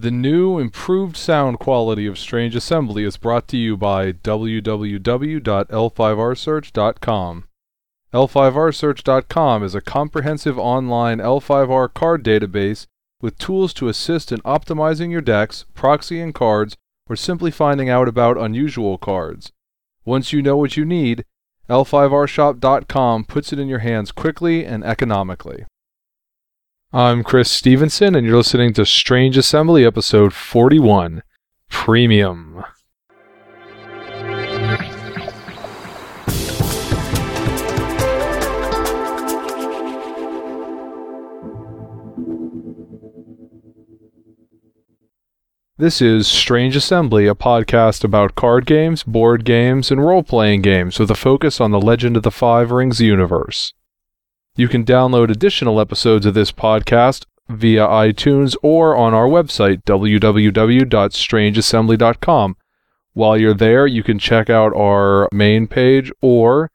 The new improved sound quality of Strange Assembly is brought to you by www.l5rsearch.com. L5rsearch.com is a comprehensive online L5R card database with tools to assist in optimizing your decks, proxying cards, or simply finding out about unusual cards. Once you know what you need, L5rshop.com puts it in your hands quickly and economically. I'm Chris Stevenson, and you're listening to Strange Assembly, episode 41 Premium. This is Strange Assembly, a podcast about card games, board games, and role playing games with a focus on the Legend of the Five Rings universe. You can download additional episodes of this podcast via iTunes or on our website, www.strangeassembly.com. While you're there, you can check out our main page or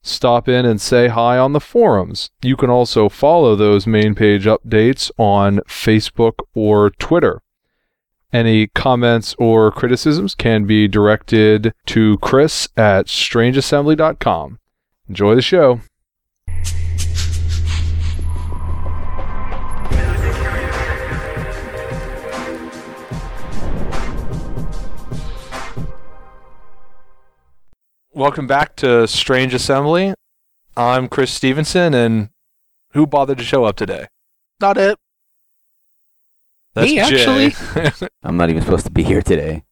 stop in and say hi on the forums. You can also follow those main page updates on Facebook or Twitter. Any comments or criticisms can be directed to Chris at strangeassembly.com. Enjoy the show. Welcome back to Strange Assembly. I'm Chris Stevenson, and who bothered to show up today? Not it. That's Me, Jay. I'm not even supposed to be here today.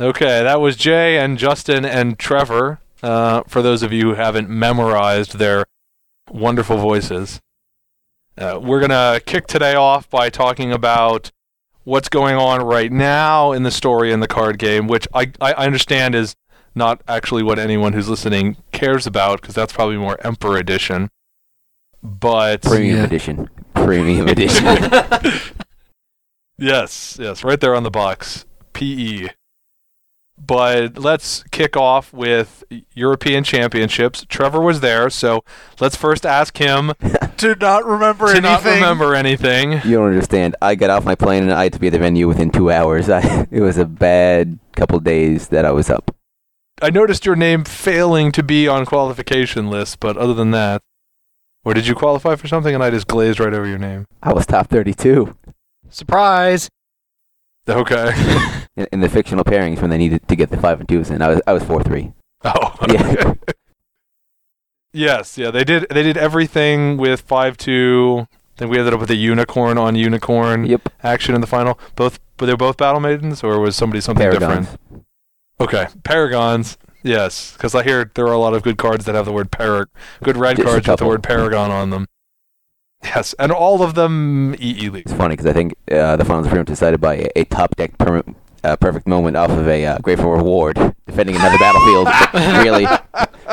Okay, that was Jay and Justin and Trevor. Uh, for those of you who haven't memorized their wonderful voices, uh, we're gonna kick today off by talking about what's going on right now in the story in the card game, which I, I understand is not actually what anyone who's listening cares about, because that's probably more Emperor Edition. But Premium Yeah. edition. Premium edition. Yes, yes, right there on the box. PE. But let's kick off with European Championships. Trevor was there, so let's first ask him Do not remember anything. to not remember anything. you don't understand. I got off my plane and I had to be at the venue within two hours. I, it was a bad couple days that I was up. I noticed your name failing to be on qualification list, but other than that, or did you qualify for something and I just glazed right over your name? I was top 32 Surprise! Okay. in, in the fictional pairings when they needed to get the five and twos, and I was I was four three. Oh. Yeah. yes, yeah, they did they did everything with 5-2. Then we ended up with a unicorn on unicorn. Yep. action in the final? Both were they both battle maidens, or was somebody something Paragons. different? Okay, paragons. Yes, because I hear there are a lot of good cards that have the word parag, good red Just cards with the word paragon on them. Yes, and all of them EE League. It's funny because I think uh, the finals pretty much decided by a, a top deck per, uh, perfect moment off of a uh, grateful reward defending another battlefield. really,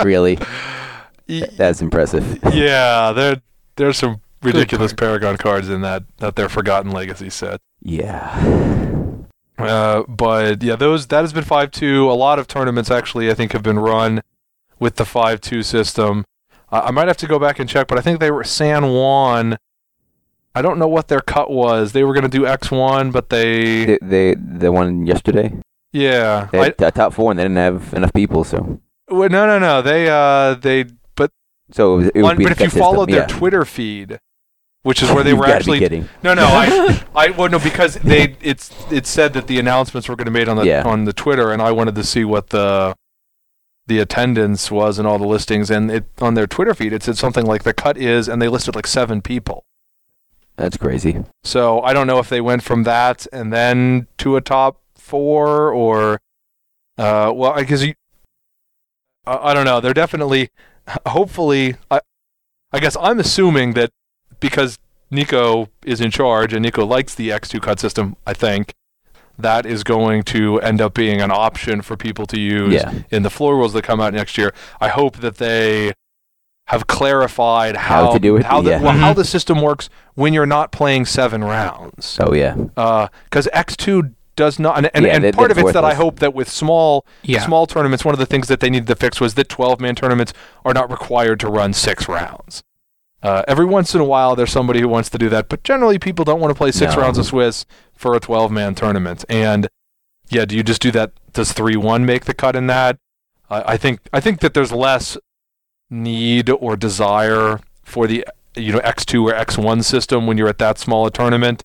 really, that's impressive. yeah, there there's some ridiculous paragon cards in that that their Forgotten Legacy set. Yeah. Uh, but yeah, those that has been five two. A lot of tournaments actually, I think, have been run with the five two system. Uh, I might have to go back and check, but I think they were San Juan. I don't know what their cut was. They were going to do X one, but they They, they the one yesterday. yeah. They had uh, top four and they didn't have enough people, so well, no, no, no. They uh they but so it, would one, be but if you system, followed their. Twitter feed, which is where they were actually kidding. No, no, I, I, well, no, because they, it's, it said that the announcements were going to be made on the, Yeah. on the Twitter, and I wanted to see what the, the attendance was and all the listings, and it on their Twitter feed it said something like the cut is, and they listed like seven people. That's crazy. So I don't know if they went from that and then to a top four, or, uh, well, I because you, I, I don't know. They're definitely, hopefully, I, I guess I'm assuming that because Nico is in charge and Nico likes the X2 cut system, I think that is going to end up being an option for people to use Yeah. in the floor rules that come out next year. I hope that they have clarified how, How to do it, how the, yeah. well, how Mhm. the system works when you're not playing seven rounds. Oh yeah. Because X2 does not, and, and, Yeah, and they- part of it's that I hope that with small Yeah. small tournaments, one of the things that they needed to fix was that 12 man tournaments are not required to run six rounds. Uh, every once in a while, there's somebody who wants to do that, but generally, people don't want to play six No. rounds of Swiss for a 12 man tournament. And yeah, do you just do that? Does 3 1 make the cut in that? Uh, I think I think that there's less need or desire for the you know X2 or X1 system when you're at that small a tournament.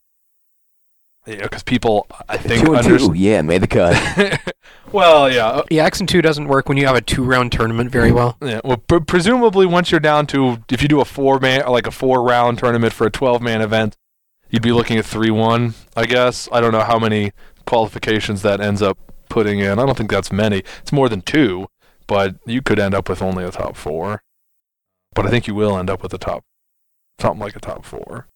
Because people, I think, two and underst- two. Yeah, made the cut. well, yeah, uh, Yeah, X and two doesn't work when you have a two round tournament very well. yeah. Well, pre- presumably, once you're down to if you do a four man, like a four round tournament for a 12 man event, you'd be looking at three one. I guess I don't know how many qualifications that ends up putting in. I don't think that's many. It's more than two, but you could end up with only a top four. But I think you will end up with a top, something like a top four.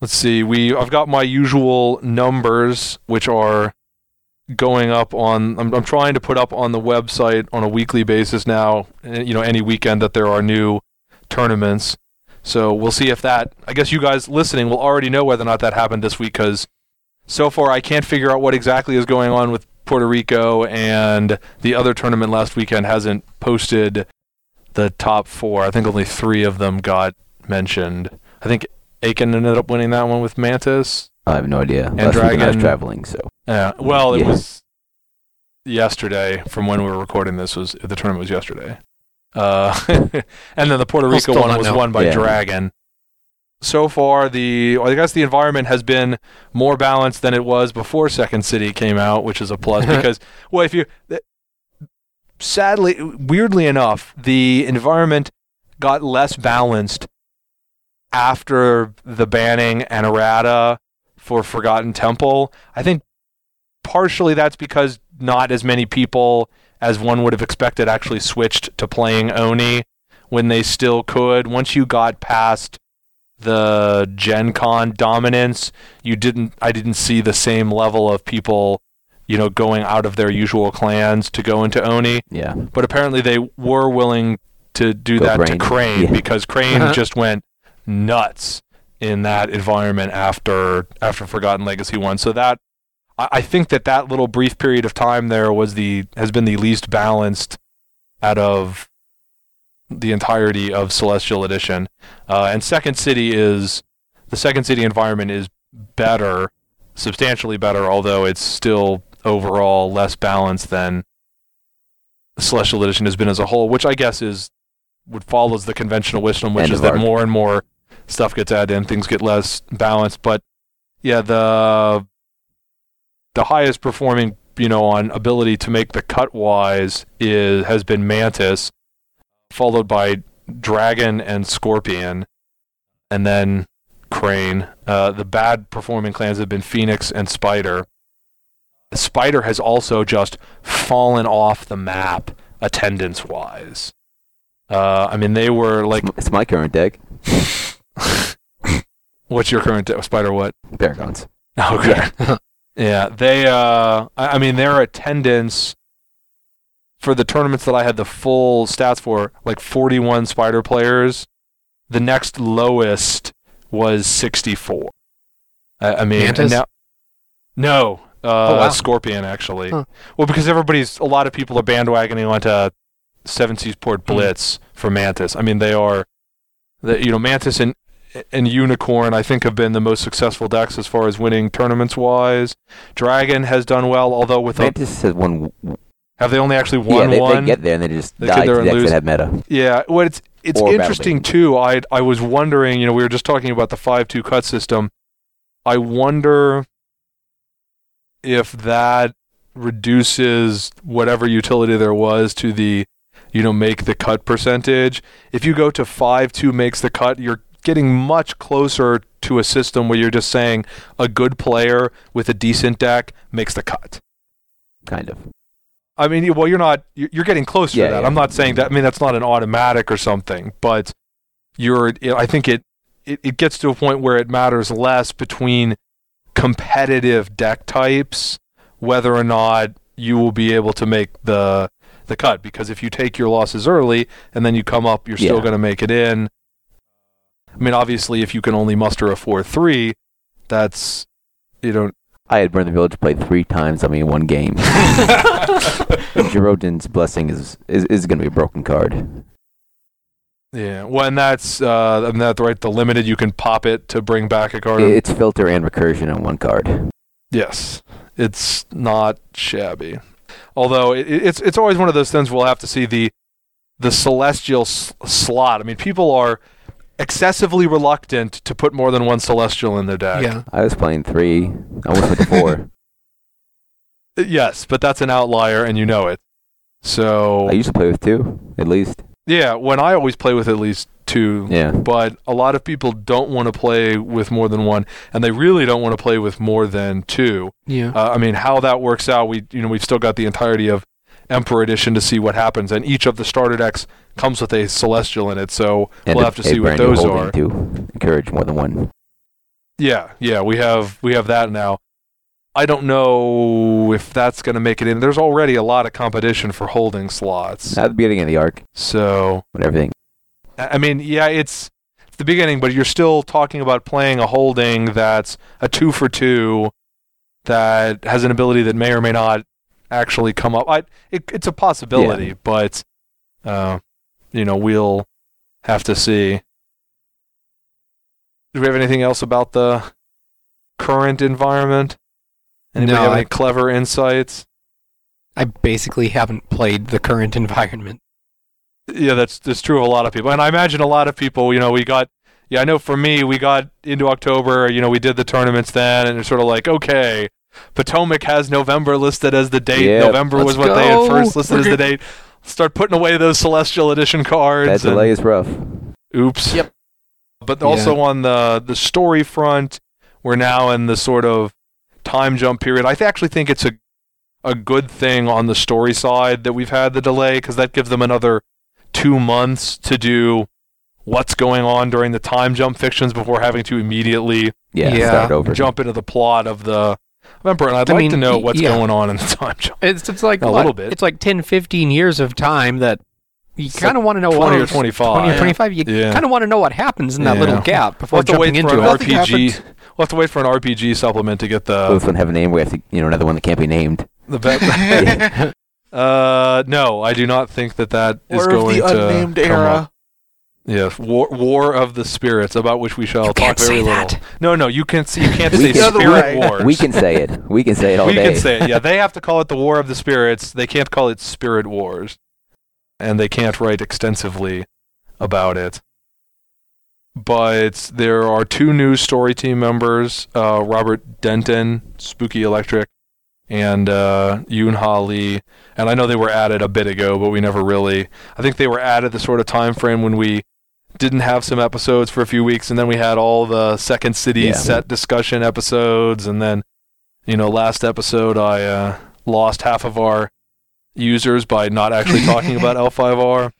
Let's see. We I've got my usual numbers, which are going up on. I'm, I'm trying to put up on the website on a weekly basis now. eh, You know, any weekend that there are new tournaments. So we'll see if that. I guess you guys listening will already know whether or not that happened this week because so far I can't figure out what exactly is going on with Puerto Rico and the other tournament last weekend hasn't posted the top four. I think only three of them got mentioned. I think Aiken ended up winning that one with Mantis. I have no idea. Last weekend I was Dragon- traveling, so Yeah. Well, it Yeah. was yesterday from when we were recording this. Was the tournament was yesterday? Uh, and then the Puerto Rico one was know. won by Yeah. Dragon. So far, the I guess the environment has been more balanced than it was before Second City came out, which is a plus because well, if you sadly, weirdly enough, the environment got less balanced after the banning and errata for Forgotten Temple. I think partially that's because not as many people as one would have expected actually switched to playing Oni when they still could. Once you got past the Gen Con dominance, you didn't I didn't see the same level of people, you know, going out of their usual clans to go into Oni. yeah. But apparently they were willing to do Go that Crane. to Crane Yeah. because Crane Uh-huh. just went nuts in that environment after after Forgotten Legacy one. So that I, I think that that little brief period of time there was the has been the least balanced out of the entirety of Celestial Edition. Uh, and Second City is the Second City environment is better, substantially better, although it's still overall less balanced than Celestial Edition has been as a whole, which I guess is what follows the conventional wisdom, which End is that arc. more and more stuff gets added in, things get less balanced. But yeah, the the highest performing, you know, on ability to make the cut wise is has been Mantis, followed by Dragon and Scorpion, and then Crane. Uh, the bad performing clans have been Phoenix and Spider. Spider has also just fallen off the map attendance wise. Uh, I mean, they were like, It's it's my current deck. what's your current Spider? What? Paragons. Okay. yeah, they. Uh, I, I mean, their attendance for the tournaments that I had the full stats for, like 41 Spider players. The next lowest was 64. I, I mean, and now, no, uh, Oh, wow. Scorpion actually. Huh. Well, because everybody's a lot of people are bandwagoning onto Seven Seas Port Hmm. Blitz for Mantis. I mean, they are, the, you know, Mantis and and Unicorn, I think, have been the most successful decks as far as winning tournaments wise. Dragon has done well, although with a, Mantis has won. have they only actually Yeah, won they, one? they get there and they just They die there to decks lose. that have meta. Yeah, well, it's it's Or interesting Battle too. I I was wondering, you know, we were just talking about the five two cut system. I wonder if that reduces whatever utility there was to the, you know, make the cut percentage. If you go to five two makes the cut, you're getting much closer to a system where you're just saying a good player with a decent deck makes the cut. Kind of. I mean, well, you're not. You're getting closer Yeah, to that. yeah. I'm not saying that. I mean, that's not an automatic or something, but you're. I think it, it it gets to a point where it matters less between competitive deck types whether or not you will be able to make the the cut. Because if you take your losses early and then you come up, you're still Yeah. going to make it in. I mean, obviously, if you can only muster a four three, that's you don't. I had Burn the Village play three times I mean, one game. Jurojin's blessing is is, is going to be a broken card. Yeah, well, and that's uh, and that's right. The limited you can pop it to bring back a card. It's filter and recursion on one card. yes, it's not shabby. Although it, it's it's always one of those things we'll have to see the the celestial s- slot. I mean, people are excessively reluctant to put more than one celestial in their deck. Yeah. I was playing three. I almost went to four. Yes, but that's an outlier, and you know it. So I used to play with two, at least. yeah, when I always play with at least two. Yeah. But a lot of people don't want to play with more than one, and they really don't want to play with more than two. Yeah. Uh, I mean, how that works out, we you know we've still got the entirety of Emperor Edition to see what happens, and each of the starter decks comes with a Celestial in it, so And we'll a- have to see what those are. To encourage more than one. Yeah, yeah, we have we have that now. I don't know if that's going to make it in. There's already a lot of competition for holding slots, At the beginning of the arc, so when everything. I I mean, yeah, it's it's the beginning, but you're still talking about playing a holding that's a two for two that has an ability that may or may not actually come up. I, it, it's a possibility, Yeah. but uh, you know, we'll have to see. Do we have anything else about the current environment? Anybody No, have I- any clever insights? I basically haven't played the current environment. Yeah, that's that's true of a lot of people, and I imagine a lot of people. You know, we got. Yeah, I know for me, we got into October. You know, we did the tournaments then, and it's sort of like, okay, Potomac has November listed as the date. Yep. November was Let's what they had first listed We're as the date. Start putting away those Celestial Edition cards. That and- delay is rough. Oops. Yep. But also on the the story front, we're now in the sort of time jump period. I th- actually think it's a a good thing on the story side that we've had the delay because that gives them another two months to do what's going on during the time jump fictions before having to immediately Yeah, Yeah. start over. jump into the plot of the of Emperor. And I'd I like mean, to know what's yeah. going on in the time jump. It's it's like A what? little bit. It's like 10, 15 years of time that you kind of want to know 20 or what 25. 20 or 25. You Yeah. kind of want to know what happens in that Yeah. little gap before We'll jumping into an it. RPG. We'll have to wait for an RPG supplement to get the Both one have a name. We have to, you know, another one that can't be named. the vet. Uh, no, I do not think that that is War of going the to unnamed come era. up. Yes, War, War of the Spirits, about which we shall You talk can't very say little. that. No, no, you can't. You can't say Spirit The other way. Wars. We can say it. We can say it all we day. can say it. Yeah, they have to call it the War of the Spirits. They can't call it Spirit Wars, and they can't write extensively about it. But there are two new story team members: uh, Robert Denton, Spooky Electric, and uh, Yoon Ha Lee. And I know they were added a bit ago, but we never really. I think they were added the sort of time frame when we didn't have some episodes for a few weeks, and then we had all the Second City Yeah. set discussion episodes, and then you know, last episode I uh, lost half of our users by not actually talking about L5R.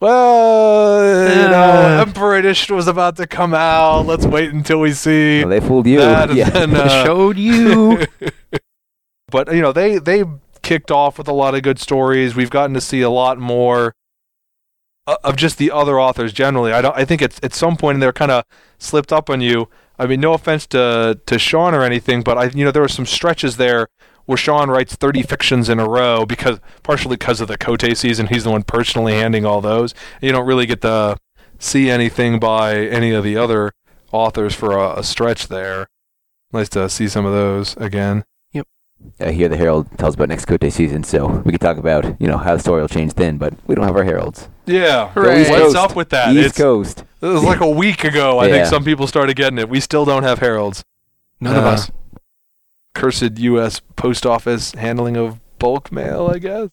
Well, you know. Emperor Edition was about to come out. Let's wait until we see Well, they fooled you. that. Yeah. then, uh, Showed you. but you know, they they kicked off with a lot of good stories. We've gotten to see a lot more uh, of just the other authors generally. I don't. I think it's at some point they're kind of slipped up on you. I mean, no offense to to Sean or anything, but I you know there were some stretches there where Sean writes 30 fictions in a row because partially because of the Kotei season. He's the one personally handing all those. You don't really get to see anything by any of the other authors for a, a stretch there. Nice to see some of those again. Uh, here, the Herald tells about next Kotei season, so we could talk about, you know, how the story will change then, but we don't have our Heralds. Yeah. East what's Coast. up with that? East It's, Coast. it was like a week ago. I think some people started getting it. We still don't have heralds. None of Uh, us. Cursed U.S. post office handling of bulk mail. I guess.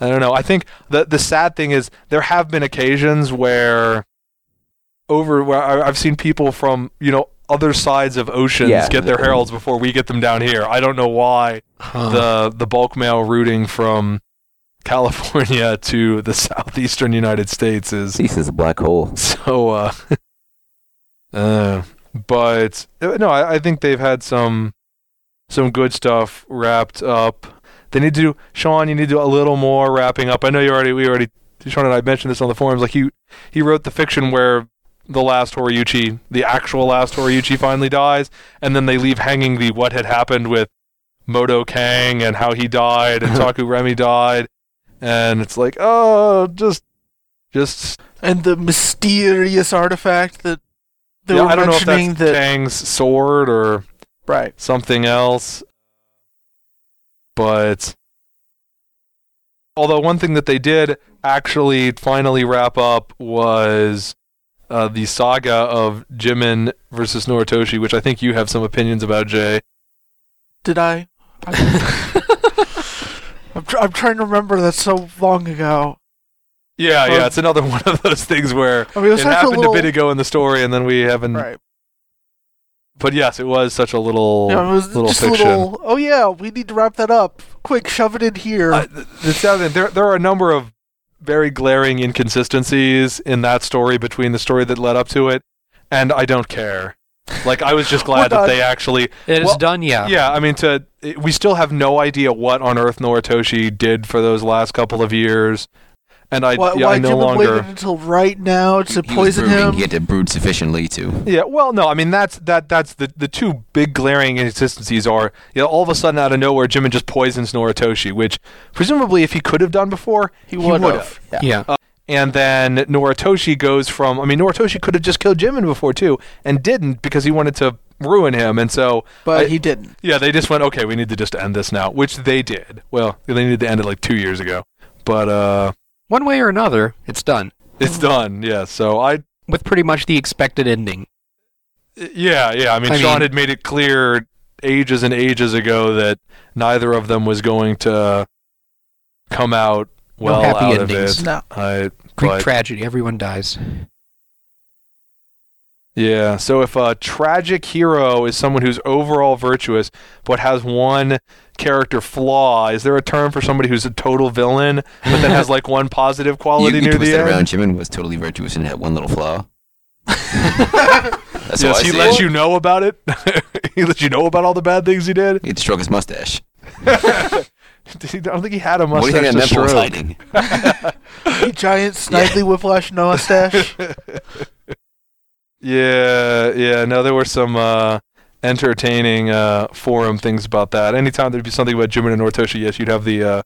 I don't know. I think the the sad thing is there have been occasions where over where I've seen people from you know other sides of oceans Yeah. get their heralds before we get them down here. I don't know why Huh. the the bulk mail routing from California to the southeastern United States is Cease is a black hole. so uh, uh but no I, I think they've had some some good stuff wrapped up they need to do sean you need to do a little more wrapping up i know you already we already sean and i mentioned this on the forums like he he wrote the fiction where the last Horiuchi, the actual last Horiuchi finally dies, and then they leave hanging the what had happened with Moto Kang and how he died and Taku Remy died, and it's like, oh, just, just and the mysterious artifact that they yeah, were I don't know if mentioning that's that Kang's sword or right. something else. But although one thing that they did actually finally wrap up was uh, the saga of Jimen versus Noritoshi, which I think you have some opinions about, Jay. Did I? I'm, tr- I'm trying to remember. That's so long ago. Yeah, Well- yeah, it's another one of those things where I mean, it such a happened little. a bit ago in the story, and then we haven't. right. But yes, it was such a little Yeah, it was little just fiction. little. Oh yeah, we need to wrap that up. Quick, shove it in here. Uh, th- the. There, there are a number of very glaring inconsistencies in that story between the story that led up to it, and I don't care. Like I was just glad Well that uh, they actually. It is Well, done, yeah. Yeah, I mean, to we still have no idea what on earth Noritoshi did for those last couple of years, and I why yeah, why I no longer. waited until right now to He poison brooding. him? He had to brood sufficiently to. Yeah, well, no, I mean that's that that's the the two big glaring inconsistencies are you know all of a sudden out of nowhere Jimen just poisons Noritoshi, which presumably if he could have done before He he would would have. have. Yeah. Yeah. And then Noritoshi goes from I mean Noritoshi could have just killed Jimen before too and didn't because he wanted to ruin him and so But I- he didn't. yeah they just went okay we need to just end this now which they did well they needed to end it like two years ago but uh One way or another, it's done. it's done yeah so I With pretty much the expected ending. Yeah, yeah. I mean, I Sean mean- had made it clear ages and ages ago that neither of them was going to come out No well happy out endings. of it. No. I, Greek but- tragedy, everyone dies. Yeah. So if a tragic hero is someone who's overall virtuous but has one character flaw, is there a term for somebody who's a total villain but then has like one positive quality you, you near twist the it end? around. Jimen was totally virtuous and had one little flaw. That's how yes, I he see let it. you know about it. he let you know about all the bad things he did. He had to stroke his mustache. I don't think he had a mustache. What do you mustache think that to nipple was hiding? Giant snidely whiplash mustache. Yeah, yeah. No, there were some uh, entertaining uh, forum things about that. Anytime there'd be something about Jimen and Noritoshi, yes, you'd have the uh,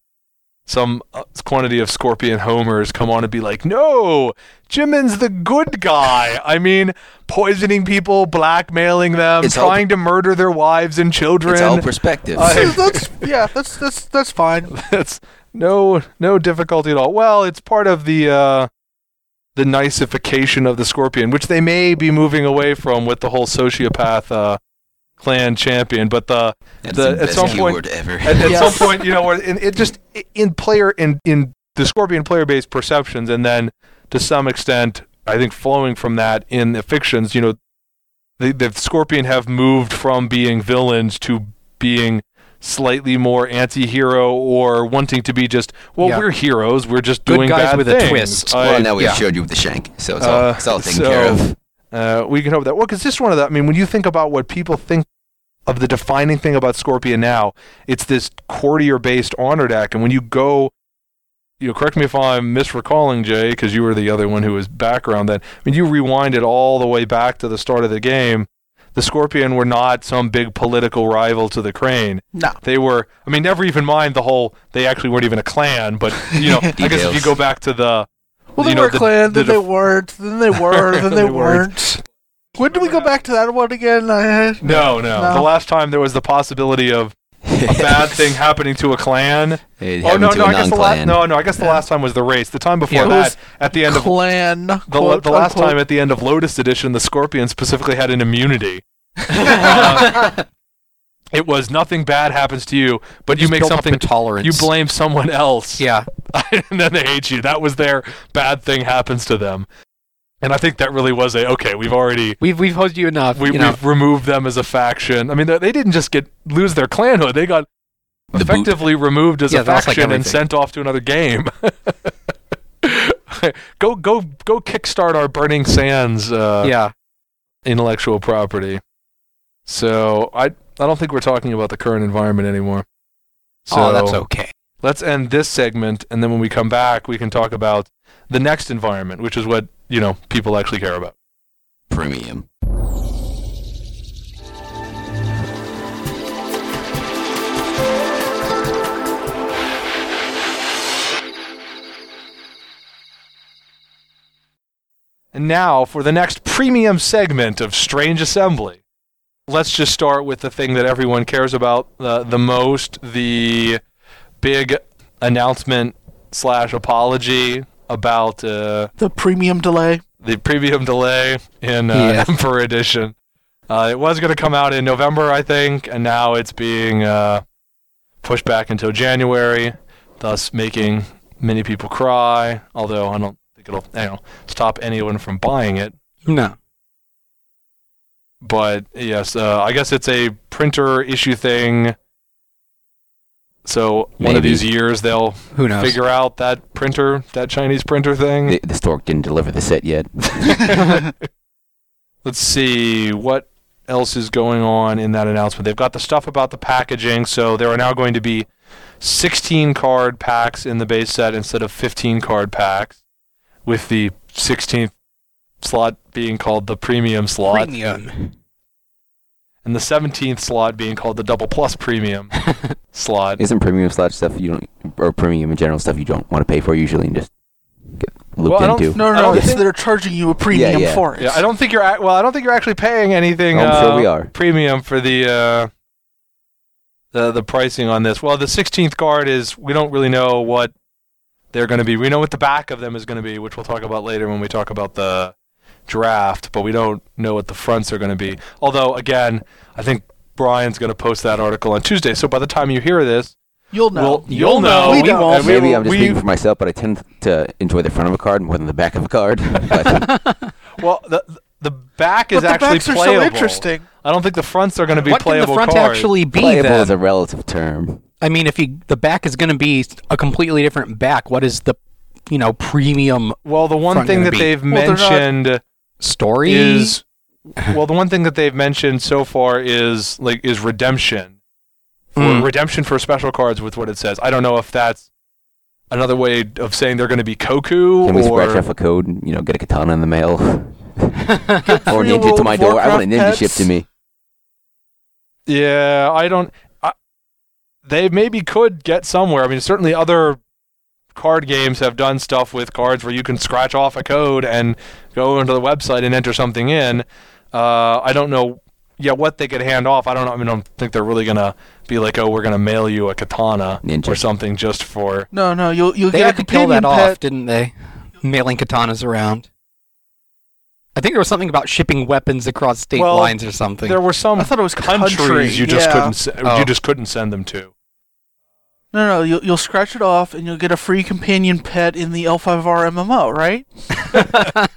some uh, quantity of Scorpion homers come on and be like, "No, Jimen's the good guy. I mean, poisoning people, blackmailing them, It's all- trying to murder their wives and children. It's all perspective. I- that's yeah. That's that's that's fine. That's no no difficulty at all. Well, it's part of the uh, the niceification of the Scorpion, which they may be moving away from with the whole sociopath uh, clan champion. But the That's the- the at best some point- ever. at, at Yes. some point, you know, where in, it just in player in in the Scorpion player based perceptions, and then to some extent, I think flowing from that in the fictions, you know, the the Scorpion have moved from being villains to being slightly more anti-hero or wanting to be just well Yeah. we're heroes we're just Good doing guys bad with a twist. I- well, now we yeah. showed you with the shank, so it's all, Uh, it's all taken so- care of. Uh, we can hope that. Well, because just one of the. I mean, when you think about what people think of the defining thing about Scorpion now, it's this courtier-based honor deck, and when you go, you know, correct me if I'm misrecalling, Jay, because you were the other one who was background then. I mean, you rewind it all the way back to the start of the game, the Scorpion were not some big political rival to the Crane. No. They were. I mean, never even mind the whole. They actually weren't even a clan, but you know, I guess if you go back to the. Well, they you know, were a the- clan, the then they def- weren't, then they were, then they, They weren't. weren't. When do we go back to that one again? I, No, no, No. The last time there was the possibility of a bad thing happening to a clan. It oh no, to no, a I guess the last no, no, I guess the last time was the race. The time before Yeah, that, at the end of clan. the, quote, the last unquote. time at the end of Lotus Edition, the Scorpion specifically had an immunity. Uh, it was nothing bad happens to you, but you Just make something. a tolerance. You blame someone else, Yeah. and then they hate you. That was their bad thing happens to them, and I think that really was a okay. We've already We've we've hosed you enough. we, you know. we've removed them as a faction. I mean, they, they didn't just get lose their clanhood; they got The boot. effectively removed as Yeah, a that's like faction and sent off to another game. go go go! Kickstart our Burning Sands uh, yeah. intellectual property. So I I don't think we're talking about the current environment anymore. So oh, that's okay. Let's end this segment, and then when we come back, we can talk about the next environment, which is what you know people actually care about. Premium. And now for the next premium segment of Strange Assembly. Let's just start with the thing that everyone cares about uh, the most the big announcement slash apology about uh, The premium delay. the premium delay in uh, Yeah. Emperor Edition. Uh, it was going to come out in November, I think, and now it's being uh, pushed back until January, thus making many people cry. Although I don't think it'll you know, stop anyone from buying it. No. But yes, uh, I guess it's a printer issue thing. So one of these years they'll Who knows? figure out that printer, that Chinese printer thing. The, the store didn't deliver the set yet. Let's see what else is going on in that announcement. They've got the stuff about the packaging, so there are now going to be 16 card packs in the base set instead of 15 card packs, with the 16th slot being called the premium slot Premium. Uh, and the 17th slot being called the double plus premium slot. Isn't premium slot stuff you don't, or premium in general stuff you don't want to pay for usually and just get looped Well, into? No, I no, think- they're charging you a premium yeah. for it. Yeah, I don't think you're ac- well. I don't think you're actually paying anything. I'm uh, sure we are. premium for the uh, the the pricing on this. Well, the 16th card is we don't really know what they're going to be. We know what the back of them is going to be, which we'll talk about later when we talk about the draft. But we don't know what the fronts are going to be. Although, again, I think Brian's going to post that article on Tuesday. So by the time you hear this, You'll know. we'll, you'll know. We and don't. we Maybe I'm just we- speaking for myself, but I tend to enjoy the front of a card more than the back of a card. Well, the the back is but the actually backs are playable. so interesting. I don't think the fronts are going to be what can playable the front cards. actually be playable then? is a relative term. I mean, if you the back is going to be a completely different back, what is the you know premium Well, the one front thing that be? they've Well, they're not- mentioned story? is well, the one thing that they've mentioned so far is like is redemption, for Mm. redemption for special cards with what it says. I don't know if that's another way of saying they're going to be Koku Can we scratch or off a code and you know get a katana in the mail, or Free ninja to my of door? I want a ninja pets. shipped to me. yeah, I don't. I, they maybe could get somewhere. I mean, certainly other card games have done stuff with cards where you can scratch off a code and go into the website and enter something in. Uh, I don't know. Yeah, what they could hand off. I don't know. I mean, I don't think they're really gonna be like, oh, we're gonna mail you a katana Ninja. or something just for. No, no, you'll you'll they get a had to kill that pet. off, didn't they? Mailing katanas around. I think there was something about shipping weapons across state Well, lines or something. There were some I thought it was countries country. you just yeah. couldn't se- Oh. you just couldn't send them to. No, no, you'll you'll scratch it off and you'll get a free companion pet in the L5R MMO, right?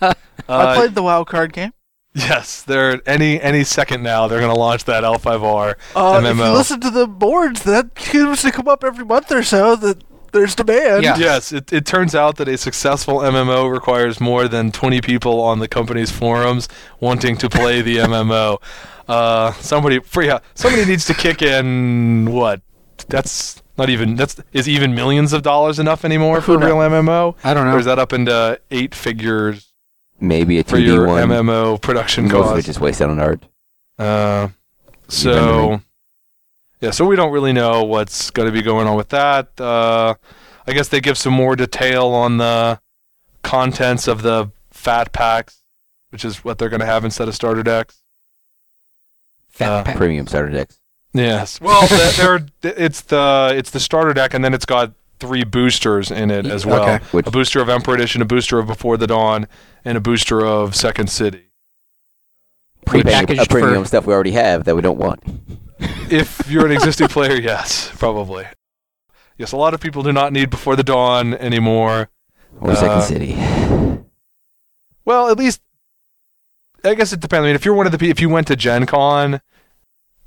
I Uh, played the WoW card game. Yes, they're any any second now. They're going to launch that L5R. Uh, if you listen to the boards, that seems to come up every month or so. That there's demand. Yeah. Yes, it, it turns out that a successful MMO requires more than 20 people on the company's forums wanting to play the MMO. Uh, somebody, yeah, somebody needs to kick in what? That's not even that's is even millions of dollars enough anymore for a real MMO? I don't Or know. is that up into eight figures Maybe a for 2D your one. MMO production Most of cost? it just wasted on art. Uh, so yeah, so we don't really know what's going to be going on with that. Uh, I guess they give some more detail on the contents of the fat packs, which is what they're going to have instead of starter decks. Fat uh, pack. Premium starter decks. Yes. Well, th- they're, it's the it's the starter deck, and then it's got three boosters in it as well. Okay. Which A booster of Emperor Edition, a booster of Before the Dawn, and a booster of Second City. pre-paying a Prepackaged premium for- stuff we already have that we don't want. If you're an existing player, yes, probably. Yes, a lot of people do not need Before the Dawn anymore. Or Uh, Second City. Well, at least I guess it depends. I mean, if you're one of the if you went to Gen Con,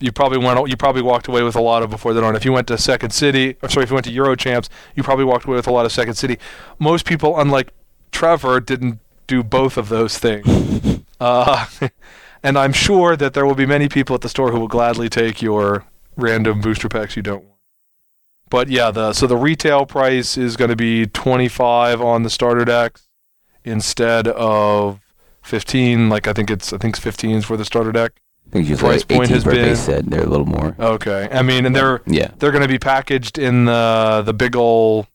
you probably went you probably walked away with a lot of Before the Dawn. If you went to Second City, or sorry, if you went to Euro Champs, you probably walked away with a lot of Second City. Most people, unlike Trevor, didn't do both of those things. uh, and I'm sure that there will be many people at the store who will gladly take your random booster packs you don't want. But yeah, the so the retail price is going to be 25 on the starter decks instead of 15. Like I think it's I think it's 15 is for the starter deck. I think it's usually price like point 18 has been- base set. They're a little more. Okay, I mean, and they're Yeah. they're going to be packaged in the the big ol'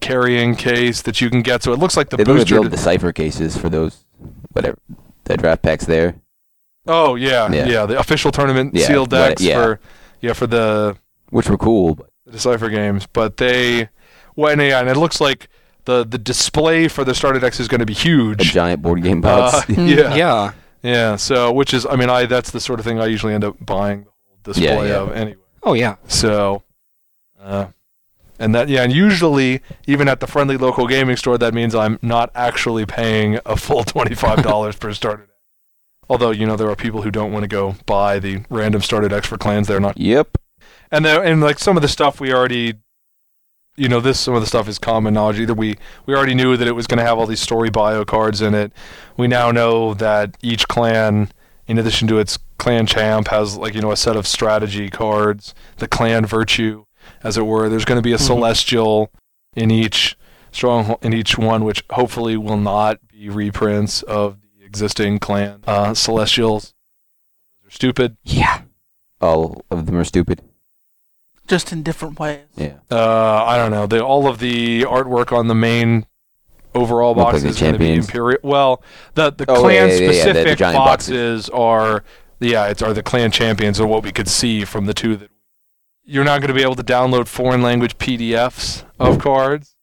carrying case that you can get. So it looks like the they look like the booster. old decipher cases for those whatever the draft packs there. oh yeah, yeah, Yeah. the official tournament Yeah, sealed what- decks yeah. for yeah for the Which were cool, the Decipher games, but they well, and, yeah, and it looks like the the display for the starter decks is going to be huge. a huge. giant board game Uh, box. yeah, Yeah. Yeah. So, which is, I mean, I that's the sort of thing I usually end up buying the whole display yeah. of anyway. Oh yeah. So, uh, and that yeah, and usually even at the friendly local gaming store, that means I'm not actually paying a full twenty five dollars per starter deck. Although you know there are people who don't want to go buy the random starter decks for clans, they're not yep. and there, and like some of the stuff we already you know this some of the stuff is common knowledge either we we already knew that it was going to have all these story bio cards in it we now know that each clan in addition to its clan champ has like you know a set of strategy cards the clan virtue as it were there's going to be a Mhm. celestial in each strong in each one which hopefully will not be reprints of the existing clan uh, celestials they're stupid Yeah. All of them are stupid. Just in different ways. Yeah. uh, I don't know. The, all of the artwork on the main overall Look box like the is going to be champions. imperial. Well, the the Oh, clan yeah, yeah, yeah, the- the specific giant boxes are yeah, it's are the clan champions or what we could see from the two that you're not going to be able to download foreign language PDFs of cards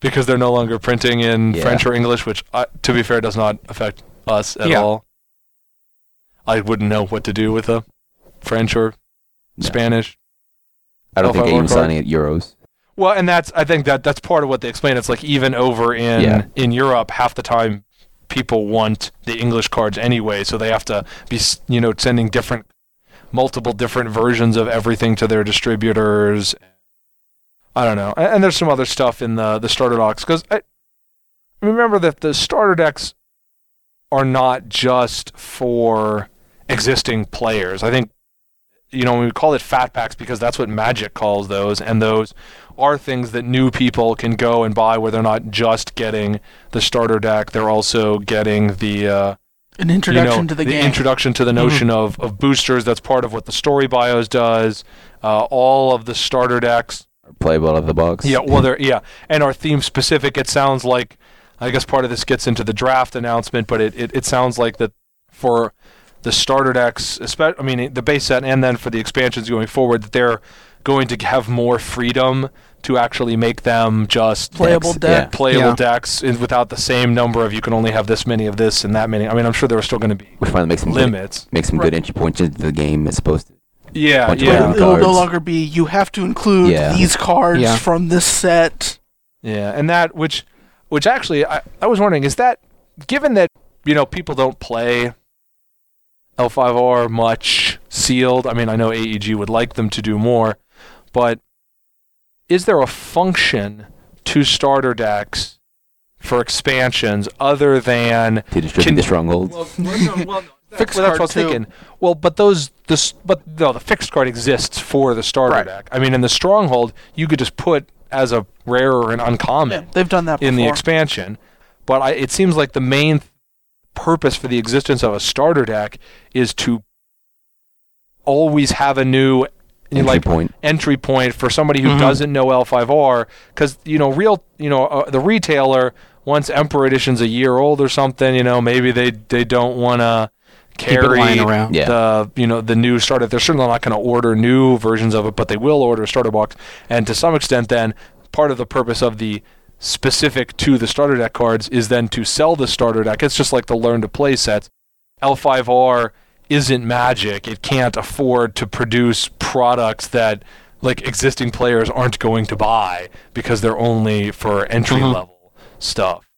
because they're no longer printing in Yeah. French or English, which uh, to be fair does not affect us at Yeah. all. I wouldn't know what to do with a French or No. Spanish I don't think Alpha they're even War card? signing at Euros. Well, and that's I think that that's part of what they explain. It's like even over in Yeah. in Europe, half the time people want the English cards anyway, so they have to be you know sending different multiple different versions of everything to their distributors. I don't know, and, and there's some other stuff in the the starter decks because I remember that the starter decks are not just for existing players. I think you know we call it fat packs because that's what Magic calls those, and those are things that new people can go and buy where they're not just getting the starter deck, they're also getting the uh, An introduction you know, to the, game. The introduction to the notion of, of boosters. That's part of what the story bios does. Uh, all of the starter decks. Playable out of the box. Yeah, well, they're yeah, and are theme specific. It sounds like I guess part of this gets into the draft announcement, but it, it, it sounds like that for the starter decks, espe- I mean the base set, and then for the expansions going forward, that they're going to have more freedom to actually make them just playable Decks, deck. playable Yeah. decks without the same number of you can only have this many of this and that many. I mean, I'm sure there are still going to be Which finally makes some good, limits. makes some good entry points into the game as opposed to Yeah, Bunch of yeah, It'll no longer be you have to include Yeah. these cards Yeah. from this set. yeah, and that which, which actually, I, I was wondering, is that given that you know people don't play L5R much sealed? I mean, I know AEG would like them to do more, but is there a function to starter decks for expansions other than to distribute Can- the strongholds. Well, no, well, no. Fixed well, that's what I was thinking. Well, but those this but no, the fixed card exists for the starter Right. deck. I mean, in the stronghold, you could just put as a rare or an Yeah, uncommon they've done that in the expansion. But I, it seems like the main purpose for the existence of a starter deck is to always have a new Entry like point. entry point for somebody who Mhm. doesn't know L5R because you know real you know uh, the retailer once Emperor Edition's a year old or something you know maybe they they don't want to Keep it carry lying around. Yeah. the you know the new starter they're certainly not going to order new versions of it but they will order a starter box and to some extent then part of the purpose of the specific to the starter deck cards is then to sell the starter deck it's just like the learn to play sets L5R isn't magic. It can't afford to produce products that like existing players aren't going to buy because they're only for entry Mhm. level stuff.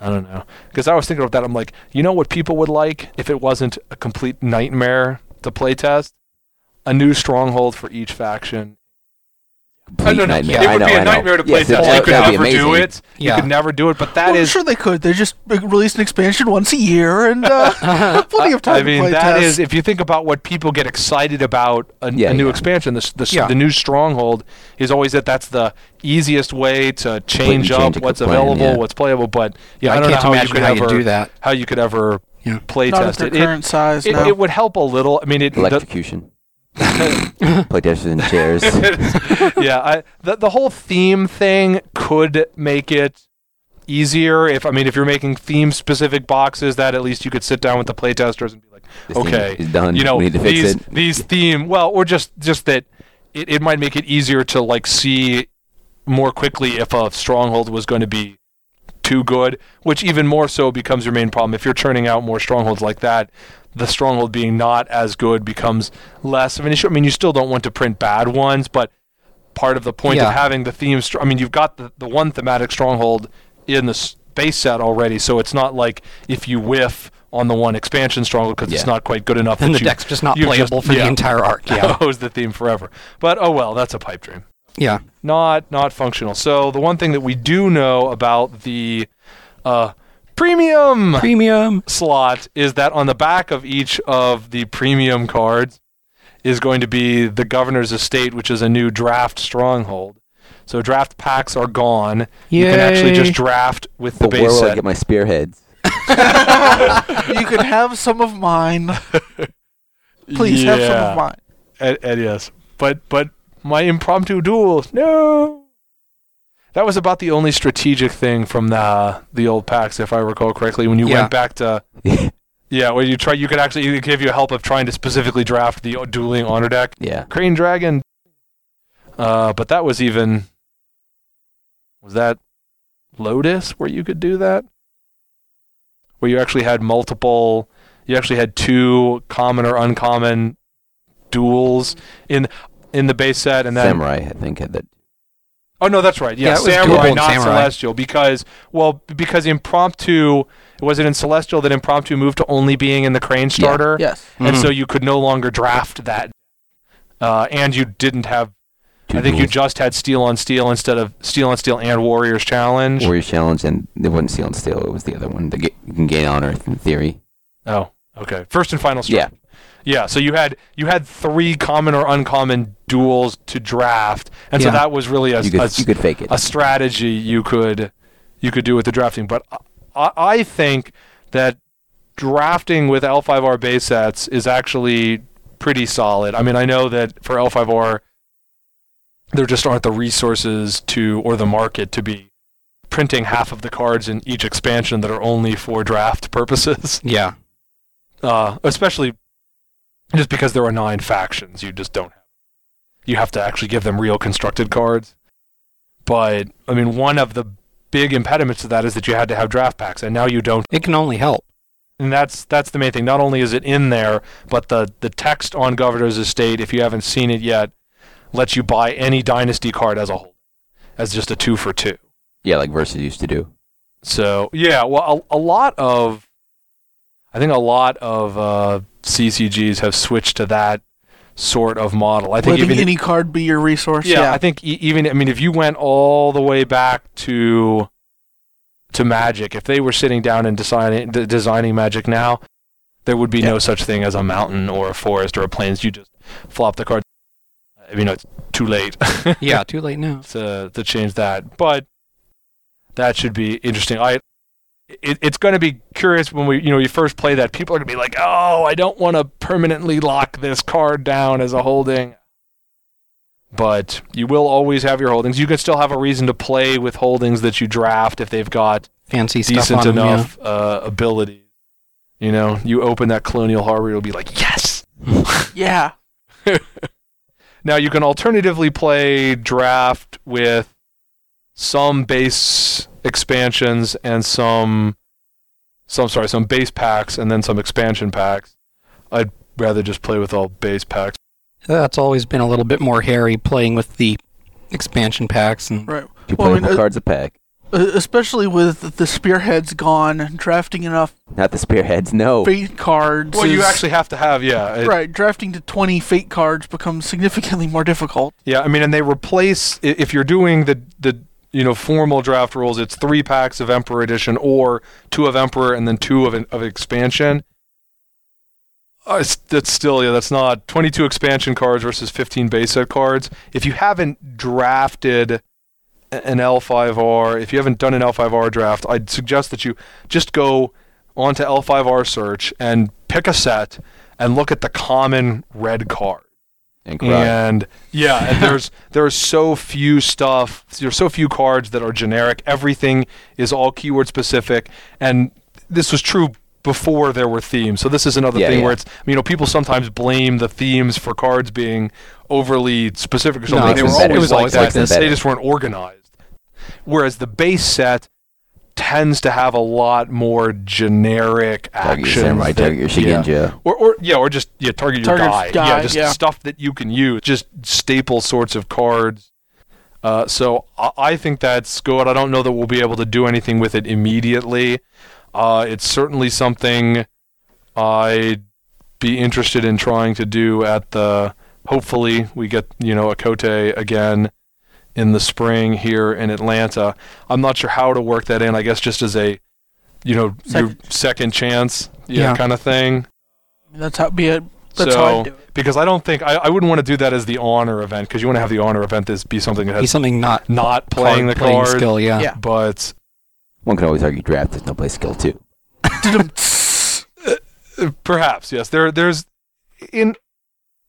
I don't know. Because I was thinking about that. I'm like, you know what people would like if it wasn't a complete nightmare to play test? A new stronghold for each faction. Complete no, no, nightmare. It I would know, be a I know. nightmare to play Yes, test. that- You could never do amazing. it. You Yeah. could never do it. But that well, is sure they could. They just release an expansion once a year and uh, plenty of time I mean, to play that test. is if you think about what people get excited about a, Yeah, a new yeah. expansion, the, the, Yeah. the new stronghold is always that that's the easiest way to change change up a what's plan, available, yeah. what's playable. But yeah, I, I, don't know can't how you imagine could how ever you do that. how you could ever Yeah. play Not at test their it. It, current size. it, no. it would help a little. I mean, it the, Electrocution. Playtesters in chairs. yeah, I, the the whole theme thing could make it easier if I mean if you're making theme specific boxes that at least you could sit down with the playtesters and be like, This okay, done. you know we need to fix these it. these theme well or just just that it, it might make it easier to like see more quickly if a stronghold was going to be too good, which even more so becomes your main problem if you're churning out more strongholds like that. The stronghold being not as good becomes less of an issue. I mean, you still don't want to print bad ones, but part of the point Yeah. of having the theme. Str- I mean, you've got the, the one thematic stronghold in the base set already, so it's not like if you whiff on the one expansion stronghold because it's not quite good enough. And the you- deck's just not playable for yeah. the entire arc. Yeah. hose the theme forever. But oh well, that's a pipe dream. yeah. Not not functional. So the one thing that we do know about the uh, premium Premium. slot is that on the back of each of the premium cards is going to be the governor's estate, which is a new draft stronghold. So draft packs are gone. You can actually just draft with the But where base will I get my spearheads? you can have some of mine. Please have some of mine. And, and yes, but but my impromptu duels, no. That was about the only strategic thing from the the old packs, if I recall correctly. When you Yeah. went back to yeah, when you try, you could actually give you help of trying to specifically draft the dueling honor deck. yeah. Crane Dragon. Uh, but that was even was that Lotus where you could do that? Where you actually had multiple you actually had two common or uncommon duels in in the base set and then Samurai, I think, had that. Oh no, that's right. Yeah, Yeah, Samurai, not Samurai. Celestial because well because impromptu was it in Celestial that impromptu moved to only being in the Crane starter? Yes. and Mhm. so you could no longer draft that. Uh, and you didn't have. Two I think you just had steel on steel instead of steel on steel and Warriors Challenge. Warriors Challenge, and it wasn't Steel on Steel. It was the other one. The ga- you can gain honor in theory. oh, okay. First and final strike. Yeah. Yeah. So you had you had three common or uncommon duels to draft, and so that was really a, You could, a, you could fake it. a strategy you could you could do with the drafting. But I, I think that drafting with L5R base sets is actually pretty solid. I mean, I know that for L5R, there just aren't the resources to or the market to be printing half of the cards in each expansion that are only for draft purposes. Yeah. Uh, especially just because there are nine factions, you just don't have. You have to actually give them real constructed cards. But I mean, one of the big impediments to that is that you had to have draft packs, and now you don't. It can only help. And that's that's the main thing. Not only is it in there, but the the text on Governor's Estate, if you haven't seen it yet, lets you buy any Dynasty card as a whole, as just a two for two. yeah, like Versus used to do. So yeah, well, a, a lot of, I think a lot of uh, CCGs have switched to that sort of model. I think Letting even any card be your resource. yeah, Yeah. I think e- even I mean if you went all the way back to to Magic, if they were sitting down and designing d- designing Magic now, there would be no such thing as a mountain or a forest or a plains. You just flop the card. I mean, it's too late. Yeah, too late now. to to change that. But that should be interesting. I it, it's going to be curious when we you know you first play that. People are going to be like, oh, I don't want to permanently lock this card down as a holding. But you will always have your holdings. You can still have a reason to play with holdings that you draft if they've got Fancy stuff decent on 'em, yeah. enough uh, ability. You know, you open that Colonial Harbor, you'll be like, yes. yeah. Now you can alternatively play draft with some base expansions and some some sorry, some base packs and then some expansion packs. I'd rather just play with all base packs. That's always been a little bit more hairy playing with the expansion packs and Right. Two Well, I playable mean, uh, cards a pack. Uh, especially with the spearheads gone, drafting enough Not the spearheads. No. fate cards. Well, you actually have to have yeah, it- right. Drafting to twenty fate cards becomes significantly more difficult. yeah. I mean, and they replace if you're doing the the you know formal draft rules, it's three packs of Emperor Edition or two of Emperor and then two of of expansion. Uh, that's still yeah, that's not 22 expansion cards versus 15 base set cards. If you haven't drafted an L5R, if you haven't done an L5R draft, I'd suggest that you just go onto L5R search and pick a set and look at the common red card. And and yeah, and there's there are so few stuff. There's so few cards that are generic. Everything is all keyword specific, and this was true before there were themes. So this is another Yeah, thing yeah. where it's you know people sometimes blame the themes for cards being overly specific or No, something. it's they were always It was like always that. like this. They just weren't organized. Whereas the base set tends to have a lot more generic Target your actions. samurai, that- target your yeah. Or, or yeah, or just yeah, target your guy. guy, Yeah, just yeah. stuff that you can use. Just staple sorts of cards. Uh, so I, I think that's good. I don't know that we'll be able to do anything with it immediately. Uh, it's certainly something I'd be interested in trying to do at the. Hopefully, we get you know a Kotei again in the spring here in Atlanta. I'm not sure how to work that in. I guess just as a, you know, your Second- second chance, yeah, Yeah. kind of thing. That's how be it. That's so, how I do it. because I don't think I, I wouldn't want to do that as the honor event because you want to have the honor event as be something that He's has something not not playing the card playing card, skill. Yeah. Yeah. but One can always argue draft. There's no play skill too. perhaps yes. There there's in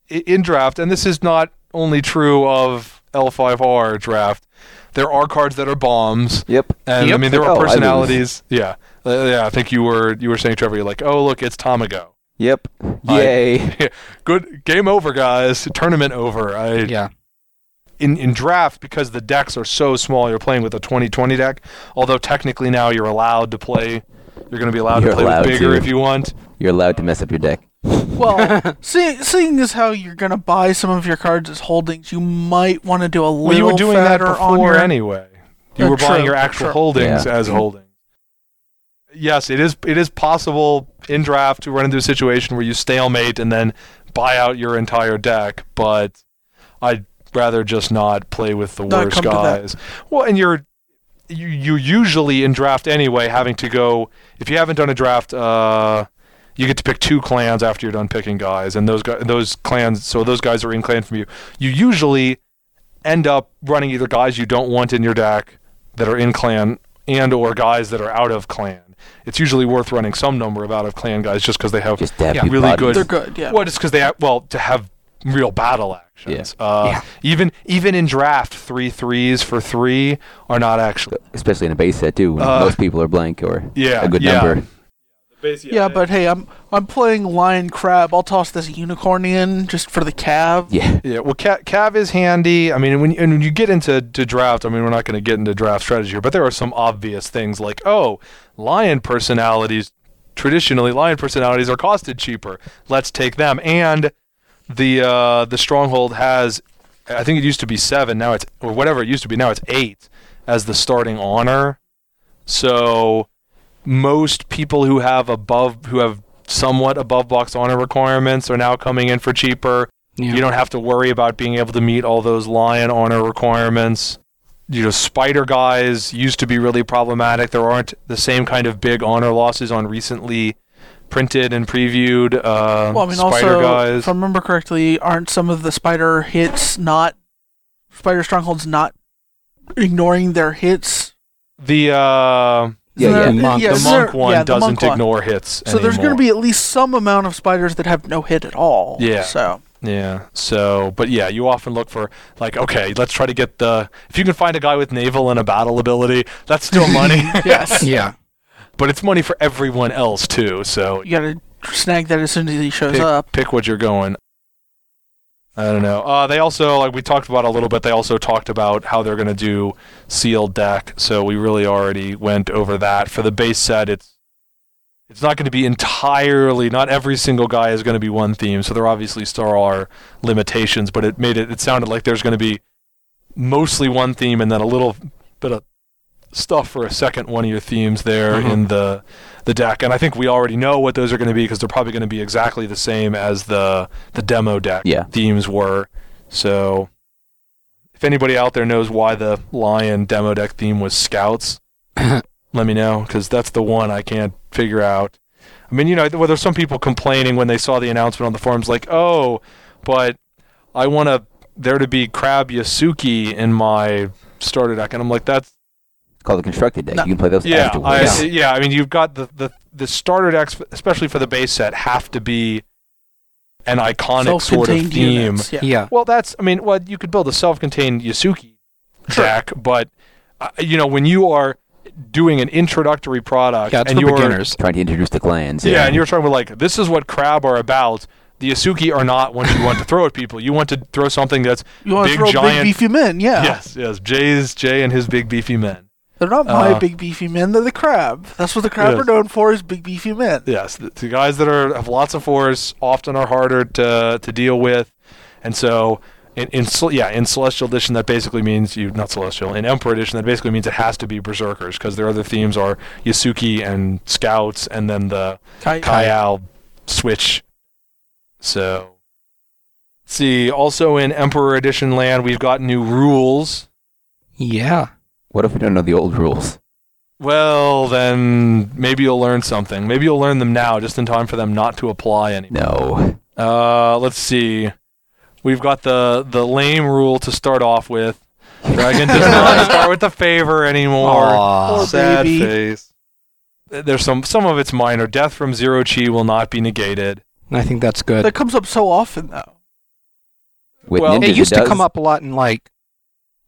in draft, and this is not only true of L5R draft. There are cards that are bombs, Yep. and I mean there Like, are oh, personalities. Yeah, uh, yeah. I think you were you were saying Trevor. You're like, oh look, it's Tamago. Yep. I- Yay. Good game over, guys. Tournament over. I Yeah. in, in draft because the decks are so small you're playing with a 2020 deck although technically now you're allowed to play you're going to be allowed You're to play allowed with bigger to. if you want You're allowed to mess up your deck. Well, see, seeing as how you're gonna buy some of your cards as holdings, you might want to do a little well you were doing that fatter on before your. anyway you Uh, were buying your actual true. holdings Yeah. as holdings yes it is it is possible in draft to run into a situation where you stalemate and then buy out your entire deck but i'd rather just not play with the Not worst come to that. guys well and you're you, you usually in draft anyway having to go if you haven't done a draft uh you get to pick two clans after you're done picking guys and those guys those clans so those guys are in clan from you you usually end up running either guys you don't want in your deck that are in clan and or guys that are out of clan it's usually worth running some number of out of clan guys just because they have Yeah, really body. good- They're good, yeah. well, just because they have, well to have real battle actions. Uh, Yeah. Even even in draft, three threes for three are not actually. Especially in a base set too, when Uh, most people are blank or Yeah, a good yeah. number. Yeah, but hey, I'm I'm playing lion crab. I'll toss this unicorn in just for the cav. Yeah. Yeah, well, Cav, Cav is handy. I mean, when you, and when you get into to draft, I mean, we're not going to get into draft strategy here, but there are some obvious things like, oh, lion personalities. Traditionally, lion personalities are costed cheaper. Let's take them. And the uh, the stronghold has, I think it used to be seven. Now it's or whatever it used to be. Now it's eight as the starting honor. So most people who have above who have somewhat above box honor requirements are now coming in for cheaper. Yeah. You don't have to worry about being able to meet all those lion honor requirements. You know, spider guys used to be really problematic. There aren't the same kind of big honor losses on recently printed and previewed uh, Well, I mean, spider also, guys. if I remember correctly, aren't some of the spider hits not spider strongholds not ignoring their hits? the uh, Yeah, yeah. there- Monk- the isn't monk there- one yeah, the doesn't monk one. ignore hits. So there's going to be at least some amount of spiders that have no hit at all. Yeah. So Yeah. So, but yeah, you often look for like, okay, let's try to get the. If you can find a guy with naval and a battle ability, that's still money. yes, Yeah. but it's money for everyone else too. So you got to snag that as soon as he shows pick, up. pick what you're going. I don't know. Uh, they also, like we talked about a little bit, they also talked about how they're going to do sealed deck. So we really already went over that. For the base set, it's it's not going to be entirely. Not every single guy is going to be one theme. So there obviously still are limitations, but it made it. It sounded like there's going to be mostly one theme and then a little bit of stuff for a second one of your themes there Mhm. in the the deck. And I think we already know what those are going to be because they're probably going to be exactly the same as the the demo deck Yeah. themes were. So if anybody out there knows why the lion demo deck theme was scouts, let me know because that's the one I can't figure out. I mean, you know, well, there's some people complaining when they saw the announcement on the forums, like, "Oh, but I want to there to be Crab Yasuki in my starter deck," and I'm like, "That's called the constructed deck. No. You can play those yeah, afterwards. I, yeah. I mean, you've got the, the the starter decks, especially for the base set, have to be an iconic sort of Self-contained theme. units. Yeah. Yeah. Well, that's I mean, well, you could build a self-contained Yasuki Sure. deck, but uh, you know when you are doing an introductory product Yeah, and you're beginners. Trying to introduce the clans. yeah, and you're talking about like this is what crab are about. The Yasuki are not what you want to throw at people. You want to throw something that's You want to big, throw giant. big beefy men? Yeah. Yes, yes. Jay's Jay and his big beefy men. They're not my Uh, big beefy men. They're the crab. That's what the crab Yes. are known for is big beefy men. Yes, the, the guys that are have lots of force often are harder to to deal with, and so in, in yeah in Celestial Edition that basically means you not Celestial in Emperor Edition that basically means it has to be Berserkers because their other themes are Yasuki and Scouts and then the Kai- Kyle switch. So, see also in Emperor Edition land we've got new rules. Yeah. What if we don't know the old rules? Well, then maybe you'll learn something. Maybe you'll learn them now, just in time for them not to apply anymore. No. Uh, let's see. We've got the the lame rule to start off with. Dragon does not start with the favor anymore. Aw. Poor Sad baby. face. There's some some of it's minor. Death from zero chi will not be negated. I think that's good. That comes up so often though. With Well, ninjas, it used to come up a lot in like,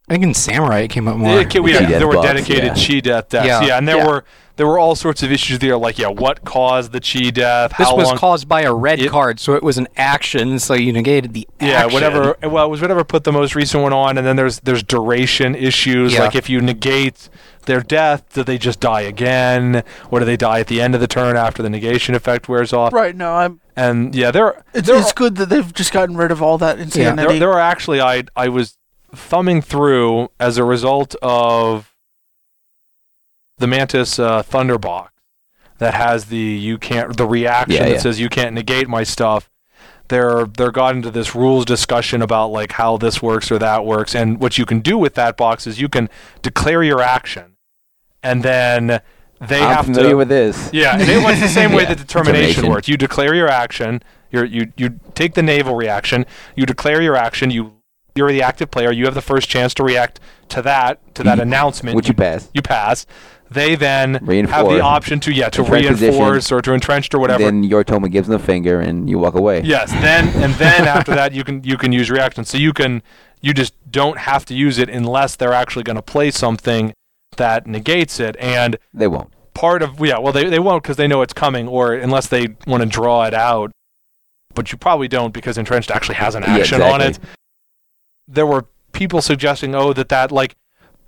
I think in Samurai it came up more. Yeah, we- yeah, there were buffs, dedicated yeah. chi death deaths. Yeah. Yeah, and there Yeah. were there were all sorts of issues there, like yeah, what caused the chi death? This how was long? caused by a red It- card, so it was an action, so you negated the yeah, action. whatever. Well, it was whatever put the most recent one on, and then there's there's duration issues. Yeah. Like if you negate their death, do they just die again, or do they die at the end of the turn after the negation effect wears off? Right. No, I'm. And yeah, there It's, there it's good that they've just gotten rid of all that insanity. there, there are actually I I was thumbing through as a result of the Mantis uh, Thunderbox that has the you can't the reaction Yeah, that yeah. says you can't negate my stuff. They're they're got into this rules discussion about like how this works or that works, and what you can do with that box is you can declare your action, and then they I'm have familiar to with this. yeah, and it was the same way Yeah, that determination, determination. worked. You declare your action. You're, you you take the naval reaction. You declare your action. You you're the active player. You have the first chance to react to that to that announcement. Would you pass? you pass. They then have the option to yeah to Entrench position. reinforce or to entrenched or whatever. Then Yoritomo gives them the finger and you walk away. Yes, then and then after that you can you can use reaction. So you can you just don't have to use it unless they're actually going to play something that negates it. And They won't. part of yeah well they, they won't because they know it's coming or unless they want to draw it out but you probably don't because entrenched actually has an Yeah, action on it exactly. There were people suggesting oh that that like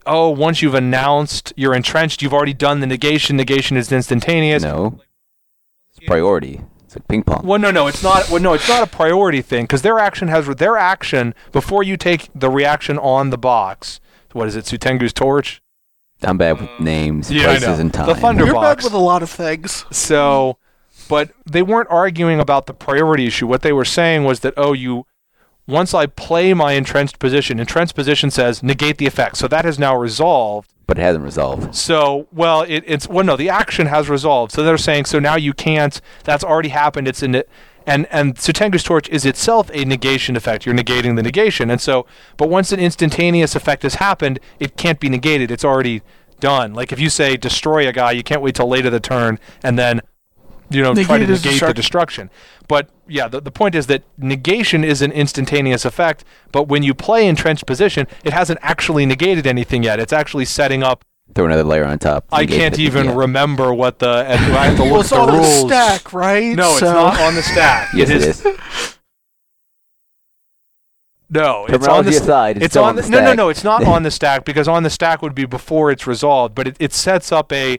oh once you've announced you're entrenched you've already done the negation negation is instantaneous No. It's priority. It's like ping pong. well no no it's not well no it's not a priority thing because their action has their action before you take the reaction on the box what is it Suitengu's torch I'm bad with uh, names, Yeah, places, and time. The thunder- You're bad with a lot of things. So, but they weren't arguing about the priority issue. What they were saying was that, oh, you, once I play my entrenched position, entrenched position says negate the effect. So that has now resolved. but it hasn't resolved. So, well, it, it's, well, no, the action has resolved. So they're saying, so now you can't, that's already happened. It's in it. And, and Suitengu's Torch is itself a negation effect. You're negating the negation. And so, but once an instantaneous effect has happened, it can't be negated. It's already done. Like if you say destroy a guy, you can't wait till later the turn and then, you know, try to Negate his negate the destruction. But yeah, the, the point is that negation is an instantaneous effect, but when you play entrenched position, it hasn't actually negated anything yet. It's actually setting up. Throw another layer on top. I can't it. even Yeah. remember what the. I have to look Well, at it's the on the stack, right? No, it's So- not on the stack. Yes, it it is. is. No, it's on the. Terminology st- aside, it's it's still on on the, the no, no, no. It's not on the stack because on the stack would be before it's resolved, but it, it sets up a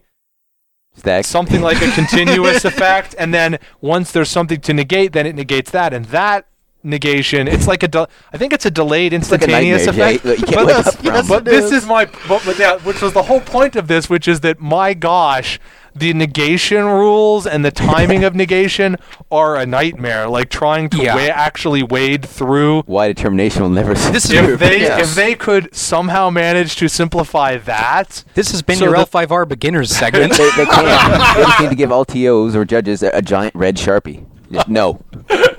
Something like a continuous effect, and then once there's something to negate, then it negates that, and that negation, it's like a, de- I think it's a delayed It's like a instantaneous effect. that you can't but wake this, up from. yes, but this is. is my, but, but yeah, which was the whole point of this, which is that my gosh, the negation rules and the timing of negation are a nightmare. Like trying to Yeah. wa- actually wade through Why determination will never. This is if they Yes. if they could somehow manage to simplify that, This has been So your L5R beginners segment. they can't. they just need to give all TOs or judges a, a giant red sharpie. Just no,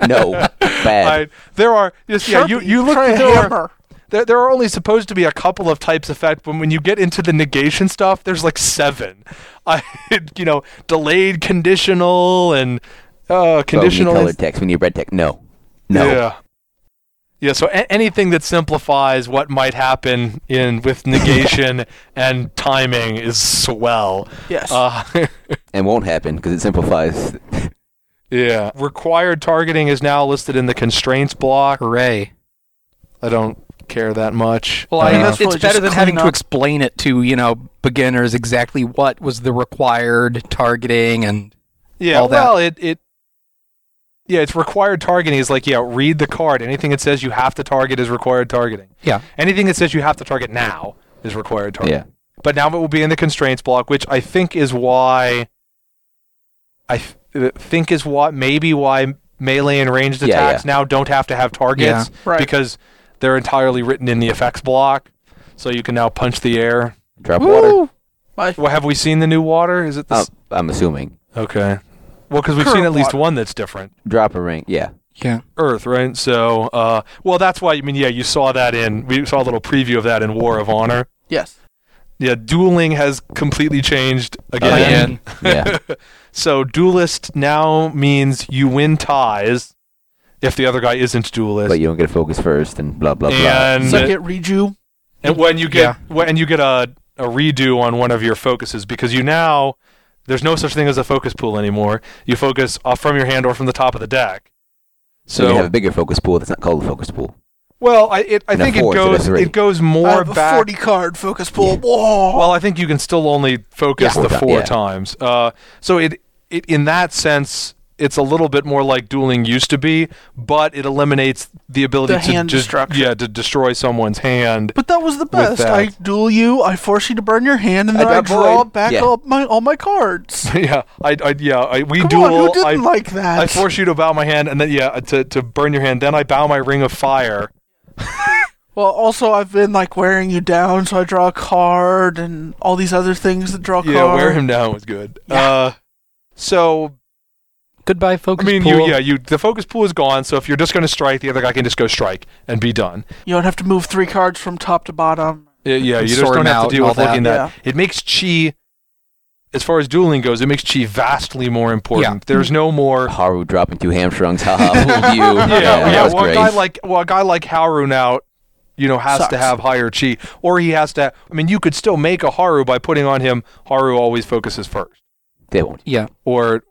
no, bad. I, there are just yeah you you look try there are, hammer. there, there are only supposed to be a couple of types of effect, but when you get into the negation stuff, there's like seven. I you know delayed conditional and uh Oh, we conditional. colored text. We need red text. No, No. Yeah. Yeah, so a- anything that simplifies what might happen in with negation and timing is swell. Yes. Uh, And won't happen because it simplifies. Yeah. Required targeting is now listed in the constraints block. Hooray. I don't care that much. Well, Uh, I mean, that's it's better than having clean to explain it to, you know, beginners exactly what was the required targeting and yeah, all that. well, it, it yeah, it's required targeting is like, yeah, read the card. Anything that says you have to target is required targeting. Yeah. Anything that says you have to target now is required targeting. Yeah. But now it will be in the constraints block, which I think is why I th- uh, think is what maybe why melee and ranged Yeah, attacks now don't have to have targets Right. because they're entirely written in the effects block. So you can now punch the air. Drop water. Woo! My, Well, have we seen the new water? Is it the s- I'm assuming. okay? Well, because we've seen at least water. one that's different. Drop a ring. Yeah. yeah. Earth, right? So, uh, well, that's why. I mean, yeah, you saw that in. We saw a little preview of that in War of Honor. yes. Yeah, dueling has completely changed again. Again. Yeah. so duelist now means you win ties if the other guy isn't duelist. but you don't get a focus first and blah blah blah. and Second reju. and when you get Yeah. when you get a a redo on one of your focuses because you now there's no such thing as a focus pool anymore. You focus off from your hand or from the top of the deck. so So you have a bigger focus pool that's not called a focus pool. Well, I it, I And a think it four instead goes it goes I more have a back 40 card focus pool. Whoa. Well, I think you can still only focus Yeah. the Four yeah. times. Uh, so it, it in that sense, it's a little bit more like dueling used to be, but it eliminates the ability The to just destruction. yeah to destroy someone's hand. but that was the best. I duel you, I force you to burn your hand, and I then I, got draw void. back Yeah. all my all my cards. yeah, I, I yeah I, we Come duel. on, who didn't I, like that? I force you to bow my hand, and then yeah to to burn your hand. Then I bow my ring of fire. well, also I've been like wearing you down, so I draw a card and all these other things that draw a Yeah, card. wear him down was good. Yeah. Uh, so Goodbye, focus. I mean, pool. you yeah you the focus pool is gone. So if you're just going to strike, the other guy can just go strike and be done. You don't have to move three cards from top to bottom. Yeah, yeah you just don't have to deal with all looking that. at It makes chi, as far as dueling goes, it makes chi vastly more important. Yeah. There's no more. Haru dropping two hamstrings. Haha, fooled you. Yeah, yeah. that was well, a guy like well, a guy like Haru now, you know, has to have higher chi, or he has to. I mean, you could still make a Haru by putting on him. Haru always focuses first, they won't. Yeah. or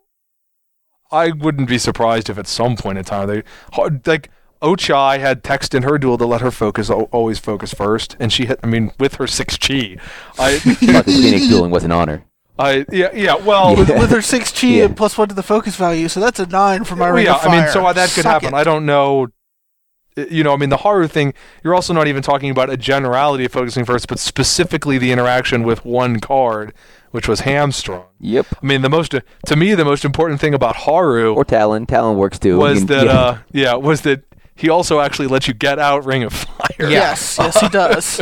I wouldn't be surprised if at some point in time they like. Ochai had text in her duel to let her focus always focus first, and she hit. I mean, with her six chi, I, But the Phoenix dueling was an honor. I, yeah, yeah. Well, With, with her six chi Yeah. and plus one to the focus value, so that's a nine for my Well, ring yeah, of fire. I mean, so uh, that could Suck happen. it. I don't know. You know, I mean, the Haru thing. You're also not even talking about a generality of focusing first, but specifically the interaction with one card, which was hamstrung. Yep. I mean, the most to me, the most important thing about Haru Or Talon. Talon works too. was can- that, yeah. uh, yeah, was that he also actually lets you get out Ring of Fire. Yes, yes, he does.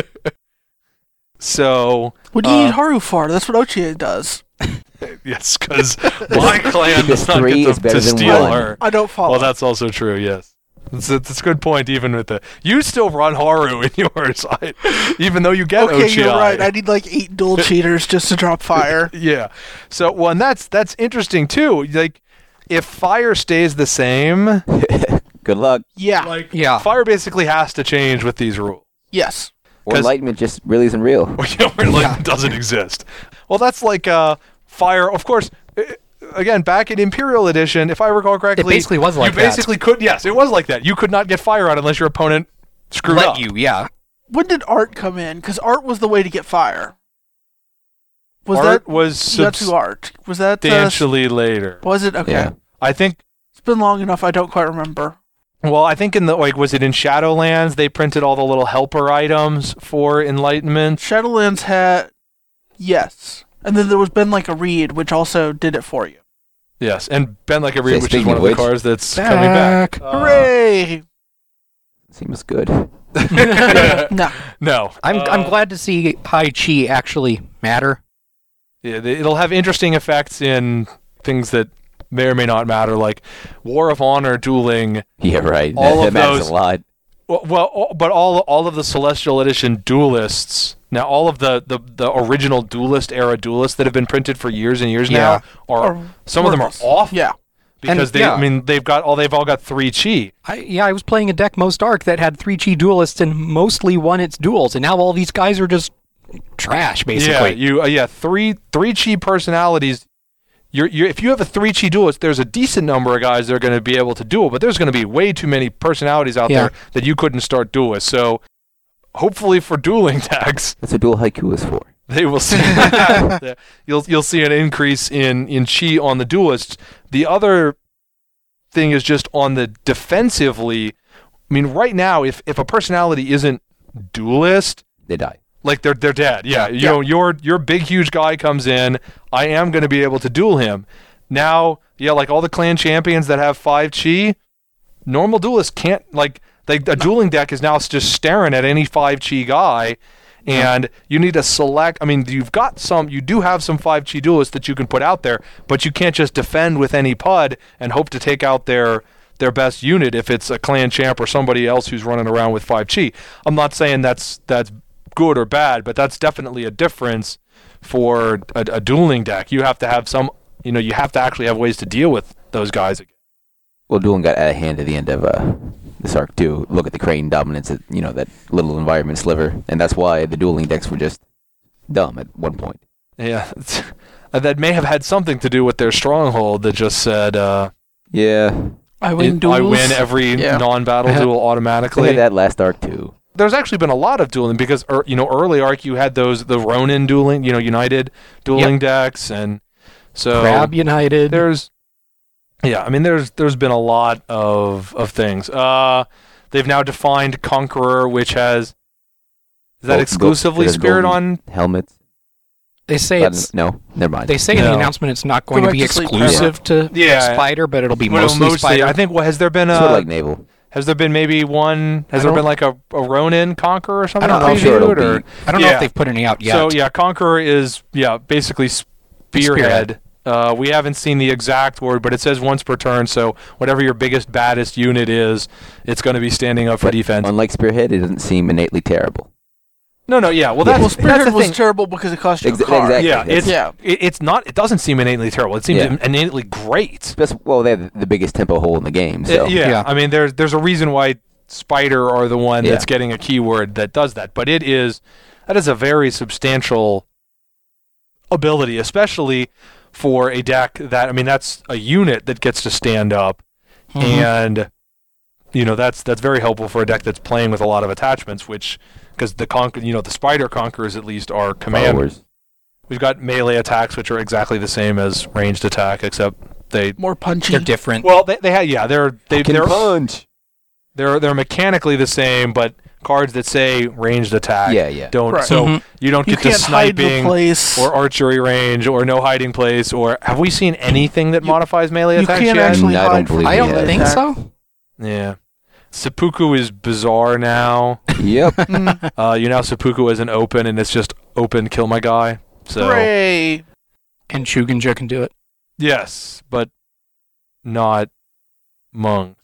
So What do you Uh, need Haru for? That's what Ochie does. yes, because my clan does not Three get is to, better to than steal one. her. I don't follow. Well, that's also true. Yes, it's a, it's a good point. Even with the you still run Haru in yours, I, even though you get okay, Ochi. you're right. I need like eight dual cheaters just to drop fire. yeah. So well, and that's that's interesting too. Like, if fire stays the same, Good luck. Yeah. like Yeah. fire basically has to change with these rules. yes. Or 'Cause- enlightenment just really isn't real. Or, you know, enlightenment doesn't exist. Well, that's like uh, fire. Of course, eh, again, back in Imperial Edition, if I recall correctly, it basically was like you that. basically could. Yes, it was like that. You could not get fire out unless your opponent screwed Let up. you, yeah. When did art come in? Because art was the way to get fire. Was Art that was not to art? Was that uh, substantially later. Was it okay? Yeah. I think. It's been long enough. I don't quite remember. Well, I think in the like, was it in Shadowlands? They printed all the little helper items for Enlightenment. Shadowlands had yes, and then there was Bend Like a Reed, which also did it for you. Yes, and Ben like a Say, read, which is one of of the which- cards that's coming back. Uh, Hooray! Seems good. no, no, I'm, Uh, I'm glad to see high chi actually matter. Yeah, it'll have interesting effects in things that may or may not matter, like War of Honor dueling. Yeah, right. All that, of that matters those- a lot. Well, well, but all all of the Celestial Edition duelists. Now, all of the, the, the original duelist era duelists that have been printed for years and years Yeah. now are Or some of them are off. Yeah, because they yeah. I mean they've got all they've all got three chi. I, yeah, I was playing a deck most dark that had three chi duelists and mostly won its duels, and now all these guys are just trash, basically. Yeah, basically. you uh, yeah three three chi personalities. You're, you're, if you have a three chi duelist, there's a decent number of guys that are going to be able to duel, but there's going to be way too many personalities out Yeah. there that you couldn't start duelists. So, hopefully for dueling decks, That's a dual haiku is for. they will see you'll you'll see an increase in in chi on the duelists. The other thing is just on the defensively. I mean, right now, if if a personality isn't duelist, They die. Like they're they're dead. Yeah, you Yeah. know, your your big huge guy comes in. I am going to be able to duel him. Now, yeah, like all the clan champions that have five chi, normal duelists can't like. They, a dueling deck is now just staring at any five chi guy, and you need to select. I mean, you've got some. You do have some five chi duelists that you can put out there, but you can't just defend with any pud and hope to take out their their best unit if it's a clan champ or somebody else who's running around with five chi. I'm not saying that's that's good or bad, but that's definitely a difference for a, a dueling deck. You have to have some, you know, you have to actually have ways to deal with those guys. Well, dueling got out of hand at the end of uh, this arc too. Look at the crane dominance, at, you know, that little environment sliver, and that's why the dueling decks were just dumb at one point. Yeah, that may have had something to do with their stronghold that just said, uh, Yeah, I win it- duels. I win every Yeah. non-battle duel they automatically. had that last arc too. There's actually been a lot of dueling because, er, you know, early arc you had those the Ronin dueling, you know, United dueling decks, and so Crab United. there's yeah i mean there's there's been a lot of of things uh they've now defined conqueror which has is that Gold- exclusively gold- spirit on Helmets. They say But it's. no, never mind. They say in the announcement it's not going Go to be to sleep, exclusive to Yeah. Spider, but it'll be Well, mostly, Spider. i think what has there been a sort of like naval. Has there been maybe one has there been like a, a ronin conqueror or something don't know. I'm sure it'll or be- I don't know if they've put any out yet. so yeah conqueror is yeah basically spearhead, Uh, we haven't seen the exact word, but it says once per turn. So whatever your biggest, baddest unit is, it's going to be standing up for But defense. Unlike Spearhead, it doesn't seem innately terrible. No, no, yeah. Well, Yeah. that's, well, that's the was thing. terrible because it cost you Exa- a card. exactly. Yeah, it's Yeah. It, it's not. It doesn't seem innately terrible. It seems Yeah. innately great. Just, well, they have the biggest tempo hole in the game. So Uh, yeah. Yeah. I mean, there's there's a reason why Spider are the one Yeah. that's getting a keyword that does that. But it is that is a very substantial ability, especially for a deck that I mean that's a unit that gets to stand up, Mhm. and you know that's that's very helpful for a deck that's playing with a lot of attachments, which because the conquer you know the Spider conquerors at least are command. followers. We've got melee attacks, which are exactly the same as ranged attack, except they More punchy. They're different. well they they have yeah they're they Can they're punch. they're they're mechanically the same, but cards that say ranged attack Yeah, yeah. don't. Right. So Mhm. you don't you get to the sniping place. or archery range or no hiding place or have we seen anything that You- modifies melee you attacks can't yet? actually No, I don't believe from I don't think attack. so. Yeah. Seppuku is bizarre now. yep. Mm, Uh, you now Seppuku isn't open and it's just open kill my guy. So Hooray! And Shugenja can do it. yes, but not monks.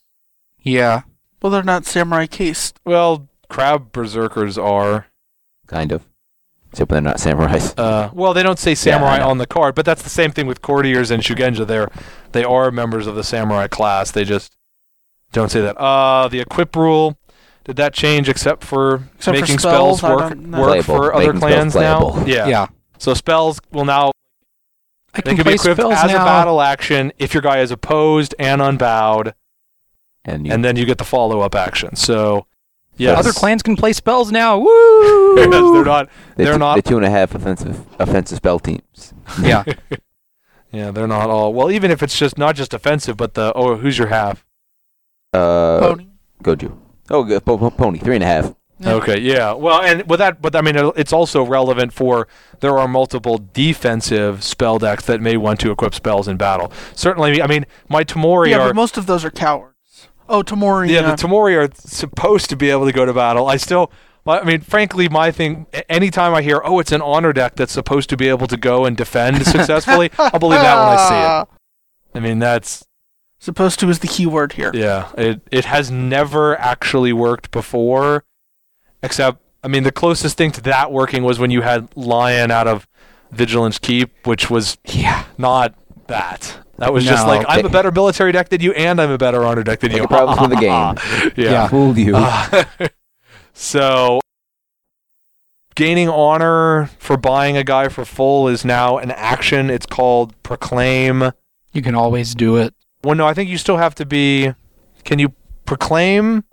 Yeah. Well, they're not samurai cased. Well, crab berserkers are. Kind of. Except they're not samurais. Uh, well, they don't say samurai know. on the card, but that's the same thing with courtiers and shugenja. They're they are members of the samurai class. They just don't say that. Uh, the equip rule did that change except for Except for making spells, spells, work work for other Making spells clans now? Yeah. Yeah. So spells will now I they can can be equipped spells as now. a battle action if your guy is opposed and unbowed, And, you, and then you get the follow up action. So yes, Other clans can play spells now. Woo! yes, they're not. the, they're two, not- the two and a half offensive offensive spell teams. Yeah. Yeah, they're not all. Well, even if it's just not just offensive, but the oh, who's your half? Uh, Pony. Goju. Oh, go- po- po- pony. Three and a half. Yeah. Okay, yeah. Well, and with that, but I mean, it's also relevant for there are multiple defensive spell decks that may want to equip spells in battle. Certainly, I mean, my Tamori Yeah, are. but most of those are cowards. Oh, Tamori. yeah, the Tamori are supposed to be able to go to battle. I still, I mean, frankly, my thing. a- Anytime I hear, oh, it's an honor deck that's supposed to be able to go and defend successfully, I'll believe that when I see it. I mean, that's Supposed to is the key word here. Yeah, it it has never actually worked before, except I mean the closest thing to that working was when you had Lion out of Vigilance Keep, which was Yeah. not that. That was just like I'm a better military deck than you, and I'm a better honor deck than you. your problems with the game. yeah. Yeah. Fooled you. Uh, so, gaining honor for buying a guy for full is now an action. It's called proclaim. You can always do it. Well, no, I think you still have to be. Can you proclaim?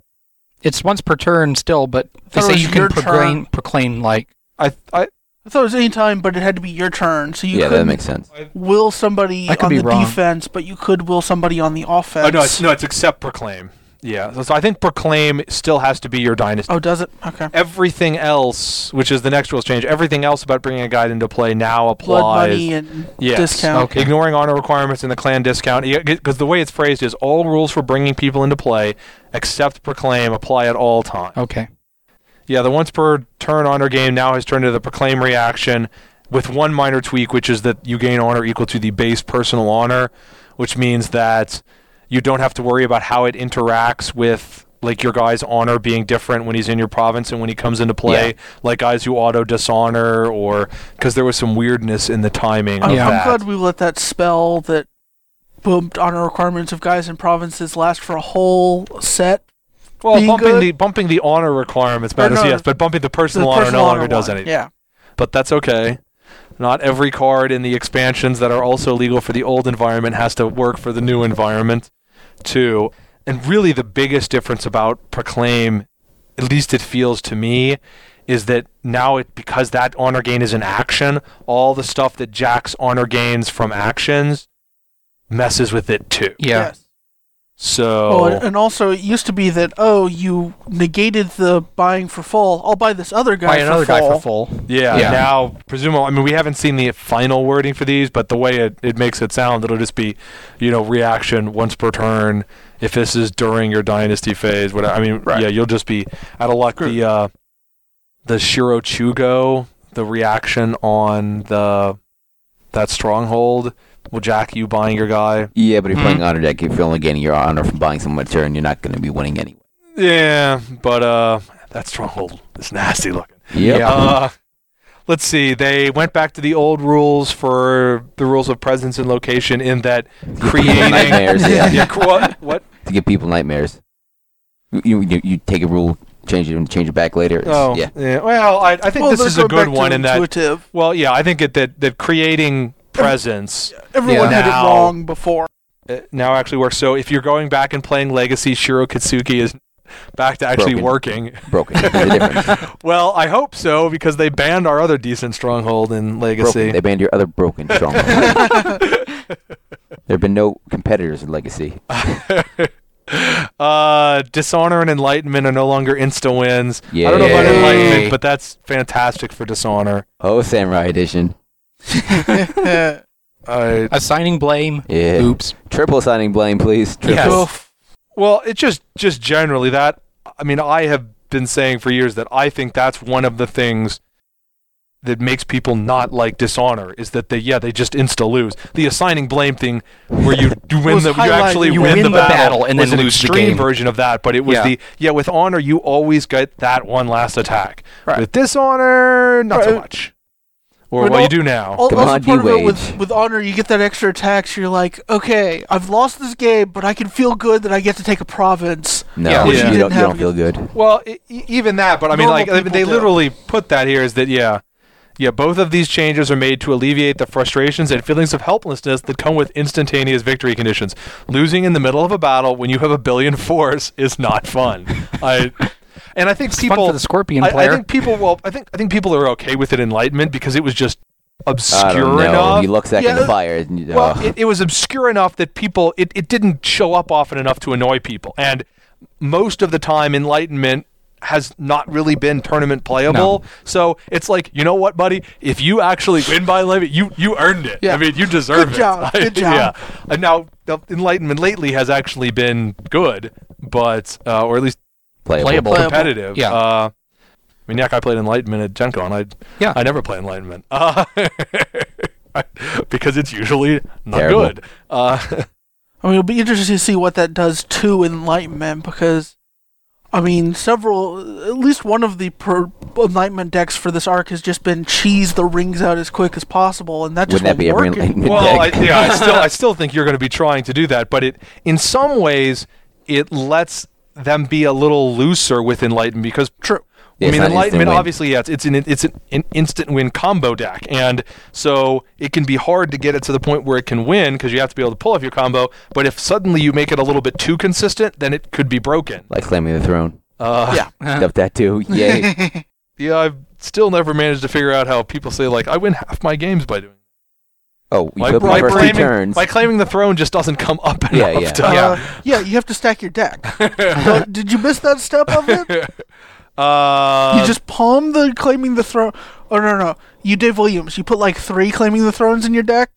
It's once per turn still, but they say you can proclaim, proclaim like I, I, I thought it was any time, but it had to be your turn. So you yeah, that couldn't makes sense. will somebody I could on be the wrong. defense, but you could will somebody on the oh, offense. no, it's, no, it's except proclaim. Yeah, so, so I think proclaim still has to be your dynasty. Oh, does it? Okay. Everything else, which is the next rules change, everything else about bringing a guide into play now applies. Blood money and Yes. discount. Okay. Ignoring honor requirements and the clan discount, because the way it's phrased is all rules for bringing people into play, except proclaim, apply at all times. okay. Yeah, the once per turn honor game now has turned into the proclaim reaction, with one minor tweak, which is that you gain honor equal to the base personal honor, which means that you don't have to worry about how it interacts with like your guy's honor being different when he's in your province and when he comes into play, Yeah. like guys who auto dishonor or because there was some weirdness in the timing I'm, of Yeah. I'm glad we let that spell that bumped honor requirements of guys in provinces last for a whole set. Well, being bumping good. the bumping the honor requirements Or matters, no, yes, but bumping the The personal honor personal no longer honor does anything. Yeah. But that's okay. Not every card in the expansions that are also legal for the old environment has to work for the new environment, too. And really, the biggest difference about Proclaim, at least it feels to me, is that now it because that honor gain is an action, all the stuff that jacks honor gains from actions messes with it too. Yeah. Yes. So Oh, and, and also it used to be that oh you negated the buying for full. I'll buy this other guy Buy for another full. guy for full. Yeah, Yeah. now presumably, I mean, we haven't seen the final wording for these, but the way it, it makes it sound, it'll just be, you know, reaction once per turn. If this is during your dynasty phase, whatever. I mean, Right. yeah, you'll just be out of luck. The uh, the Shiro Chugo, the reaction on the that stronghold will jack you buying your guy. Yeah, but if you're playing honor deck, if you're only getting your honor from buying someone a turn, you're not going to be winning anyway. Yeah, but uh, that stronghold is nasty looking. Yep. Yeah. Uh, let's see. They went back to the old rules for the rules of presence and location in that creating nightmares, yeah. yeah, what? What? to give people nightmares. You, you you take a rule, change it, and change it back later. It's- Oh, yeah. yeah. Well, I, I think well, this is a good one in that. intuitive. Well, yeah, I think it, that that creating presence Everyone Yeah. had it wrong before. uh, now actually works. So if you're going back and playing Legacy, Shiro Katsuki is back to actually Broken. working. Broken. There's a difference. Well, I hope so because they banned our other decent stronghold in Legacy. broken. They banned your other broken stronghold. there have been no competitors in Legacy. uh, Dishonor and Enlightenment are no longer insta wins. I don't know about Enlightenment, but that's fantastic for Dishonor. Oh, Samurai Edition. I Assigning blame. Yeah. Oops. Triple signing blame, please. Triple. Yes. Oof. well, it just just generally that. I mean, I have been saying for years that I think that's one of the things that makes people not like Dishonor is that they yeah they just insta lose. The assigning blame thing where you do win the you actually You win, win the the battle, battle and was then an lose the extreme game. version of that. But it was Yeah. the yeah with Honor you always get that one last attack. Right. With Dishonor, not so much. Or But well, you do now. Al- Come also on, part of it with, with honor, you get that extra attack. So you're like, okay, I've lost this game, but I can feel good that I get to take a province. No, Yeah. you, Which you don't, you don't feel good. Well, e- even that, but I mean, Normal like, I mean, people they do. literally put that here is that, yeah, yeah, both of these changes are made to alleviate the frustrations and feelings of helplessness that come with instantaneous victory conditions. Losing in the middle of a battle when you have a billion force is not fun. I, and I think It's people, fun for the Scorpion I, I think people, well, I think I think people are okay with it. Enlightenment because it was just I obscure don't know. enough. He looks that Yeah. the fire. Well, it, it was obscure enough that people it, it didn't show up often enough to annoy people. And most of the time Enlightenment has not really been tournament playable. So it's like, you know what, buddy? If you actually win by limit, you you earned it. Yeah. I mean, you deserve Good it. job. Good job. yeah. And now Enlightenment lately has actually been good, but uh, or at least playable. playable. Playable. competitive. Yeah. Uh, I mean, yeah, I played Enlightenment at Gen Con. I Yeah. I never play Enlightenment. Uh, because it's usually not Terrible. good. Uh, I mean, it'll be interesting to see what that does to Enlightenment because, I mean, several, at least one of the per enlightenment decks for this arc has just been cheese the rings out as quick as possible, and that just Wouldn't that be won't every work. enlightenment Well, I, yeah, I still, I still think you're going to be trying to do that, but it, in some ways, it lets them be a little looser with Enlighten because True. Yeah, I mean, not Enlightenment obviously, yeah, it's, it's an it's an, an instant win combo deck, and so it can be hard to get it to the point where it can win because you have to be able to pull off your combo. But if suddenly you make it a little bit too consistent, then it could be broken. like claiming the throne. Uh, Yeah. Stuff that too. Yay. yeah, I've still never managed to figure out how people say like I win half my games by doing. Oh, you By, put by my first two claiming, turns. by claiming the throne just doesn't come up enough. Yeah, yeah. To, Uh, yeah, you have to stack your deck. Did you miss that step of it? uh, you just palm the claiming the throne. Oh no, no, you Dave Williams. You put like three claiming the thrones in your deck.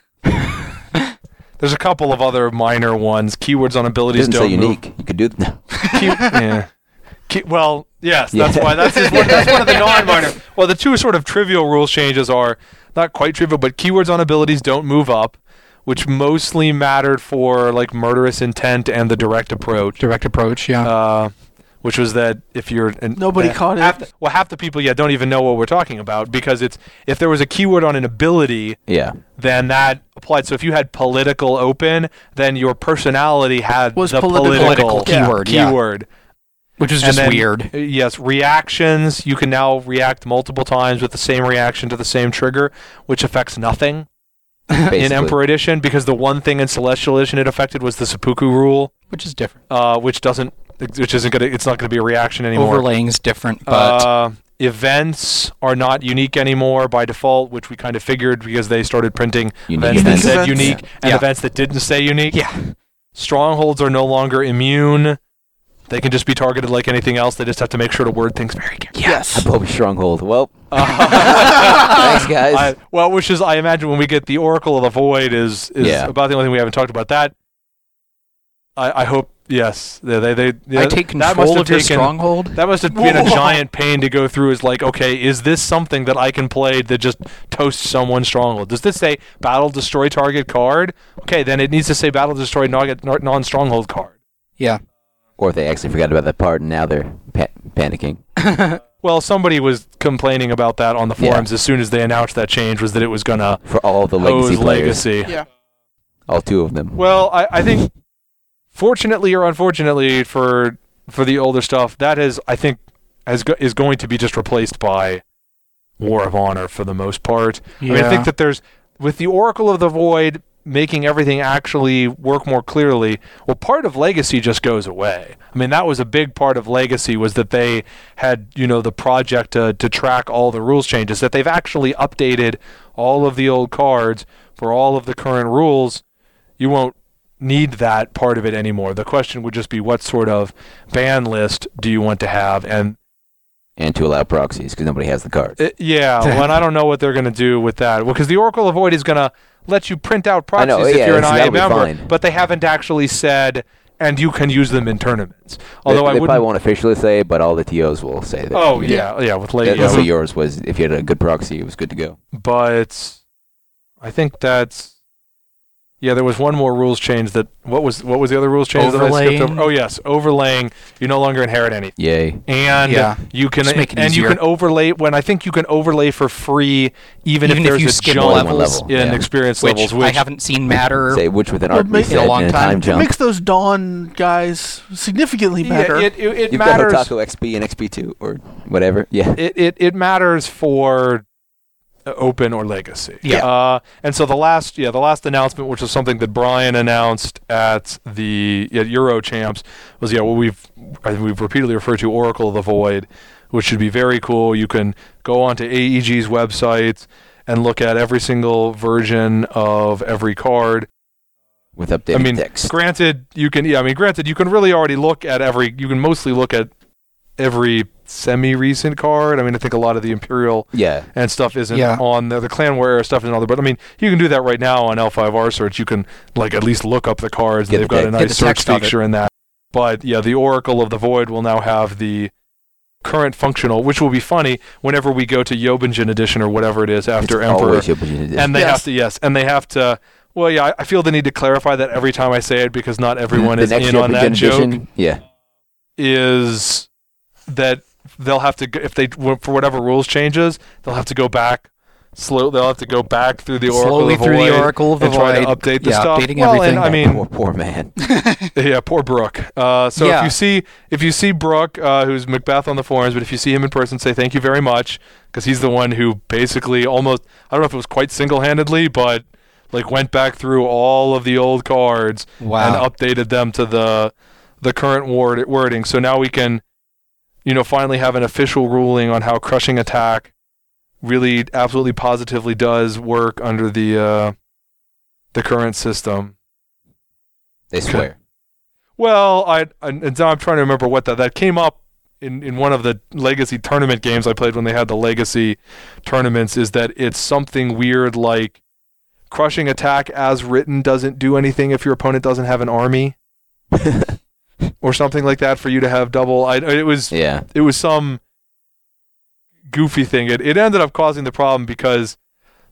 there's a couple of other minor ones. Keywords on abilities doesn't don't say move. unique. You could do no. Key- yeah. Key- well, yes, Yeah. that's why. That's, just one, that's one of the non-minor. Well, the two sort of trivial rules changes are not quite trivial, but keywords on abilities don't move up, which mostly mattered for like murderous intent and the direct approach. Direct approach, yeah. Uh, which was that if you're and Nobody uh, caught it. half the- well, half the people yeah don't even know what we're talking about because it's if there was a keyword on an ability, Yeah. then that applied. So if you had political open, then your personality had Was the political. political, Political keyword, yeah. keyword. Which is just then, weird. uh, Yes, reactions. You can now react multiple times with the same reaction to the same trigger, which affects nothing in Emperor Edition because the one thing in Celestial Edition it affected was the seppuku rule, Which is different. uh, which doesn't, which isn't gonna, it's not gonna be a reaction anymore. Overlaying's different, but Uh, events are not unique anymore by default, which we kind of figured because they started printing Unique events that said Events. unique and Yeah. events that didn't say unique. yeah. Strongholds are no longer immune. They can just be targeted like anything else. They just have to make sure to word things very carefully. Yes. I Bobby Stronghold. Well, Thanks, Thanks, guys. I, well, which is, I imagine, when we get the Oracle of the Void, is is Yeah. about the only thing we haven't talked about. That I, I hope, yes, they they, they I yeah, take that must control have of your taken- stronghold. That must have been a Whoa. giant pain to go through. Is like, okay, is this something that I can play that just toasts someone's stronghold? Does this say battle destroy target card? Okay, then it needs to say battle destroy non stronghold card. Yeah. Or if they actually forgot about that part and now they're pa- panicking. Well, somebody was complaining about that on the Yeah. forums as soon as they announced that change was that it was gonna For all the legacy players. legacy. Yeah. All two of them. Well, I, I think, fortunately or unfortunately for for the older stuff, that is I think has go, is going to be just replaced by War of Honor for the most part. I mean, I think that there's with the Oracle of the Void making everything actually work more clearly. Well, part of Legacy just goes away. I mean, that was a big part of Legacy was that they had you know the project to to track all the rules changes. That they've actually updated all of the old cards for all of the current rules. You won't need that part of it anymore. The question would just be what sort of ban list do you want to have and And to allow proxies because nobody has the cards. Uh, yeah, well, and I don't know what they're going to do with that. Well, because the Oracle of Void is going to let you print out proxies know, if yeah, you're an so IA member, fine. but they haven't actually said, and you can use them in tournaments. Although they, I they wouldn't. probably won't officially say but all the TOs will say that. oh you know, yeah, yeah, with that- late. That's yeah, what yours was. If you had a good proxy, it was good to go. but I think that's. Yeah, there was one more rules change that. What was what was the other rules change that I skipped over? Oh yes, overlaying. You no longer inherit anything. Yay. and Yeah. you can Just make it and you can overlay when I think you can overlay for free even, Even if if there's you a skip jump levels. One in level, yeah. experience which, levels, which I haven't seen matter. Say which with an Well, art makes- in a long time. time It It makes those Dawn guys significantly better. yeah, better. it it, it You've matters. got Otaku XP and XP2 or whatever. Yeah. It, it it matters for open or legacy. Yeah. Uh, and so the last yeah the last announcement, which was something that Brian announced at the at Euro Champs, was yeah what we've I think we've repeatedly referred to Oracle of the Void, which should be very cool. You can go onto AEG's website and look at every single version of every card. With updated I mean, text. granted, you can. Yeah, I mean, granted, you can really already look at every. You can mostly look at every semi-recent card. I mean, I think a lot of the Imperial yeah. and stuff isn't Yeah. on there. The clan wear stuff isn't on there. But I mean, you can do that right now on L5R search. You can like at least look up the cards. Get They've the got a nice search text of it. feature in that. But yeah, the Oracle of the Void will now have the current functional, which will be funny whenever we go to Yobingen edition or whatever it is after it's Emperor always open to this. and they Yes. have to yes, and they have to. Well, yeah, I- I feel the need to clarify that every time I say it because not everyone the is next in on that Yobigen joke. Yeah. Is that they'll have to go, if they for whatever rules changes, they'll have to go back slow. They'll have to go back through the Oracle Slowly of the through Void the Oracle of the and try to Void. update the yeah, stuff. updating well, everything. and I mean, poor, poor man. yeah, poor Brooke. Uh, so if you see if you see Brooke, uh, who's Macbeth on the forums, but if you see him in person, say thank you very much because he's the one who basically almost I don't know if it was quite single handedly, but like went back through all of the old cards wow. and updated them to the the current word wording. So now we can, you know, finally have an official ruling on how crushing attack really absolutely positively does work under the uh, the current system. They swear. Well, I and and now I'm trying to remember what that that came up in in one of the legacy tournament games I played when they had the legacy tournaments. Is that it's something weird like crushing attack as written doesn't do anything if your opponent doesn't have an army or something like that for you to have double. I it was yeah. it was some goofy thing. It it ended up causing the problem because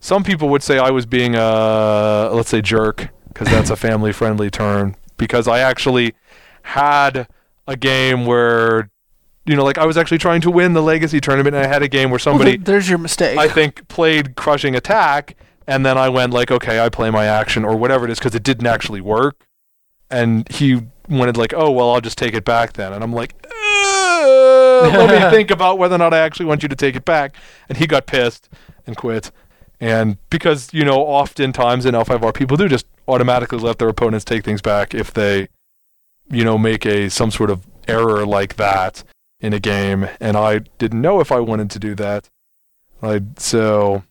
some people would say I was being a let's say jerk because that's a family friendly term because I actually had a game where you know like I was actually trying to win the legacy tournament and I had a game where somebody th- there's your mistake. I think played crushing attack and then I went like okay I play my action or whatever it is because it didn't actually work and he wanted like oh well I'll just take it back then. And I'm like "Uh, let me think about whether or not I actually want you to take it back. And he got pissed and quit. And because you know oftentimes in L5R people do just automatically let their opponents take things back if they you know make a some sort of error like that in a game. And I didn't know if I wanted to do that. I so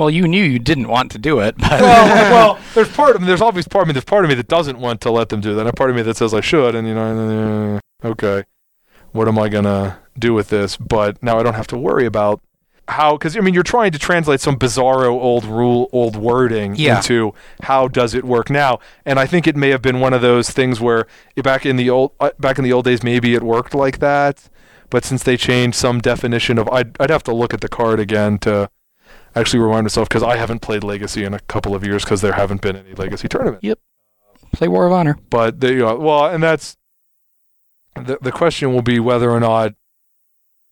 well, you knew you didn't want to do it, but well, well, there's part of me. There's obvious part of me. There's part of me that doesn't want to let them do that. And a part of me that says I should. And you know, uh, okay, what am I gonna do with this? But now I don't have to worry about how. Because I mean, you're trying to translate some bizarro old rule, old wording Yeah. into how does it work now. And I think it may have been one of those things where back in the old uh, back in the old days, maybe it worked like that. But since they changed some definition of, I'd, I'd have to look at the card again to actually remind myself because I haven't played Legacy in a couple of years because there haven't been any Legacy tournaments. Yep. Play War of Honor. But they, uh, well, and that's the the question will be whether or not,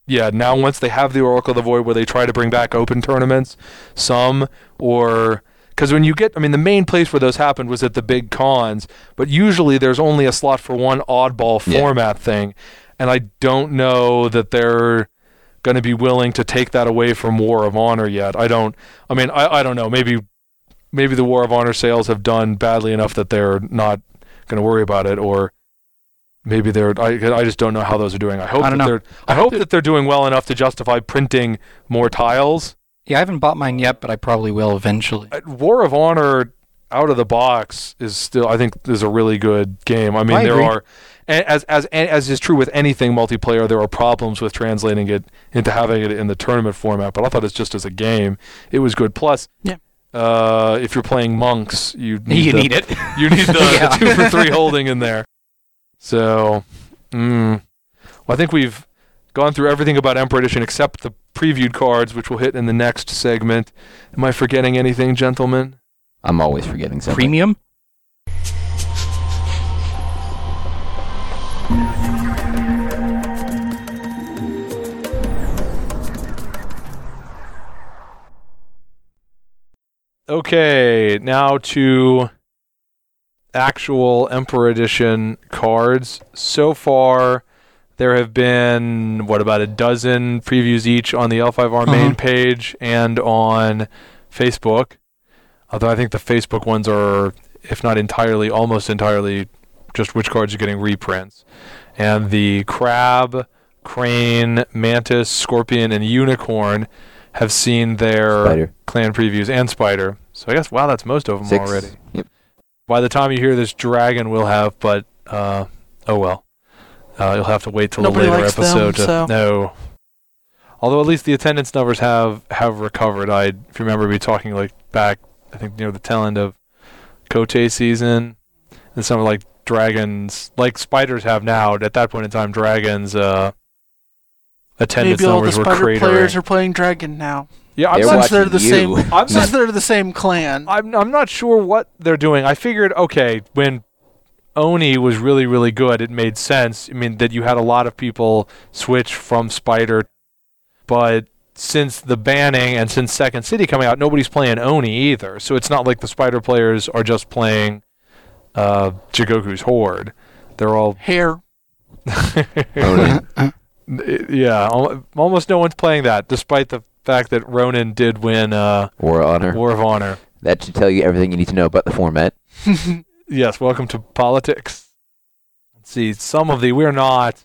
yeah, now once they have the Oracle of the Void, where they try to bring back open tournaments, some or. Because when you get, I mean, the main place where those happened was at the big cons, but usually there's only a slot for one oddball Yeah. format thing, and I don't know that they're going to be willing to take that away from War of Honor yet. I don't. I mean, I, I don't know. Maybe maybe the War of Honor sales have done badly enough that they're not going to worry about it, or maybe they're. I, I just don't know how those are doing. I hope I that know. they're. I hope that they're doing well enough to justify printing more tiles. Yeah, I haven't bought mine yet, but I probably will eventually. Uh, War of Honor out of the box is still. I think is a really good game. I mean, I there are. A- As as as is true with anything multiplayer, there are problems with translating it into having it in the tournament format. But I thought it's just as a game, it was good. Plus, Yeah. uh, if you're playing monks, you need you the, need it. You need the, Yeah. the two for three holding in there. So, mm, well, I think we've gone through everything about Emperor Edition except the previewed cards, which we'll hit in the next segment. Am I forgetting anything, gentlemen? I'm always forgetting something. Premium. Okay, now to actual Emperor Edition cards. So far, there have been, what, about a dozen previews each on the L5R main Uh-huh. page and on Facebook. Although I think the Facebook ones are, if not entirely, almost entirely just which cards are getting reprints. And the Crab, Crane, Mantis, Scorpion, and Unicorn have seen their Spider. clan previews and Spider. So I guess, wow, that's most of them Six. already. Yep. By the time you hear this, Dragon will have, but uh, oh well. Uh, you'll have to wait till Nobody a later likes them, episode to so- no. Although at least the attendance numbers have have recovered. I, if you remember, me talking like back, I think near the tail end of Kotei season, and some of like dragons, like spiders have now. At that point in time, dragons uh, attendance Maybe all the numbers were spider cratering. players are playing dragon now. yeah, I'm They're not Since they're watching the you. same. I'm Since not they're the same clan. I'm I'm not sure what they're doing. I figured okay when Oni was really, really good. It made sense. I mean, that you had a lot of people switch from Spider, but since the banning and since Second City coming out, nobody's playing Oni either. So it's not like the Spider players are just playing uh, Jigoku's Horde. They're all Hair. Yeah, al- almost no one's playing that, despite the fact that Ronin did win uh, War of Honor. War of Honor. That should tell you everything you need to know about the format. Yes, welcome to politics. Let's see, some of the we're not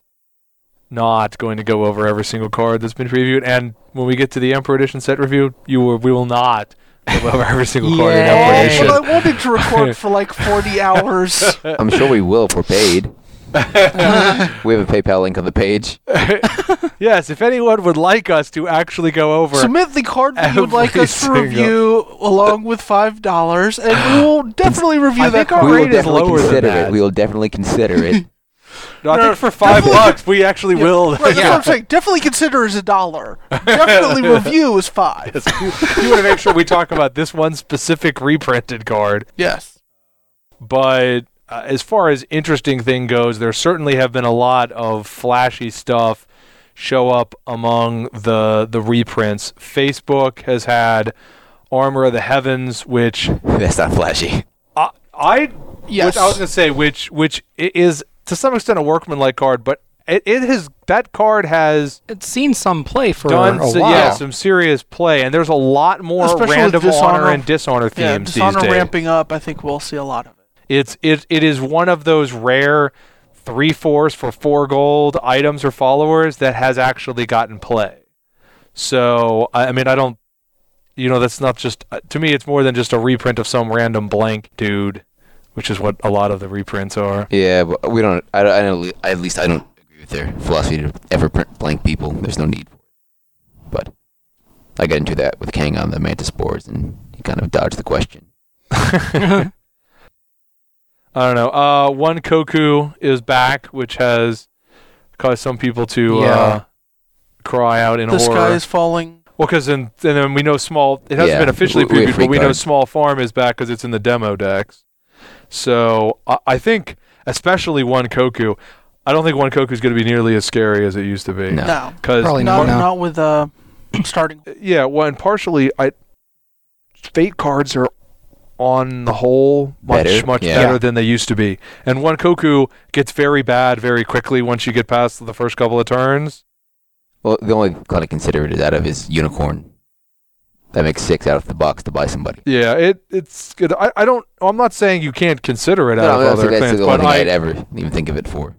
not going to go over every single card that's been previewed, and when we get to the Emperor Edition set review, you will, we will not go over every single card in Yay. Emperor Oh, but I wanted to record for like 40 hours. I'm sure we will if we're paid. we have a PayPal link on the page. yes, if anyone would like us to actually go over, Submit the card that you would like us to single- review along with $5, and we will definitely review I that think our card. we rate will is definitely lower than consider that. it. We will definitely consider it. No, I think for five bucks we actually Yeah, will. Right, that's what I'm saying. Definitely consider as a dollar. Definitely review is five. you want to make sure we talk about this one specific reprinted card. Yes. but uh, as far as interesting thing goes, there certainly have been a lot of flashy stuff show up among the the reprints. Facebook has had Armor of the Heavens, which That's not flashy. I, I Yes. which I was gonna say, which which is to some extent a workmanlike card, but it, it has that card has It's seen some play for done a so- while. yeah some serious play, and there's a lot more Especially with random Dishonor. honor and dishonor Yeah, themes Dishonor these days. ramping up, I think we'll see a lot of it. It's it it is one of those rare three fours for four gold items or followers that has actually gotten play. So I, I mean I don't you know that's not just uh, to me it's more than just a reprint of some random blank dude, which is what a lot of the reprints are. Yeah, but we don't. I, don't- I don't. At least I don't agree with their philosophy to ever print blank people. There's no need for it. But I got into that with Kang on the mantis spores, and he kind of dodged the question. I don't know. Uh, one Koku is back, which has caused some people to Yeah. uh, cry out in The horror. sky is falling. Well, because then, and then we know small. It hasn't Yeah, been officially we- we previewed, but we know small farm is back because it's in the demo decks. So I, I think, especially one Koku, I don't think one Koku is going to be nearly as scary as it used to be. No. No. Because Probably Not, no. not with uh, starting. yeah, well, and partially, I fate cards are on the whole much Better, much yeah. better than they used to be. And one Koku gets very bad very quickly once you get past the first couple of turns. Well, the only kind of consider it is out of his unicorn. That makes six out of the box to buy somebody. Yeah, it it's good. I, I don't. I'm not saying you can't consider it out No, of other that's things, the but thing I, I'd ever even think of it for.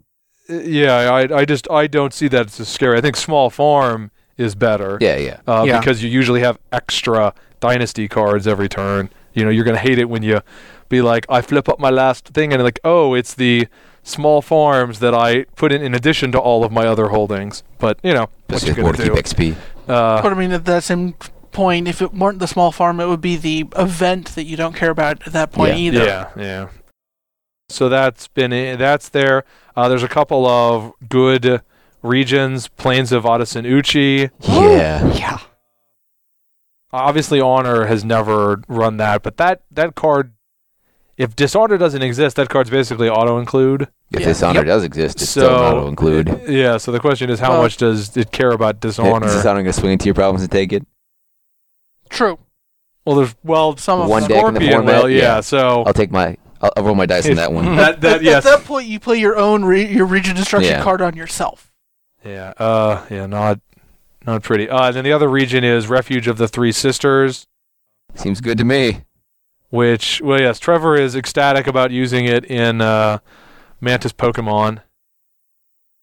Yeah, I I just I don't see that as scary. I think small farm is better. Yeah, yeah. Uh, Yeah. Because you usually have extra dynasty cards every turn. You know, you're gonna hate it when you be like, I flip up my last thing and like, oh, it's the small farms that I put in in addition to all of my other holdings. But you know, what Just you more gonna to keep do? XP. Uh, But I mean, at that same point, if it weren't the small farm, it would be the event that you don't care about at that point Yeah. either. Yeah, yeah. So that's been i- that's there. Uh, there's a couple of good regions, Plains of Otosan Uchi. Yeah. yeah. Obviously, Honor has never run that, but that that card, if Dishonor doesn't exist, that card's basically auto include. If Yeah. Dishonor Yep. does exist, it's So- still not to include. Yeah. So the question is, how Well- much does it care about Is Dishonor? Dishonor going to swing into your problems and take it? True. well, there's well, Some of One them. deck in the Scorpion format, will, yeah. yeah. So I'll take my. I'll, I'll roll my dice on that one. that that At yes, that point, you play your own re- your region destruction Yeah. card on yourself. yeah, uh, yeah, not not pretty. Uh, and then the other region is Refuge of the Three Sisters. Seems good to me. which well yes trevor is ecstatic about using it in uh, mantis pokemon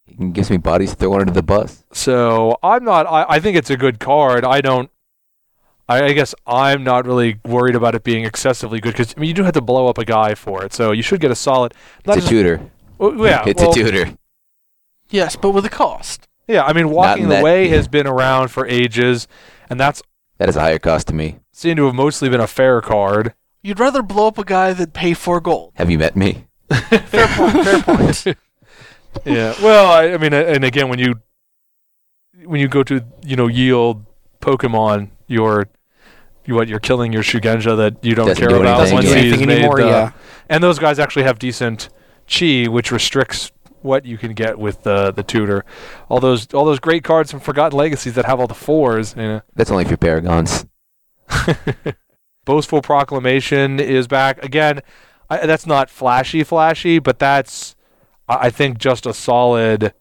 He gives me bodies to throw under the bus. so i'm not I, I think it's a good card i don't I, I guess i'm not really worried about it being excessively good because I mean, you do have to blow up a guy for it so you should get a solid not It's a just- tutor. well, yeah it's well, a tutor. Yes, but with a cost. yeah i mean walking the that- way yeah. has been around for ages and that's That is a higher cost to me. seemed to have mostly been a fair card You'd rather blow up a guy than pay four gold. Have you met me? Fair point. Fair point. yeah. Well, I, I mean, and again, when you when you go to you know yield Pokemon, you're you what you're killing your Shugenja that you don't Doesn't care do about anything, once yeah. he's Anything made. anymore, the- yeah. And those guys actually have decent chi, which restricts what you can get with the the tutor. All those all those great cards from Forgotten Legacies that have all the fours. You know. That's only for Paragons. Boastful Proclamation is back again. I, that's not flashy, flashy, but that's I I think just a solid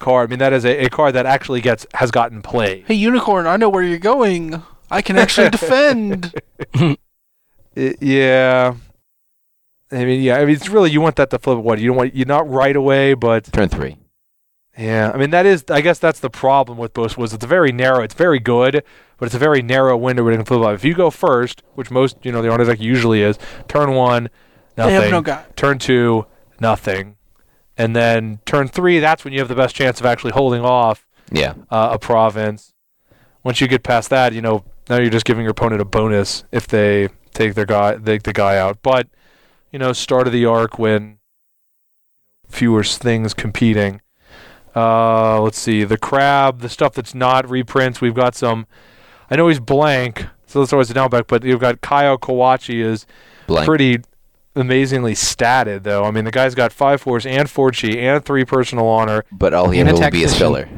card. I mean, that is a, a card that actually gets has gotten played. Hey, Unicorn, I know where you're going. I can actually defend. I- yeah. I mean, yeah. I mean, it's really you want that to flip. What you don't want you're not right away, but Turn three. yeah. I mean, that is. I guess that's the problem with Boast was it's very narrow. It's very good, but it's a very narrow window where it can flip up. If you go first, which most you know the honor deck usually is, turn one, they nothing. have no guy. turn two, nothing, and then turn three. That's when you have the best chance of actually holding off Yeah. uh, a province. Once you get past that, you know now you're just giving your opponent a bonus if they take their guy, take the guy out. But you know, start of the arc when fewer things competing. Uh, let's see the crab, the stuff that's not reprints. We've got some. I know he's blank, so that's always a down back. But you've got Kaiu Kawachi is Blank. pretty amazingly statted though. I mean, the guy's got five fours and four chi and three personal honor. but all he And a will be is filler.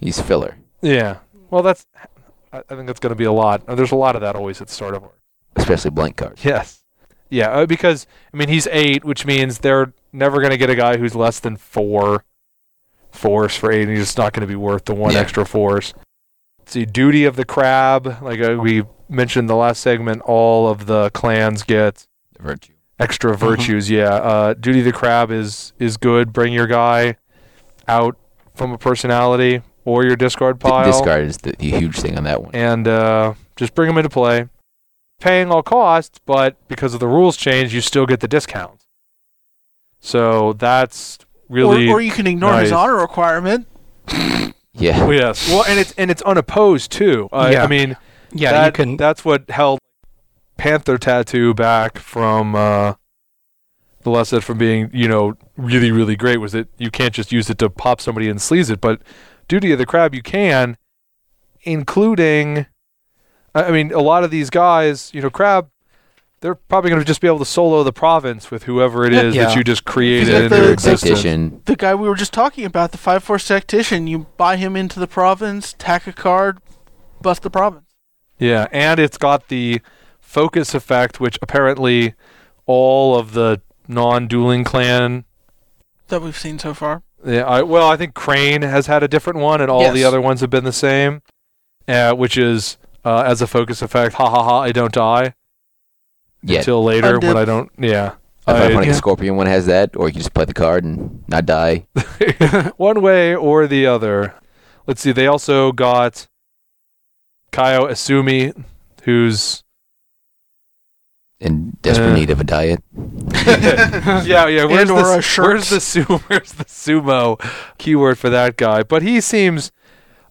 He's filler. Yeah. Well, that's. I I think that's going to be a lot. Uh, There's a lot of that always at the start of arc. Especially blank cards. Yes. Yeah, uh, because I mean he's eight, which means they're never going to get a guy who's less than four force for eight. And he's just not going to be worth the one Yeah. extra force. See, duty of the crab, like uh, we mentioned the last segment, all of the clans get Virtue. Extra Mm-hmm. virtues. Yeah, uh, duty of the crab is is good. Bring your guy out from a personality or your discard D- pile, discard is the, the huge thing on that one. and uh, just bring them into play. Paying all costs, but because of the rules change, you still get the discount. So that's really or, or you can ignore his nice. honor requirement. Yeah. Oh, yes. Well, and it's and it's unopposed too. Uh, Yeah. I mean, Yeah, that, you can. That's what held Panther Tattoo back from uh, the lesson from being, you know, really, really great. Was that you can't just use it to pop somebody and sleaze it, but Duty of the Crab you can, including. I I mean, a lot of these guys, you know, Crab, they're probably going to just be able to solo the province with whoever it is Yeah. Yeah. that you just created Is that into the- existence. The guy we were just talking about, the five four tactician, you buy him into the province, tack a card, bust the province. Yeah, and it's got the focus effect, which apparently all of the non-dueling clan. That we've seen so far. Yeah, I, well, I think Crane has had a different one, and all the other ones have been the same, uh, which is uh, as a focus effect. Ha ha ha! I don't die Yeah. until later when I don't. Yeah, I find I- funny yeah. the Scorpion one has that, or you can just play the card and not die. one way or the other. Let's see. They also got Kaiu Asumi, who's In desperate Uh. need of a diet. yeah, yeah. Where's, And or the, a shirt. where's the sumo? Where's the sumo keyword for that guy? But he seems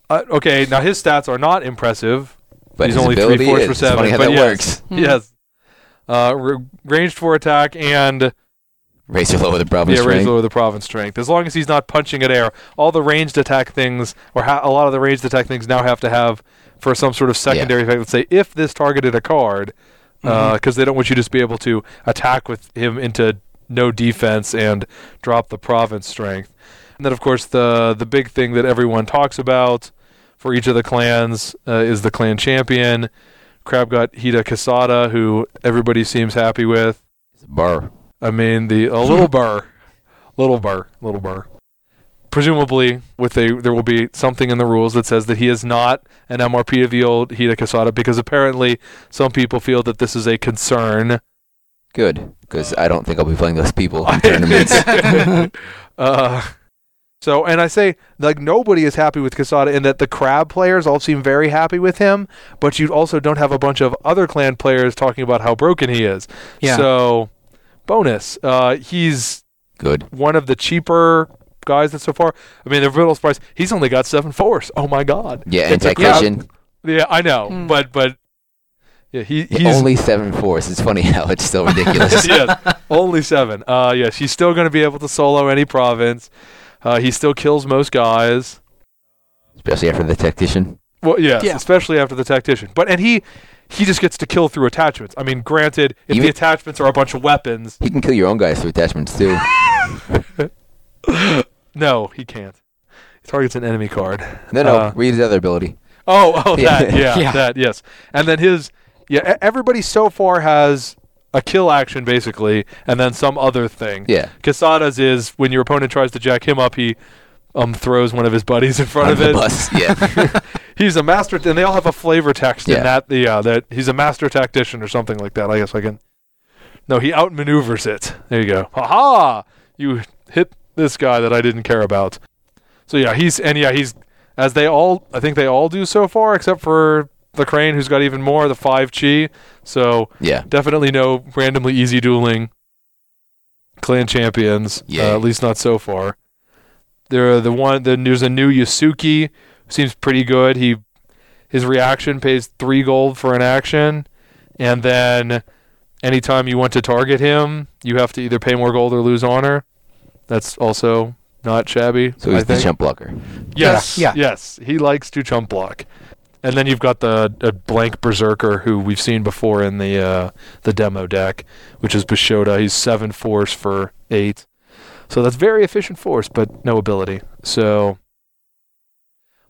uh, okay. Now his stats are not impressive. But He's his only three ability fours is. for It's seven, funny how but that yes. works. Hmm. Yes, uh, r- ranged for attack and Raise or lower the problem yeah, raise strength. lower the province strength. As long as he's not punching at air, all the ranged attack things, or ha- a lot of the ranged attack things now have to have for some sort of secondary effect. Let's say if this targeted a card, because Mm-hmm. they don't want you to just be able to attack with him into no defense and drop the province strength. And then, of course, the the big thing that everyone talks about for each of the clans uh, is the clan champion. Crab got Hida Kasada, who everybody seems happy with. It's a bar. I mean, the a little burr, little burr, little burr. Presumably, with a there will be something in the rules that says that he is not an MRP of the old Hida Kasada because apparently some people feel that this is a concern. Good, because I don't think I'll be playing those people in tournaments. uh, so, and I say like nobody is happy with Kasada in that the crab players all seem very happy with him, but you also don't have a bunch of other clan players talking about how broken he is. Yeah. So, bonus, uh, he's Good. one of the cheaper guys that so far. I mean, the little surprise. He's only got seven force. Oh my god. Yeah, and It's a- tactician. Yeah, I know, Hmm. but but yeah, he he's Only seven fours. It's funny how it's still ridiculous. yes, only seven. Uh, yes, he's still going to be able to solo any province. Uh, he still kills most guys. Especially after the tactician. Well, yes, Yeah. especially after the tactician. But and he he just gets to kill through attachments. I mean, granted, if Even- the attachments are a bunch of weapons, He can kill your own guys through attachments too. no, he can't. He targets an enemy card. No, no. Uh, read his other ability. Oh, oh, Yeah. that, yeah, Yeah. that, yes. And then his, yeah, e- everybody so far has a kill action basically, and then some other thing. Yeah. Kasada's is when your opponent tries to jack him up, he um throws one of his buddies in front Under of the it. bus. Yeah. He's a master, and they all have a flavor text in that. Yeah, that he's a master tactician or something like that. I guess I can. No, he outmaneuvers it. There you go. Ha ha! You hit this guy that I didn't care about. So yeah, he's and yeah, he's as they all. I think they all do so far, except for the crane, who's got even more. The five chi. So yeah. definitely no randomly easy dueling clan champions. Yay. Uh, at least not so far. There, the one. Then there's a new Yasuki. Seems pretty good. He, his reaction pays three gold for an action, and then anytime you want to target him, you have to either pay more gold or lose honor. That's also not shabby. So I he's the think. jump blocker. Yes, Yeah. yes, he likes to chump block. And then you've got the a blank berserker who we've seen before in the uh, the demo deck, which is Bishoda. He's seven force for eight, so that's very efficient force, but no ability. So,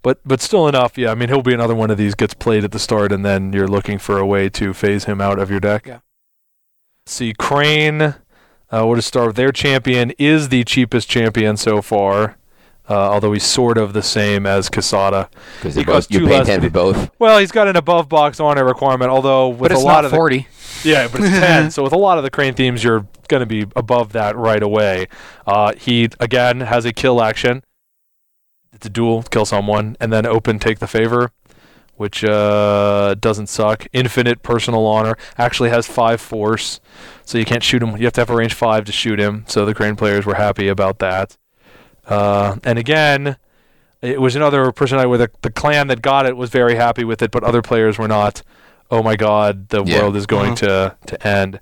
but but still enough. Yeah, I mean he'll be another one of these gets played at the start, and then you're looking for a way to phase him out of your deck. Yeah. See Crane. Uh, we'll just start with their champion is the cheapest champion so far. Uh, although he's sort of the same as Kasada. Because He you're, both, costs two less, 10 both. Well, he's got an above box honor requirement, although with but it's a lot not of the 40. yeah, but it's ten. So with a lot of the crane themes, you're going to be above that right away. Uh, he again has a kill action. It's a duel, kill someone, and then open take the favor, which uh, doesn't suck. Infinite personal honor actually has five force, so you can't shoot him. You have to have a range five to shoot him. So the crane players were happy about that. Uh, and again, it was another personality where the, the clan that got it was very happy with it, but other players were not. Oh my God, the Yeah. world is going to to end.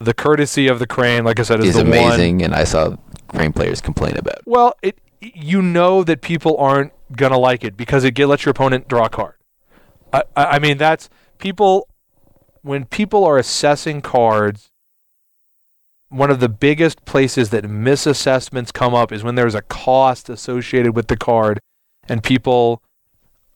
The courtesy of the crane, like I said, is Is the one. amazing, and I saw crane players complain about. it. Well, it you know that people aren't gonna like it because it get, lets your opponent draw a card. I, I mean that's people when people are assessing cards. One of the biggest places that misassessments come up is when there's a cost associated with the card, and people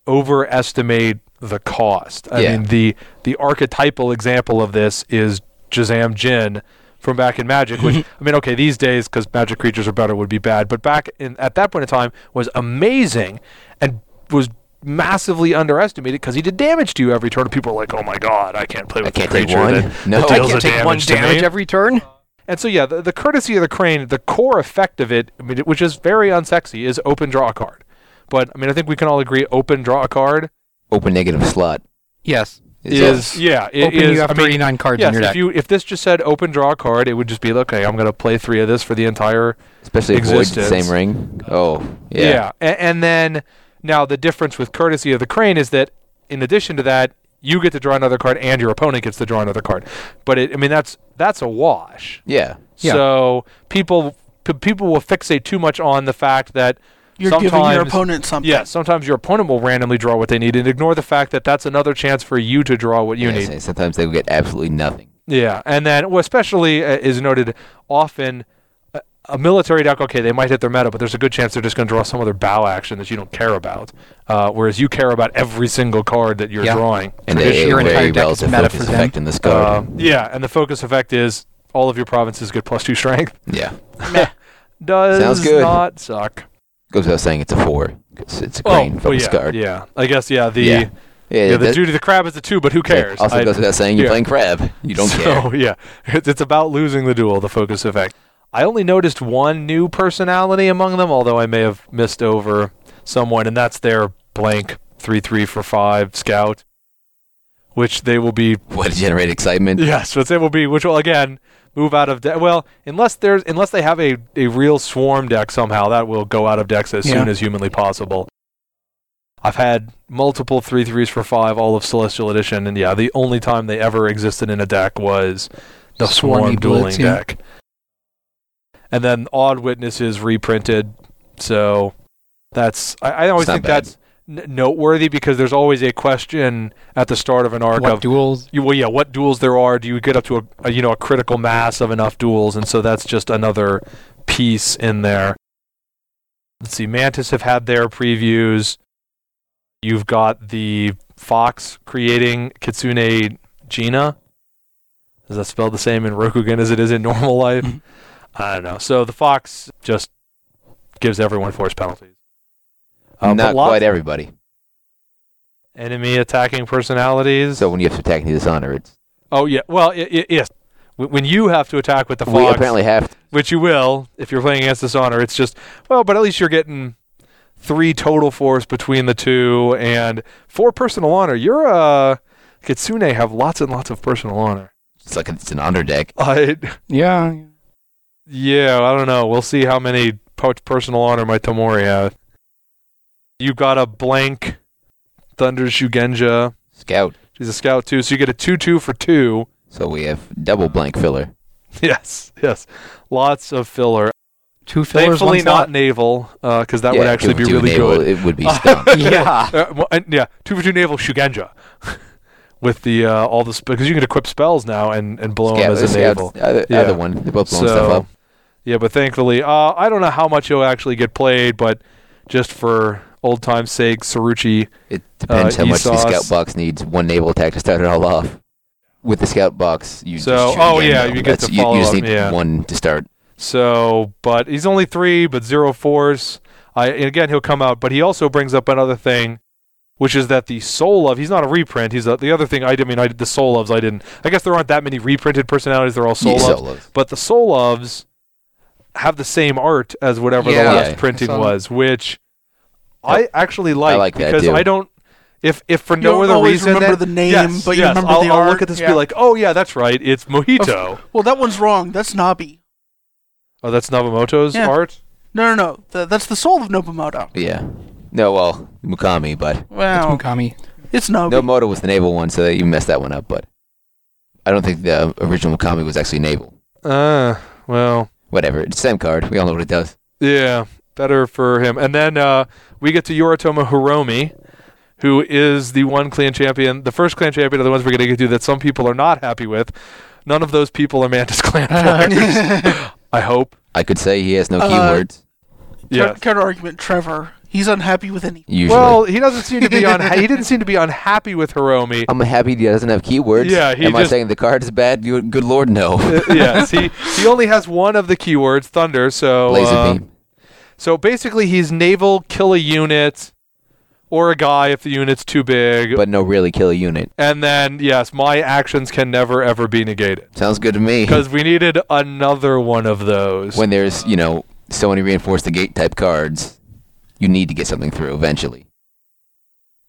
overestimate the cost. I Yeah. mean the the archetypal example of this is Juzam Djinn from back in Magic, which I mean, okay, these days because Magic creatures are better would be bad, but back in at that point in time was amazing and was massively underestimated because he did damage to you every turn. People were like, "Oh my god, I can't play I with can't the take creature one. that, No. that I can't a take one damage to me." every turn. And so yeah, the, the courtesy of the crane, the core effect of it, I mean, which is very unsexy, is open draw a card. But I mean, I think we can all agree, open draw a card Open negative slot Yes. is, is yeah, it Open, is- you have I mean, 39 cards Yes, in your deck. if you if this just said open draw a card, it would just be okay. I'm going to play three of this for the entire especially if Void's the existence. same ring. Oh, yeah. yeah. A- And, then now the difference with courtesy of the crane is that in addition to that, you get to draw another card and your opponent gets to draw another card. But it, I mean that's that's a wash. Yeah. Yeah. So people p- people will fixate too much on the fact that You're giving your opponent something. Yeah, sometimes your opponent will randomly draw what they need and ignore the fact that that's another chance for you to draw what you Yeah, need. so Sometimes they will get absolutely nothing. Yeah, and then well, especially uh, is noted often a, a military deck. Okay, they might hit their meta, but there's a good chance they're just going to draw some other bow action that you don't care about. Uh, whereas you care about every single card that you're Yeah. drawing. And they Tradition- your a entire very deck is relative meta focus for them. effect in this Uh, yeah, and the focus effect is all of your provinces get plus two strength. yeah. Does Sounds good. not suck. Goes without saying it's a four. 'cause it's a Oh, crane well, focus yeah, card. yeah. I guess yeah. The Yeah. yeah, Yeah, the that- duty of the crab is the two, but who yeah, cares? Also I- goes without saying you're yeah. playing crab. You don't care. So yeah, it's, it's about losing the duel, the focus effect. I only noticed one new personality among them, although I may have missed over someone, and that's their blank three three for five scout, which they will be. What to generate excitement? Yes, which they will be. Which will again move out of deck. Well, unless there's unless they have a a real swarm deck somehow, that will go out of decks as Yeah. soon as humanly possible. I've had multiple three threes for five all of Celestial Edition, and yeah, the only time they ever existed in a deck was the Swarmy Swarm dueling Blitz, yeah. deck. And then Odd Witness is reprinted, so that's I, I always think bad. that's n- noteworthy because there's always a question at the start of an arc What of duels? you, well, yeah, what duels there are? Do you get up to a, a you know a critical mass of enough duels? And so that's just another piece in there. Let's see, Mantis have had their previews. You've got the Fox creating Kitsune Gina. Is that spelled the same in Rokugan as it is in normal life? Mm-hmm. I don't know. So the Fox just gives everyone force penalties. Uh, Not lots- quite everybody. enemy attacking personalities. So when you have to attack the dishonor, it's Oh yeah, well i i yes. When you have to attack with the fox, we fox, apparently have to. which you will if you're playing against Dishonor, it's just well, but at least you're getting three total force between the two and four personal honor. You're uh Kitsune have lots and lots of personal honor. It's like it's an honor deck. I Yeah. Yeah, I don't know. We'll see how many personal honor my Tamori have. You've got a blank Thunder Shugenja. Scout. She's a scout too, so you get a two-two for two. So we have double blank filler. Yes, yes, lots of filler. Two fillers, Thankfully, one not naval, because that Yeah, would actually be really naval, good. It would be stunk. Yeah. Uh, well, and, yeah, two for two naval Shugenja, with the uh, all the because you can equip spells now and and blow them as a naval. Either, Yeah. either one. They're both blowing So, stuff up. yeah, but thankfully, uh, I don't know how much he'll actually get played, but just for old time's sake, Saruchi. It depends uh, how much the scout box needs one naval attack to start it all off. With the scout box, you So- just oh, yeah, you get to you, follow you just need yeah. one to start. So, but he's only three, but zero force. I and again he'll come out, but he also brings up another thing, which is that the soul of he's not a reprint. He's a, the other thing. I, I mean, I, did the soul ofs. I didn't. I guess there aren't that many reprinted personalities. They're all soul Yeah, ofs. solos. But the soul ofs have the same art as whatever the last Yeah. printing was, which I actually like, like that, because too. I don't. If if for You no don't other always reason, remember then- the name, yes, but you yes, remember I'll, the I'll art. look at this and be like, oh yeah, that's right, it's Mojito. Well, that one's wrong. That's Nabi. Oh, that's Navamoto's Yeah. art. No, no, no. Th- that's the soul of Nobumoto. Yeah. No, well, Mukami, but It's Wow. Mukami. It's Nobi. no Moto was the naval one, so you messed that one up. But I don't think the original Mukami was actually naval. Uh, well, Whatever, it's the same card. We all know what it does. Yeah, better for him. And then uh, we get to Yoritomo Hiromi, who is the one clan champion, the first clan champion of the ones we're going to get to that some people are not happy with. None of those people are Mantis clan players. I hope. I could say he has no Uh, keywords. Yes. Counter argument, Trevor. He's unhappy with any. Usually, Well, he doesn't seem to be on. he didn't seem to be unhappy with Hiromi. I'm happy he doesn't have keywords. Yeah, he Am I saying the card is bad? You, good lord, no. Uh, yes, he he only has one of the keywords, thunder. So Laser uh, beam. so basically, he's naval, kill a unit, or a guy if the unit's too big. But no, really kill a unit. and then yes, my actions can never ever be negated. Sounds good to me. Because we needed another one of those. when there's you know so many reinforce the gate type cards, you need to get something through eventually.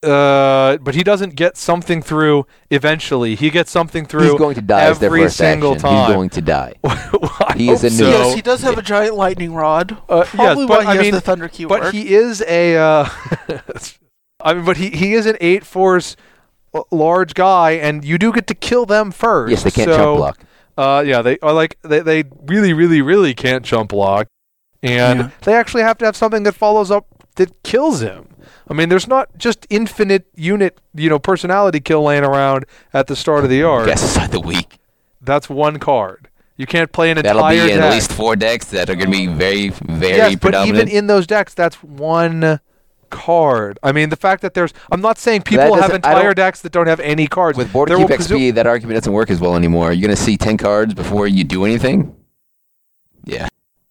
uh, but he doesn't get something through eventually. He gets something through. He's going to die as their every first single action. time. He's going to die. I He is hope a noob. so. yes, he does have a giant lightning rod. Uh, yes, Probably but why he I has mean, the thunder keyword. but he is a. Uh, I mean, but he he is an eight force large guy, and you do get to kill them first. Yes, they can't so, jump block. Uh, yeah, they are like they they really really really can't jump block, and Yeah. they actually have to have something that follows up that kills him. I mean, there's not just infinite unit, you know, personality kill laying around at the start of the arc. Guess aside the week. That's one card. You can't play an That'll be entire in deck. at least four decks that are going to be very, very yes, but even in those decks, that's one card. I mean, the fact that there's, I'm not saying people have entire decks that don't have any cards. With Border Keep XP, that argument doesn't work as well anymore. You're going to see 10 cards before you do anything? Yeah.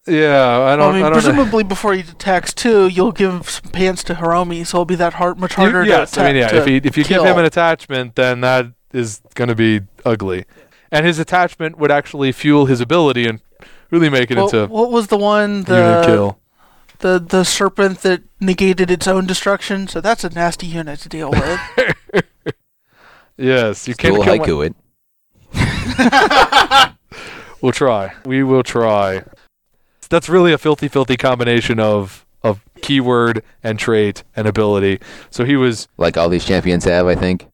Yeah, I don't. I mean, I don't know. presumably before he attacks too, you'll give some pants to Hiromi, so it'll be that hard, much You- harder yes, to I mean, yeah. to If you if you give him an attachment, then that is going to be ugly, and his attachment would actually fuel his ability and really make it Well, into what was the one the kill. the the serpent that negated its own destruction? So that's a nasty unit to deal with. Yes, you can't Dual kill. my- haiku it. We'll try. We will try. That's really a filthy, filthy combination of of keyword and trait and ability. So he was, Like all these champions have, I think.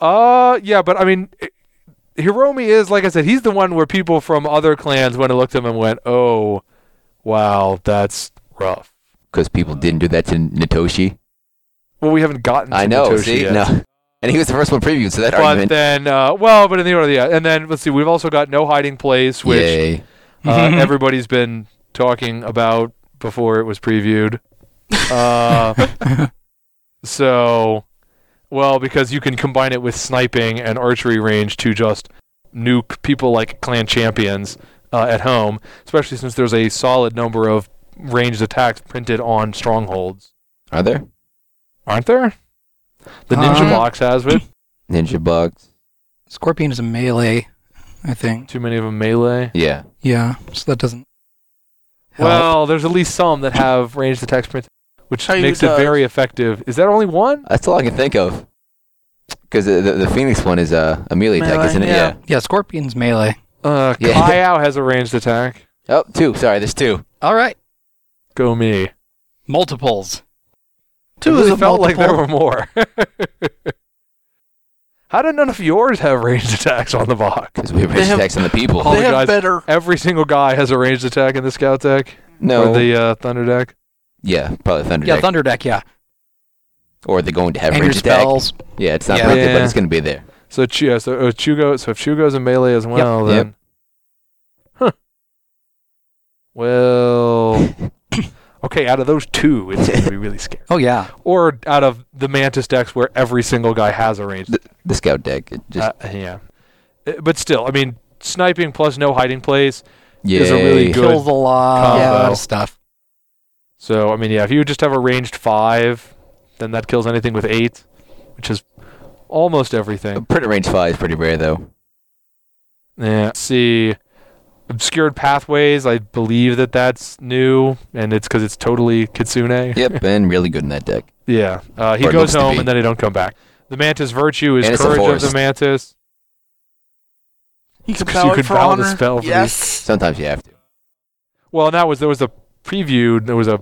uh, yeah, but I mean, eh, Hiromi is like I said, he's the one where people from other clans went and looked at him and went, "Oh, wow, that's rough." Because people didn't do that to Natoshi. Well, we haven't gotten. To I know. Natoshi See, yet. no, and he was the first one previewed, so that But argument. then, uh, well, but in the order, yeah. And then let's see. We've also got no hiding place, which uh, everybody's been talking about before it was previewed. Uh, so, well, because you can combine it with sniping and archery range to just nuke people like clan champions uh, at home, especially since there's a solid number of ranged attacks printed on strongholds. Are there Aren't there? The ninja Uh, box has it. ninja bugs? Scorpion is a melee, I think. Too many of them melee. Yeah. Yeah, so that doesn't. Help. Well, there's at least some that have ranged attack printed, which Tell you makes it does. very effective. Is that only one? That's all I can think of. Because the, the, the Phoenix one is uh, a melee attack, isn't it? yeah. yeah, Scorpion's melee. Uh, Yeah. Kayao has a ranged attack. Oh, two. Sorry, there's two. All right, Go me. multiples. Two it really is a felt like there were more. How did none of yours have ranged attacks on the box? Because we have They have- attacks on the people. All They the have guys- better. Every single guy has a ranged attack in the scout deck no. or the uh, thunder deck. yeah, probably Thunder Yeah, Deck. Yeah, Thunder deck. Yeah, or they're going to have and your range attack. spells. Yeah, it's not Yeah. printed, but it's going to be there. So Chu, yeah, so uh, Chugo, so if Chugo's in melee as well, Yep. then, huh? Well, okay. Out of those two, it's going to be really scary. Oh yeah, Or out of the Mantis decks where every single guy has a ranged. The, the scout deck. It just uh, yeah, Uh, but still, I mean, sniping plus no hiding place. yeah. is a really good kills a lot, combo. a lot of stuff. So I mean, yeah, if you just have a ranged five, then that kills anything with eight, which is almost everything. Pretty range five is pretty rare though. Yeah. Let's see, obscured pathways. I believe that that's new, and it's because it's totally Kitsune. Yep, and really good in that deck. Yeah. Uh, he Or it goes looks to home be. and then he don't come back. The Mantis Virtue is And it's a courage of forest. the Mantis. You can 'cause bow you it could for bow the honor. spell for these. yes. Sometimes you have to. Well, and that was there was a preview. There was a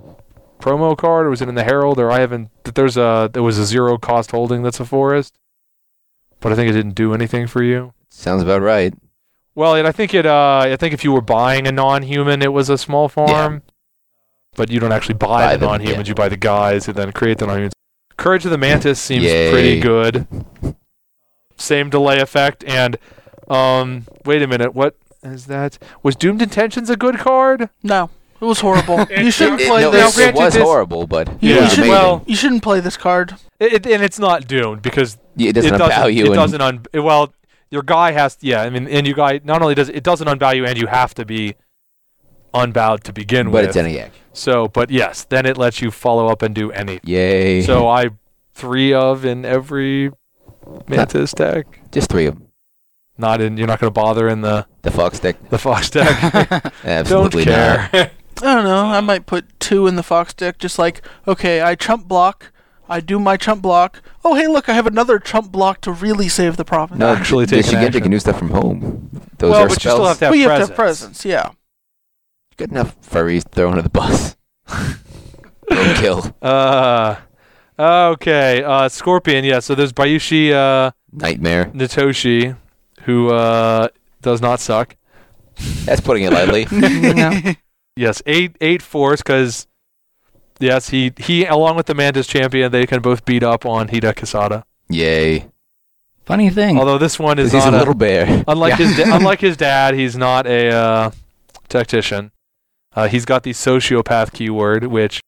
promo card, or was it in the Herald? Or I haven't. That there's a there was a zero cost holding that's a forest, but I think it didn't do anything for you. Sounds about right. Well, and I think it. Uh, I think if you were buying a non-human, it was a small farm, but you don't actually buy, Buy the them, non-humans. yeah. You buy the guys who then create the non-humans. Courage of the Mantis seems Yay. pretty good. Same delay effect, and um, wait a minute, what is that? Was Doomed Intentions a good card? No, it was horrible. you shouldn't It, play no, Now, this. it, it was this- horrible, but You it Yeah, was should- well- You shouldn't play this card. It, it- and it's not doomed because Yeah, it doesn't it doesn't. unvalue it doesn't un. Well, your guy has. to, Yeah, I mean, and you guy not only does it doesn't unvalue, and you have to be unbowed to begin but with. But it's any action. so, but yes, then it lets you follow up and do any. Yay. So I three of in every Mantis deck. just three of them. Not in. You're not going to bother in the The Fox deck. the Fox deck. Absolutely Don't not. I don't know. I might put two in the fox deck, just like okay, I chump block. I do my chump block. Oh, hey, look, I have another chump block to really save the province. No, Actually the taking Shugenja action. can do stuff from home. Those well, are but spells. you still have to have but you presence. have to have presence, yeah. Good enough furries thrown under the bus. Kill. Uh, okay. Uh, Scorpion. Yeah. So there's Bayushi uh, Nightmare. Natoshi, who uh, does not suck. That's putting it lightly. no. Yes, eight eight force because yes, he he along with the Mantis champion, they can both beat up on Hida Kasada. Yay. Funny thing. Although this one is he's not a little bear. unlike Yeah. his da- unlike his dad, he's not a uh, tactician. Uh, he's got the sociopath keyword, which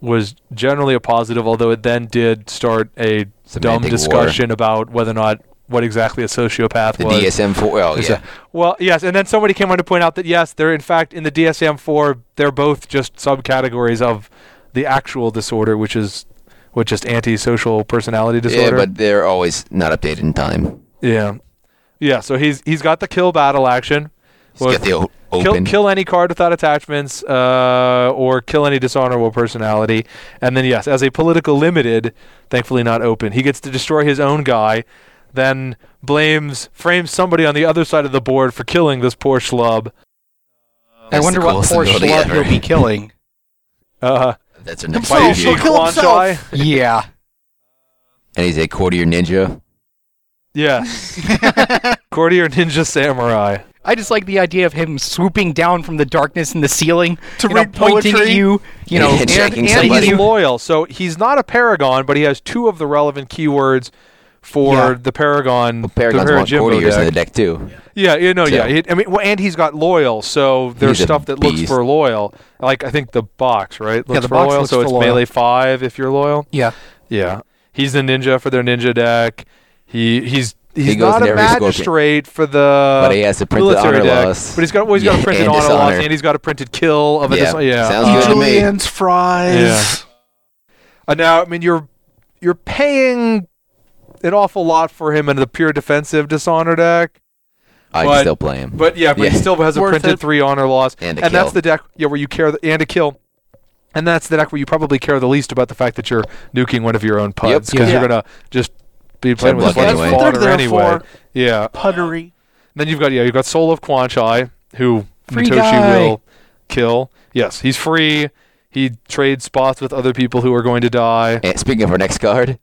was generally a positive, although it then did start a dumb Semantic war. discussion about whether or not what exactly a sociopath The was. DSM-4. Oh, Is yeah. a- Well, yes, and then somebody came on to point out that yes, they're in fact in the DSM-4, they're both just subcategories of the actual disorder, which is what just antisocial personality disorder. Yeah, but they're always not updated in time. yeah, yeah. So he's he's got the kill battle action. Just Well, get the o- Kill, open. kill any card without attachments, uh, or kill any dishonorable personality. And then, yes, as a political limited, thankfully not open, he gets to destroy his own guy, then blames, frames somebody on the other side of the board for killing this poor schlub. I That's wonder what poor ability schlub ever. he'll be killing. Uh, That's our next Himself, Bayushi he'll kill himself. yeah. And he's a courtier ninja. Yeah. Courtier Ninja Samurai. I just like the idea of him swooping down from the darkness in the ceiling To you know, read pointing at you. You know, And and, and he's loyal. So he's not a paragon, but he has two of the relevant keywords for Yeah. the paragon. Well, Paragons the want Parajimbo courtiers in deck. the deck too. Yeah, you know, So- yeah. He- I mean, well, and he's got loyal, so there's He's stuff that looks for loyal. Like I think the box, right? Looks the for box loyal, looks so for it's loyal. melee five if you're loyal. yeah. Yeah, he's the ninja for their ninja deck. He he's he's He goes not a every Scorpion. magistrate for the But he has a printed military honor deck. loss. But he's got well, he's got a printed and honor loss, and he's got a printed kill of a Yeah, dis- yeah. sounds uh, good to me. Julian's fries. Uh, now, I mean, you're you're paying an awful lot for him in the pure defensive dishonor deck. I'd But- still play him. But yeah, but he still has a Worth printed it. three honor loss, And a that's kill. the deck yeah where you care the, and a kill, and that's the deck where you probably care the least about the fact that you're nuking one of your own puds because Yeah. you're gonna just be playing with a bunch of anyway. That's fodder there anyway. for. Yeah. Puttery. Then you've got yeah you've got Soul of Quan Chai who Free Mitoshi guy. will kill. Yes, he's free. He trades spots with other people who are going to die. And speaking of our next card,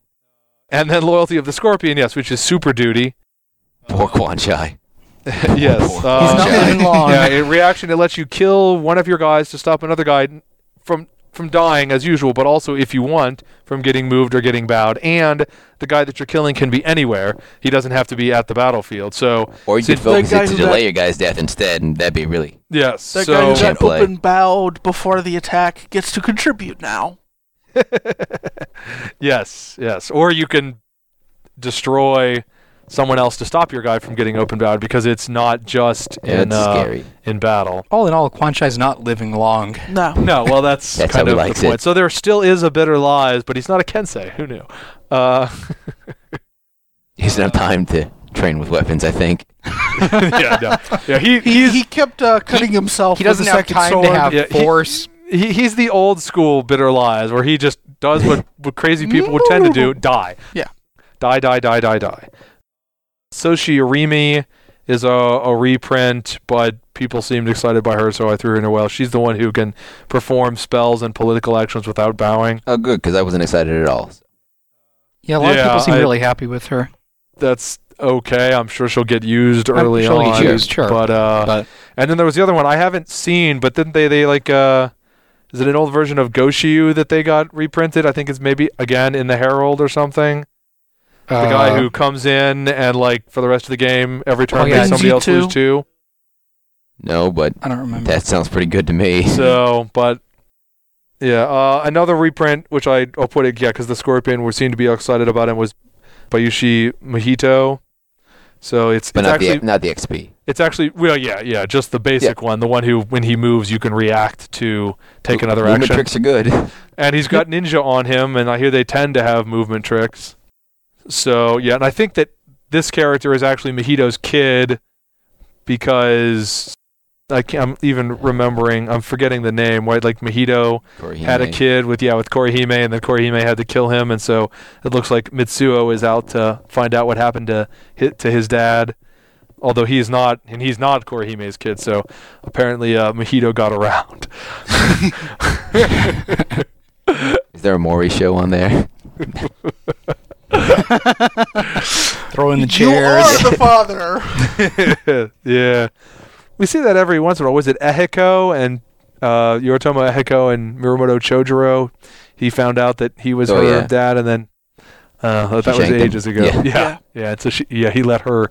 And then Loyalty of the Scorpion, yes, which is super duty. poor Quan Chai. yes. He's He's uh, not Yeah. living long. yeah, in reaction, it lets you kill one of your guys to stop another guy from from dying as usual, but also if you want from getting moved or getting bowed. And the guy that you're killing can be anywhere. He doesn't have to be at the battlefield. So Or you See, could focus it to delay got- your guy's death instead, and that'd be really. yes, That so guy who Can't got play. open bowed before the attack gets to contribute now. yes, yes. Or you can destroy someone else to stop your guy from getting open bowed because it's not just Yeah, in uh, scary. in battle. All in all, Quan Chai's not living long. No. No, well, that's, That's kind of the point. it. So there still is a bitter lies, but he's not a Kensei. Who knew? Uh, He doesn't have time to train with weapons. I think. yeah, no. yeah. He, He, he kept uh, cutting himself. He doesn't the have second time sword. to have Yeah, force. he, he's the old school bitter lies, where he just does what, what crazy people would tend to do: die. Yeah. Die, die, die, die, die. Soshi Arimi is a, a reprint, but people seemed excited by her, so I threw her in a well. She's the one who can perform spells and political actions without bowing. Oh, good, because I wasn't excited at all. Yeah, a lot Yeah, of people seem I- really happy with her. That's okay. I'm sure she'll get used I'm early sure she'll get used, sure. But uh, But- and then there was the other one I haven't seen, but then they they like uh, is it an old version of Goshiu that they got reprinted? I think it's maybe again in the Herald or something. The guy Uh, who comes in and like for the rest of the game, every turn Oh, yeah, makes somebody else NG2. lose two. No, but I don't remember. that sounds pretty good to me. So, but yeah, uh, another reprint which I I'll put it yeah because the Scorpion we seem to be excited about him was Bayushi Mojito. So it's but it's not actually the not the XP. It's actually well, yeah, yeah, just the basic one, the one who when he moves you can react to take another Movement action. Movement tricks are good. And he's got ninja on him, and I hear they tend to have movement tricks. So yeah, and I think that this character is actually Mahito's kid because I can't, I'm even remembering. I'm forgetting the name. Right, like Mahito had a kid with yeah with Korihime, and then Korihime had to kill him, and so it looks like Mitsuo is out to find out what happened to hit to his dad. Although he's not, and he's not Korihime's kid, so apparently uh, Mahito got around. Is there a Maury show on there? Throw in the You chairs. are the father. yeah, we see that every once in a while. Was it Ehiko and uh, Yoritomo Ehiko and Mirumoto Chojuro? He found out that he was Oh, her yeah. dad, and then uh, that was shanked him. ages ago. Yeah. yeah, Yeah. yeah. So she, yeah, he let her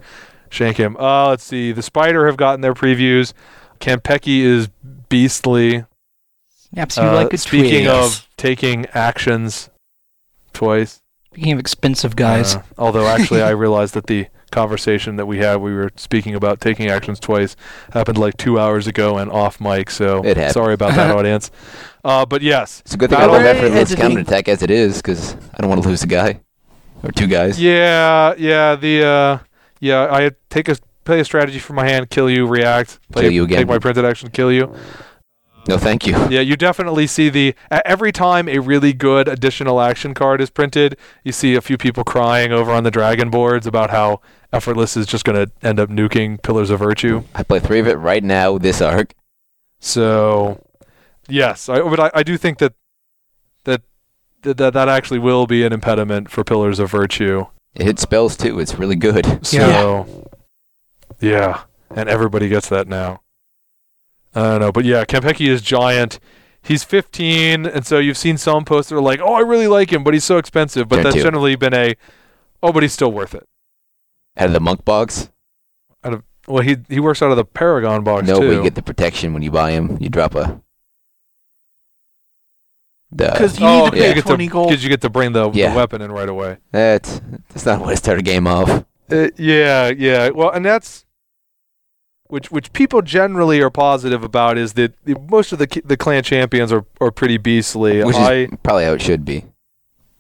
shank him. Uh, let's see. The Spider have gotten their previews. Kanpeki is beastly. Snaps you Uh, like a speaking twig. of taking actions twice. Speaking of expensive guys, Uh, although actually, I realized that the conversation that we had, we were speaking about taking actions twice, happened like two hours ago and off mic. So It sorry about that, audience. Uh, but yes, It's a good thing I Battle love Ray effortless editing. counterattack as it is, because I don't want to lose a guy or two guys. yeah, yeah, the uh, yeah, I take a play a strategy for my hand, kill you, react, play, Kill you again. take my printed action, kill you. No, thank you. Yeah, you definitely see the every time a really good additional action card is printed, you see a few people crying over on the dragon boards about how effortless is just going to end up nuking Pillars of Virtue. I play three of it right now. This arc. So, yes, I, but I, I do think that that that that that actually will be an impediment for Pillars of Virtue. It hits spells too. It's really good. So, yeah, and everybody gets that now. I don't know, but yeah, Kempeki is giant. He's 15, and so you've seen some posts that are like, "Oh, I really like him, but he's so expensive." But Gen that's two. generally been a, "Oh, but he's still worth it." Out of the monk box? Out of, well, he he works out of the Paragon box No, too. No, but you get the protection when you buy him. You drop a. The, Because you oh, need to pay you get 20 to, gold. Because you get to bring the, Yeah. the weapon in right away. that's that's not what to start a game off. Uh, yeah, yeah. Well, and that's which which people generally are positive about is that most of the the clan champions are, are pretty beastly. Which I is probably how it should be.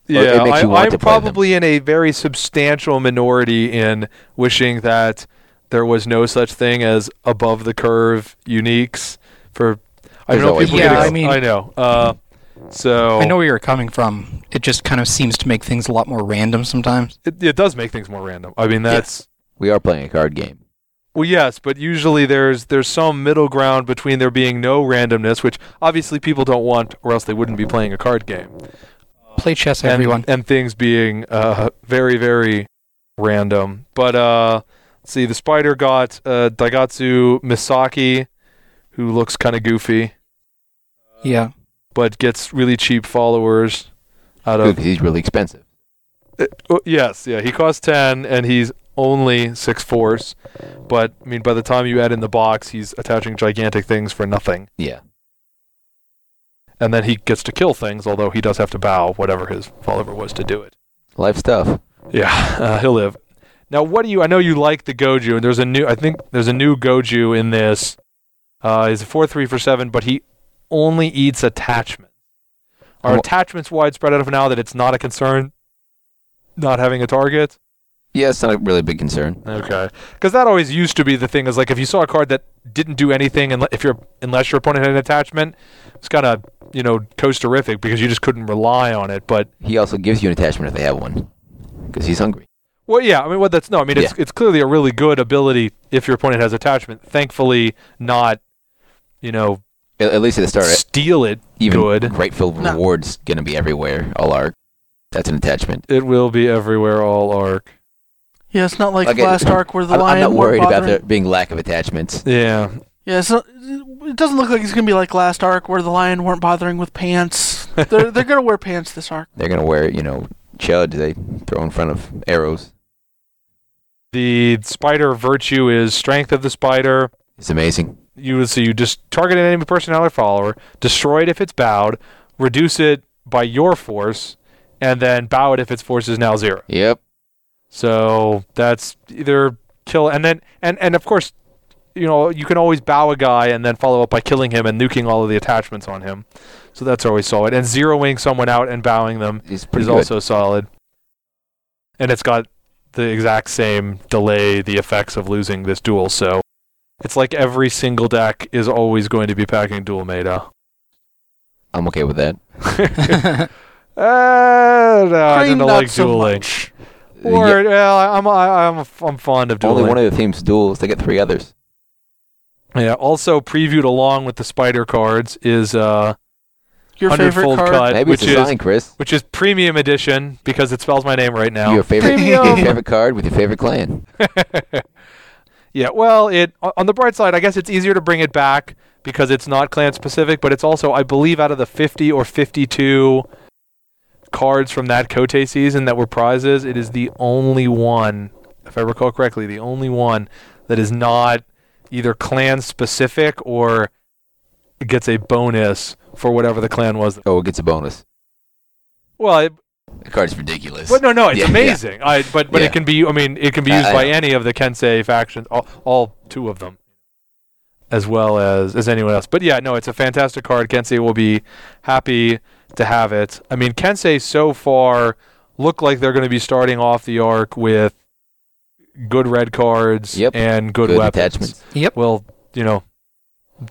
yeah, it makes I, want I'm to probably in a very substantial minority in wishing that there was no such thing as above the curve uniques for. I There's know people Yeah, get. I mean- I know. Uh, so I know where you're coming from. It just kind of seems to make things a lot more random sometimes. it, it does make things more random. I mean, that's. We are playing a card game. Well, yes, but usually there's there's some middle ground between there being no randomness, which obviously people don't want, or else they wouldn't be playing a card game. Play chess, and, everyone. and things being uh, very very random. But uh, let's see, the spider got uh, Daigotsu Misaki, who looks kind of goofy, yeah. But gets really cheap followers out of Good, of. 'cause he's really expensive. Uh, oh, yes, yeah, he costs ten, and he's only six force. But I mean, by the time you add in the box, he's attaching gigantic things for nothing. Yeah. and then he gets to kill things, although he does have to bow whatever his follower was to do it. Life stuff. Yeah, uh, he'll live. Now, what do you? I know you like the Goju, and there's a new. I think there's a new Goju in this. Uh, he's a four three for seven, but he only eats attachments. Are Well- attachments widespread enough now that it's not a concern? Not having a target. Yeah, it's not a really big concern. Okay, because that always used to be the thing. Is like if you saw a card that didn't do anything, and if your unless your opponent had an attachment, it's kind of you know coasterific because you just couldn't rely on it. But He also gives you an attachment if they have one, because he's hungry. well, yeah, I mean, what that's no, I mean, it's it's clearly a really good ability if your opponent has attachment. Thankfully, not you know At, at least at the start, steal it. even good. grateful No. rewards gonna be everywhere. All arc. That's an attachment. It will be everywhere, all arc. Yeah, it's not like Like it- last arc where the I'm, I'm lion not weren't worried about bothering- there being lack of attachments. Yeah, Yeah, it's not, it doesn't look like it's gonna be like last arc where the lion weren't bothering with pants. they're they're gonna wear pants this arc. They're gonna wear, you know, chud they throw in front of arrows. the spider virtue is strength of the spider. It's amazing. You would so you just target an enemy personnel or follower, destroy it if it's bowed, reduce it by your force, and then bow it if its force is now zero. Yep. So that's either kill and then and and of course, you know you can always bow a guy and then follow up by killing him and nuking all of the attachments on him. So that's always solid. And zeroing someone out and bowing them is good. also solid. And it's got the exact same delay the effects of losing this duel. So it's like every single deck is always going to be packing dual meta. I'm okay with that. Uh, no, I Crane, don't like so dueling. much. Or well, I'm I, I'm I'm fond of dueling. Only one of the themes duels. They get three others. yeah. Also previewed along with the spider cards is uh Your favorite card. cut, Maybe which it's a is Chris. which is premium edition because it spells my name right now. Your favorite, your favorite card with your favorite clan. yeah, well, it on the bright side, I guess it's easier to bring it back because it's not clan specific, but it's also, I believe, out of the 50 or 52 cards from that Kotei season that were prizes, it is the only one, if I recall correctly, the only one that is not either clan specific or gets a bonus for whatever the clan was. Oh, it gets a bonus. Well, it, The card's ridiculous. But no, no, it's Yeah, yeah. amazing. I but but Yeah. it can be. I mean, it can be used I by know. any of the Kensei factions, all, all two of them, as well as as anyone else. But yeah, no, it's a fantastic card. Kensei will be happy to have it. I mean, Kensei so far look like they're going to be starting off the arc with good red cards Yep. and good, Good weapons. attachments. Yep. Well, you know.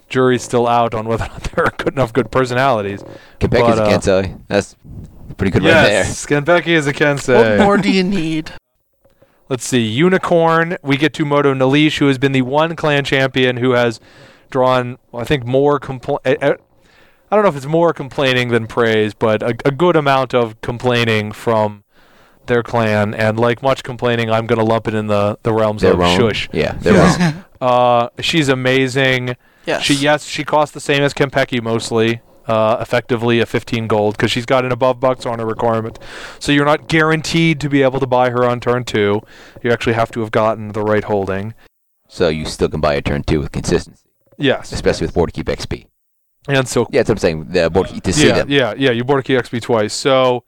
Jury's still out on whether or not there are good enough good personalities. Quebecers but, uh, can't tell you. That's pretty good right there. yes, Skenbeki is a Kensei. What more do you need? Let's see. Unicorn. We get to Moto Naleesh, who has been the one clan champion who has drawn, I think, more compl- I I don't know if it's more complaining than praise, but a, a good amount of complaining from their clan, and like much complaining, I'm going to lump it in the the realms They're of wrong. shush. Yeah, they're Yes. wrong. Uh, she's amazing. yes. She yes, she costs the same as Kempeki mostly. Uh, effectively a 15 gold because she's got an above bucks on her requirement. So you're not guaranteed to be able to buy her on turn two. You actually have to have gotten the right holding. So you still can buy a turn two with consistency, Yes. especially with Border Keep XP. And so Yeah, that's what I'm saying. The Border Keep to see yeah, them. yeah, yeah. You board a key XP twice. So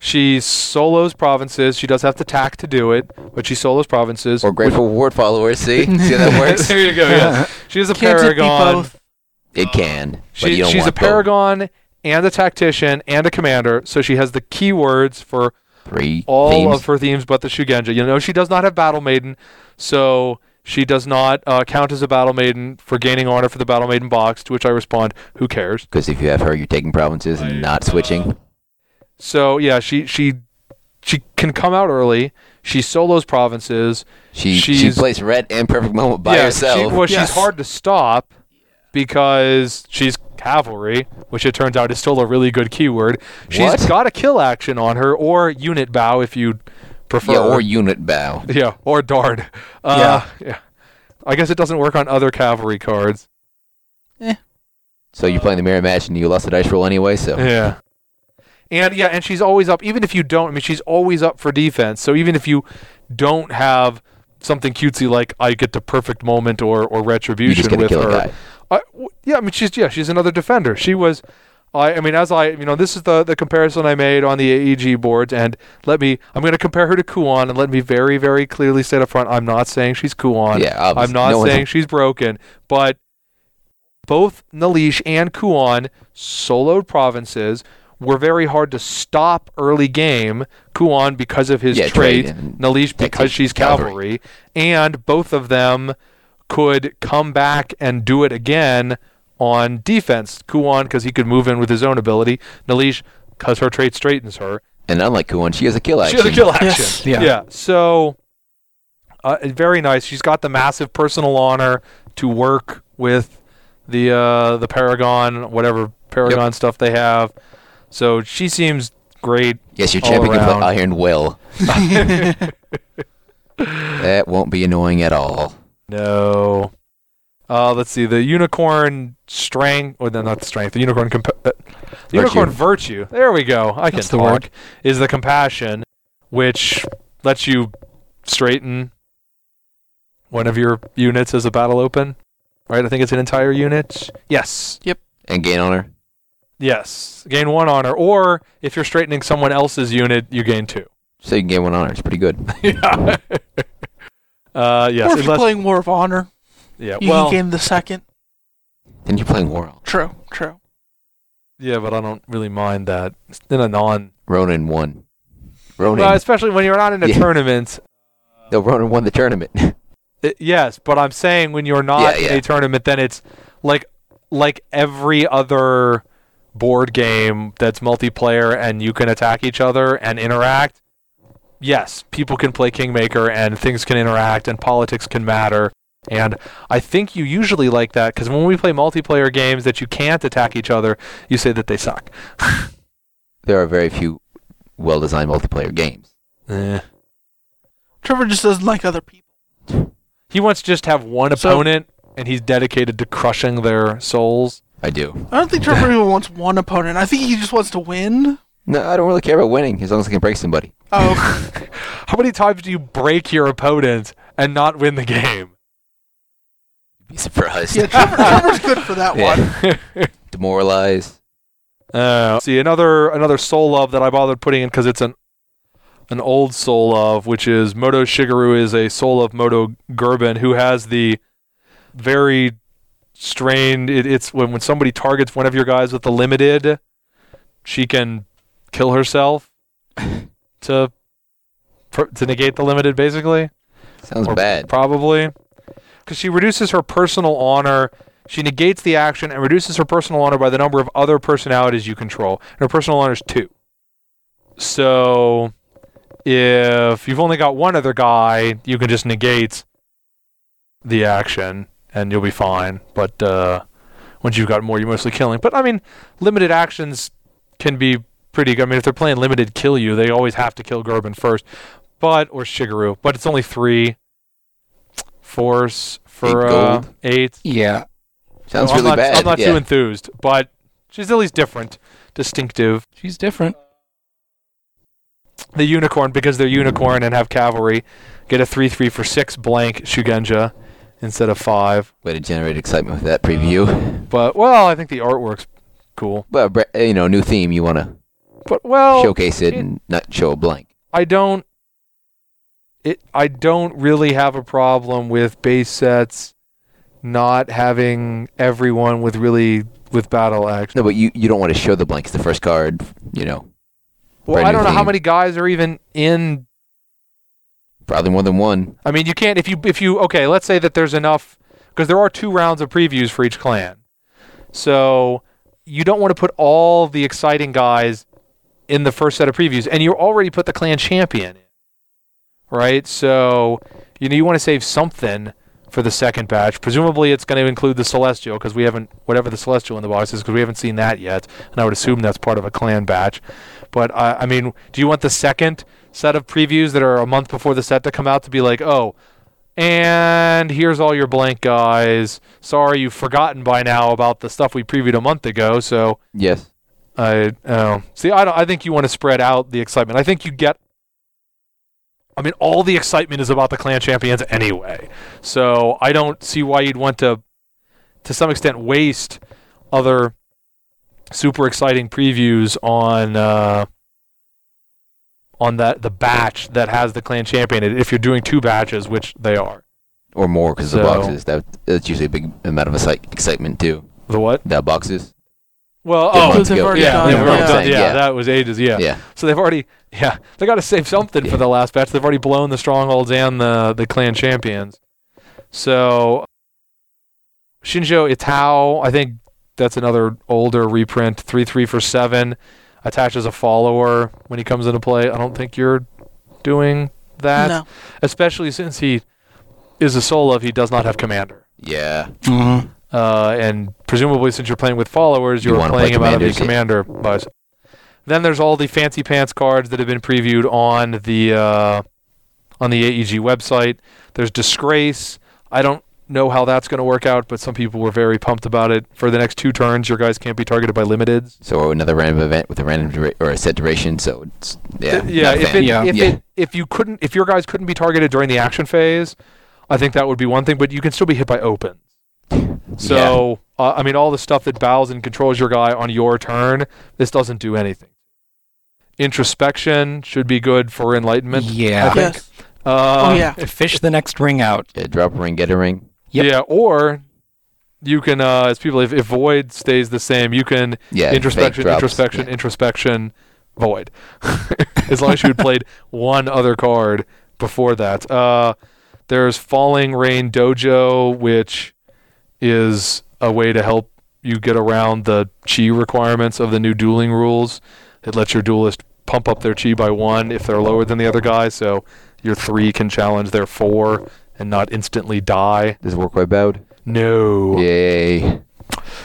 she solos provinces. She does have to tack to do it, but she solos provinces. Or Grateful ward followers. See, see how that works? there you go. Yeah. She is a Can't it be paragon. Both? It can. but She, you don't she's a want both. paragon and a tactician and a commander. So she has the keywords for Three all themes. of her themes but the Shugenja. You know, she does not have Battle Maiden, so she does not uh, count as a Battle Maiden for gaining honor for the Battle Maiden box, to which I respond, who cares? Because if you have her, you're taking provinces and not switching. So, yeah, she, she, she can come out early. She solos provinces. She she she's- plays red and perfect moment by yeah, herself. She, well, Yes. she's hard to stop because she's cavalry, which it turns out is still a really good keyword. She's What? got a kill action on her, or unit bow if you prefer. yeah, or unit bow. Yeah, or dart. Uh, yeah. I guess it doesn't work on other cavalry cards. Eh. So you're playing the mirror match and you lost the dice roll anyway. So Yeah. And yeah, and she's always up. Even if you don't, I mean, she's always up for defense. So even if you don't have something cutesy like I get the perfect moment or or retribution just get to with her. I, w- yeah, I mean she's yeah she's another defender. She was, I I mean as I you know this is the the comparison I made on the AEG boards and let me I'm going to compare her to Kuan, and let me very very clearly state up front I'm not saying she's Kuan. Yeah, obviously. I'm not No saying she's broken, but both Naleesh and Kuan soloed provinces were very hard to stop early game. Kuan because of his Yeah, trait, and Naleesh because she's cavalry. cavalry. and both of them could come back and do it again on defense. Kuon because he could move in with his own ability. Naleesh because her trait straightens her. And unlike Kuon, she has a kill action. She action. has a kill action. Yes. Yeah. So, uh, very nice. She's got the massive personal honor to work with the uh, the Paragon, whatever Paragon stuff they have. So she seems great. Yes, your all champion can around. play Iron Will. that won't be annoying at all. No. Uh, let's see. The unicorn strength, or the, not the strength. The unicorn compa- uh, the unicorn virtue. There we go. I can That's the talk. word. Is the compassion, which lets you straighten one of your units as a battle open. Right. I think it's an entire unit. Yes. Yep. And gain honor. Yes. Gain one honor, or if you're straightening someone else's unit, you gain two. So you can gain one honor. It's pretty good. yeah. uh, yes. or if you're playing War of Honor, yeah. you Well. can gain the second. Then you're playing War True, true. Yeah, but I don't really mind that. In a non Ronin won. Ronan. Well, especially when you're not in a Yeah. tournament. no, Ronan won the tournament. I- yes, but I'm saying when you're not Yeah, in a tournament, then it's like like every other board game that's multiplayer and you can attack each other and interact. Yes, people can play Kingmaker and things can interact and politics can matter. And I think you usually like that because when we play multiplayer games that you can't attack each other, you say that they suck. there are very few well-designed multiplayer games. Eh. Trevor just doesn't like other people. He wants to just have one So- opponent and he's dedicated to crushing their souls. I do. I don't think Trevor even wants one opponent. I think he just wants to win. No, I don't really care about winning as long as I can break somebody. Oh, How many times do you break your opponent and not win the game? Be surprised. yeah, Trevor, Trevor's good for that Yeah. one. Demoralize. Uh, see another another soul love that I bothered putting in because it's an an old soul love, which is Moto Shigeru is a soul of Moto Gerben who has the very strained. It, it's when when somebody targets one of your guys with the limited, she can kill herself to to negate the limited, basically. Sounds Or bad. Probably. Because she reduces her personal honor. She negates the action and reduces her personal honor by the number of other personalities you control. And her personal honor is two. So if you've only got one other guy, you can just negate the action and you'll be fine. But uh, once you've got more, you're mostly killing. But I mean, limited actions can be pretty good. I mean, if they're playing limited kill you, they always have to kill Gerben first, but or Shigeru. But it's only three force for Eight uh, eight. Yeah. Sounds So I'm really not, bad. I'm not yeah. too enthused, but she's at least different, distinctive. She's different. The unicorn, because they're unicorn and have cavalry, get a three three for six blank Shugenja instead of five. Way to generate excitement with that preview. But well, I think the artwork's cool. But you know, new theme. You want to But well, showcase it it- and not show a blank. I don't. It. I don't really have a problem with base sets not having everyone with really with battle action. No, but you you don't want to show the blank. It's the first card. You know, Well, I don't know how many guys are even in. probably more than one. I mean, you can't if you if you okay. Let's say that there's enough because there are two rounds of previews for each clan, so you don't want to put all the exciting guys in the first set of previews, and you already put the clan champion in, right? So you know you want to save something for the second batch. Presumably, it's going to include the celestial because we haven't whatever the celestial in the box is because we haven't seen that yet, and I would assume that's part of a clan batch. But uh, I mean, do you want the second set of previews that are a month before the set to come out to be like, oh, and here's all your blank guys. Sorry, you've forgotten by now about the stuff we previewed a month ago. So Yes. I uh, see. I don't. I think you want to spread out the excitement. I think you get. I mean, all the excitement is about the clan champions anyway. So I don't see why you'd want to, to some extent, waste other super exciting previews on uh, on that the batch that has the clan champion. If you're doing two batches, which they are, Or more because So- the boxes. That that's usually a big amount of excitement too. the what? The boxes. Well, Good oh, they've already yeah, done they've yeah, yeah. done- yeah, Yeah. that was ages. Yeah. Yeah. So they've already, yeah, they got to save something for the last batch. They've already blown the strongholds and the the clan champions. So Shinjo Itao, I think that's another older reprint. Three three for seven, attaches a follower when he comes into play. I don't think you're doing that, no. especially since he is a solo. He does not have commander. Yeah. Mm-hmm. Uh, and presumably, since you're playing with followers, You you're wanna playing play him out of the commander. Bus. Then there's all the fancy pants cards that have been previewed on the uh, on the AEG website. There's disgrace. I don't know how that's going to work out, but some people were very pumped about it. For the next two turns, your guys can't be targeted by limiteds. So another random event with a random dura- or a set duration. So it's yeah. Th- yeah. If it, Yeah. if Yeah. it if you couldn't if your guys couldn't be targeted during the action phase, I think that would be one thing. But you can still be hit by opens. So uh, I mean, all the stuff that bows and controls your guy on your turn, this doesn't do anything. Introspection should be good for enlightenment. Yeah. I think. Yes. Uh, oh yeah. Fish the next ring out. Yeah, drop a ring, get a ring. Yep. Yeah, or you can, uh, as people, if, if void stays the same, you can Yeah. introspection, drops. introspection, Yeah. introspection, void. as long as you had played one other card before that. Uh, there's Falling Rain Dojo, which is a way to help you get around the chi requirements of the new dueling rules. It lets your duelist pump up their chi by one if they're lower than the other guy, so your three can challenge their four and not instantly die. Does it work quite bad? No. Yay.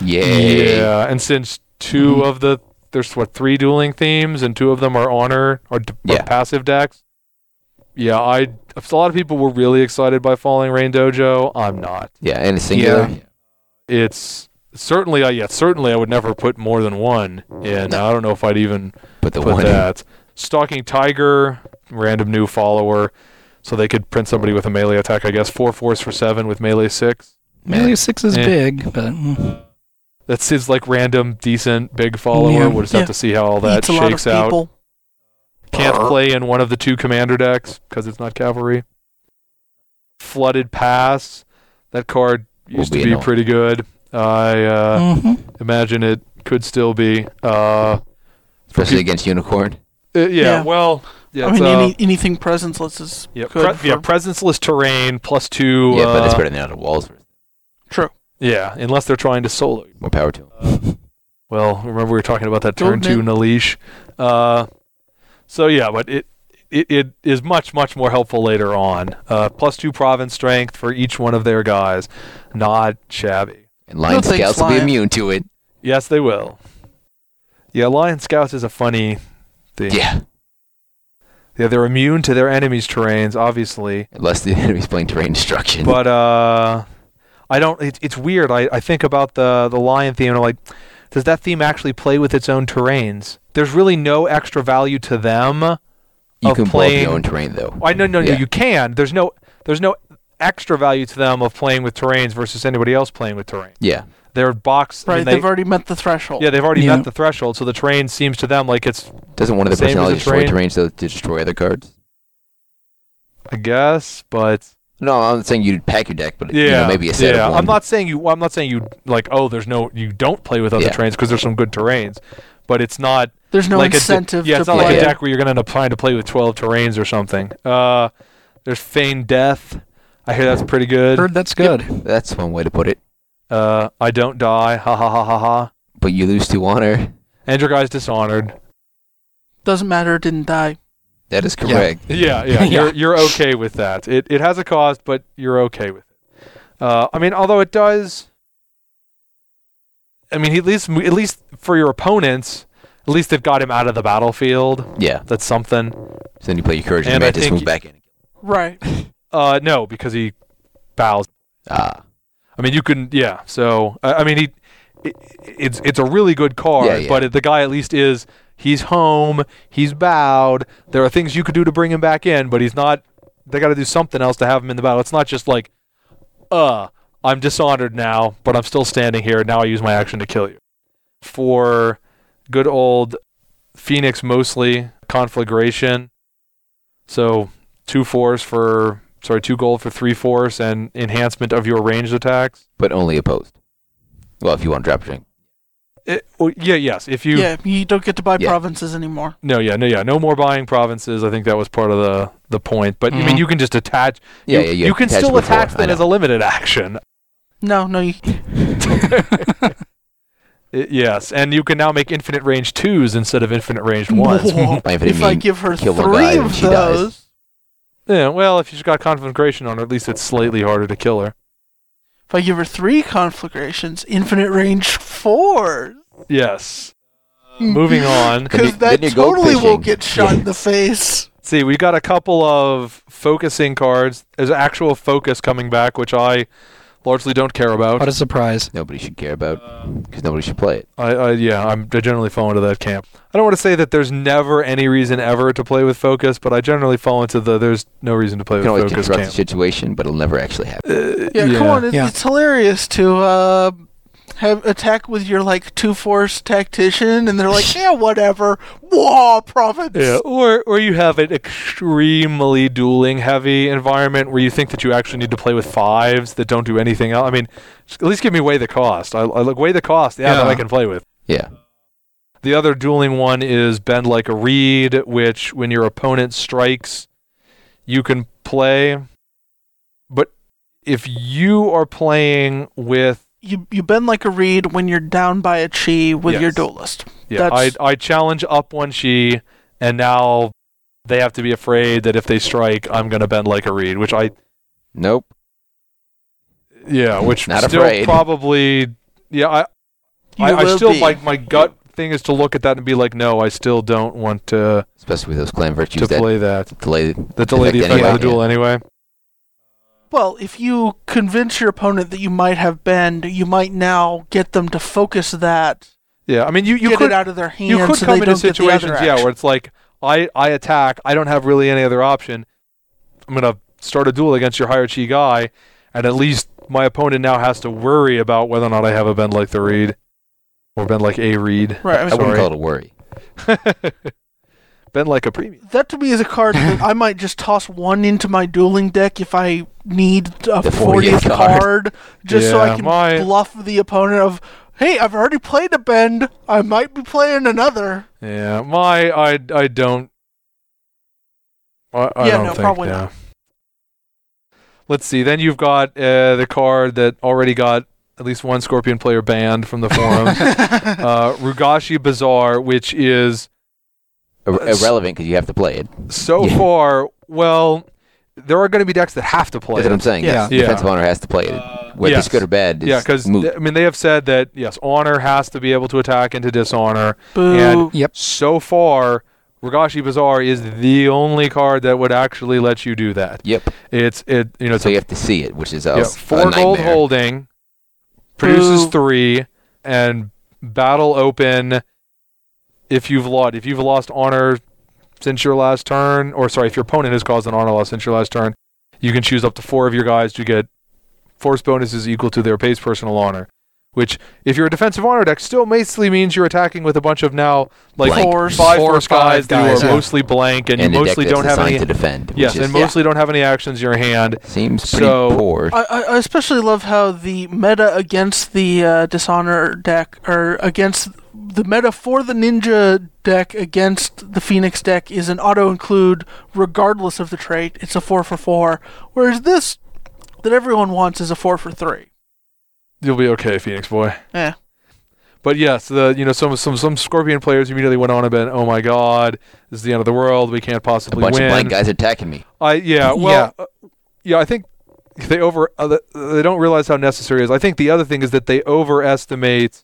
Yay. Yeah, and since 2 Mhm. of the there's what three dueling themes and two of them are honor or, d- or Yeah. passive decks. Yeah, I a lot of people were really excited by Falling Rain Dojo. I'm not. Yeah, and it's singular. Yeah. It's certainly I yeah certainly I would never put more than one in. I don't know if I'd even But the put one that. Stalking Tiger, random new follower, so they could print somebody with a melee attack. I guess Four fours for seven with melee six. Melee six is Eh. big, but mm, That's his like random decent big follower. Yeah. We'll just Yeah. have to see how all that Eats a lot of shakes out. Can't play in one of the two commander decks because it's not cavalry. Flooded Pass. That card Will used be to be annoying. pretty good. I uh, mhm. imagine it could still be. Uh, especially peop- against unicorn. uh, yeah, Yeah. well, yeah, I it's, mean, uh, any, anything presenceless is yeah, good. pre- yeah, for- presenceless terrain plus two. yeah, but it's uh, better than out of walls. true. Yeah, unless they're trying to solo. More power to them. Well, remember we were talking about that turn two Goldman. Naleesh. Uh, so yeah, but it, it it is much much more helpful later on. Uh, plus two province strength for each one of their guys, not shabby. And lion thanks, scouts will be Lion. immune to it. Yes, they will. Yeah, Lion Scouts is a funny thing. Yeah. Yeah, they're immune to their enemies' terrains, obviously. Unless the enemy's playing terrain destruction. But uh, I don't. It, it's weird. I, I think about the the lion theme, and I'm like, does that theme actually play with its own terrains? There's really no extra value to them. you of can up your own terrain though. I no no no. You can. There's no there's no extra value to them of playing with terrains versus anybody else playing with terrain. Yeah. They're box. I Right, mean, they, they've already met the threshold. yeah, they've already Yeah. met the threshold, so the terrain seems to them like it's. Doesn't one of the Same as personalities destroy terrain? terrain so to destroy other cards? I guess, but No, I'm not saying you'd pack your deck, but yeah, you know, maybe a set yeah. of one. I'm not saying you. I'm not saying you like. Oh, there's no. You don't play with other Yeah. terrains because there's some good terrains, but it's not. There's no like a de- incentive yeah, to it's not play. like a deck where you're gonna end up trying to play with 12 terrains or something. Uh, there's Feign Death. I hear that's pretty good. Heard that's good. That's one way to put it. Uh, I don't die. Ha ha ha ha ha. But you lose to honor. And your guy's dishonored. Doesn't matter, didn't die. That is correct. Yeah, yeah. Yeah. You're you're okay with that. It it has a cost, but you're okay with it. Uh, I mean, although it does. I mean, at least at least for your opponents, at least they've got him out of the battlefield. Yeah. That's something. So then you play your courage and And I mantis think move back in. Right. Uh, no, because he bows. Ah. I mean, you can, yeah. So, I I mean, he, it, it's it's a really good card, Yeah, yeah. but the guy at least is he's home, he's bowed. There are things you could do to bring him back in, but he's not. They got to do something else to have him in the battle. It's not just like, uh, I'm dishonored now, but I'm still standing here. Now I use my action to kill you. For good old Phoenix, mostly conflagration. So two fours for sorry, two gold for three force and enhancement of your ranged attacks. But only opposed. Well, if you want drop drink. It, well, yeah, yes. If you yeah, you don't get to buy Yeah. provinces anymore. no, yeah, no, yeah, no more buying provinces. I think that was part of the the point. But I mean, Mhm. you can just attach. Yeah, you, yeah, you you can attach still before, attach I them as a limited action. No, no, you. I- yes, and you can now make infinite range twos instead of infinite range ones. Whoa. By infinite if I give her three of those, yeah, well, if she's got conflagration on her, at least it's slightly harder to kill her. if I give her three conflagrations, infinite range four. Yes. Uh, moving on. Because that then totally will fishing. get shot in the face. See, we got a couple of focusing cards. There's actual focus coming back, which I largely don't care about. What a surprise. nobody should care about because nobody should play it. I, I yeah, I'm I generally fall into that camp. I don't want to say that there's never any reason ever to play with focus, but I generally fall into the there's no reason to play You can with always focus disrupt the camp. situation, but it'll never actually happen. Uh, Yeah, come on, it, Yeah. it's hilarious to uh, have attack with your like two force tactician, and they're like, yeah, whatever. Whoa, province. Yeah, or or you have an extremely dueling heavy environment where you think that you actually need to play with fives that don't do anything else. I mean, at least give me weigh the cost. I, I look weigh the cost. Yeah, that I can play with. Yeah. The other dueling one is bend like a reed, which when your opponent strikes, you can play. But if you are playing with You you bend like a reed when you're down by a chi with your Yes. duelist. yeah, I That's- I challenge up one she, and now they have to be afraid that if they strike, I'm gonna bend like a reed, which I Nope. yeah, which Not still afraid. probably yeah I You I, I still be. my my gut thing is to look at that and be like, no, I still don't want to Especially with those clan virtues to that play that. delay. That delay the effect effect of the duel anyway. Well, if you convince your opponent that you might have bend, you might now get them to focus that, Yeah, I mean you you get could it out of their hands. you could so come into don't get the other situations, yeah, where it's like I I attack, I don't have really any other option. I'm gonna start a duel against your higher chi guy, and at least my opponent now has to worry about whether or not I have a bend like the reed, or bend like a reed. Right. I I was- wouldn't Sorry. call it a worry. bend like a premium. that to me is a card that I might just toss one into my dueling deck if I need a The 40th 40th card, card. just so I Yeah, can my- bluff the opponent of, hey, I've already played a bend, I might be playing another. Yeah, my I I don't. I, I Yeah, don't no, think, probably yeah. not. Let's see. Then you've got uh, the card that already got at least one Scorpion player banned from the forums. uh, Rugashi Bazaar, which is Ir- Uh, irrelevant because you have to play it. so Yeah. far well. There are going to be decks that have to play That's what I'm it. saying. Yeah. Yes. Yeah. Defensive honor has to play it. Whether Yes. it's good or bad, Yeah, because moot. I mean they have said that yes, honor has to be able to attack into dishonor. Boo. And Yep. so far, Ragashi Bazaar is the only card that would actually let you do that. yep. It's it you know it's So a you have to see it, which is yeah, also four a gold holding, produces Boo. three, and battle open. If you've lost, if you've lost honor since your last turn, or sorry, if your opponent has caused an honor loss since your last turn, you can choose up to four of your guys to get force bonuses equal to their base personal honor. Which, if you're a defensive honor deck, still mostly means you're attacking with a bunch of now like Blank. Fours. five Four or force five guys, that are yeah. mostly blank, and, and you mostly don't have designed any. to defend. which Yes, is, and mostly don't have any actions in your hand. seems pretty so- poor. I, I I especially love how the meta against the uh, Dishonor deck, or against the meta for the Ninja deck against the Phoenix deck, is an auto include regardless of the trait. It's a 4 for 4. Whereas this, that everyone wants, is a 4 for 3. You'll be okay, Phoenix boy. Yeah. But yes, the you know some some some Scorpion players immediately went on and about, oh my god, this is the end of the world. We can't possibly a possibly bunch win. of blank guys attacking me. I yeah, well, yeah. Uh, yeah, I think they over uh, they don't realize how necessary it is. I think the other thing is that they overestimate.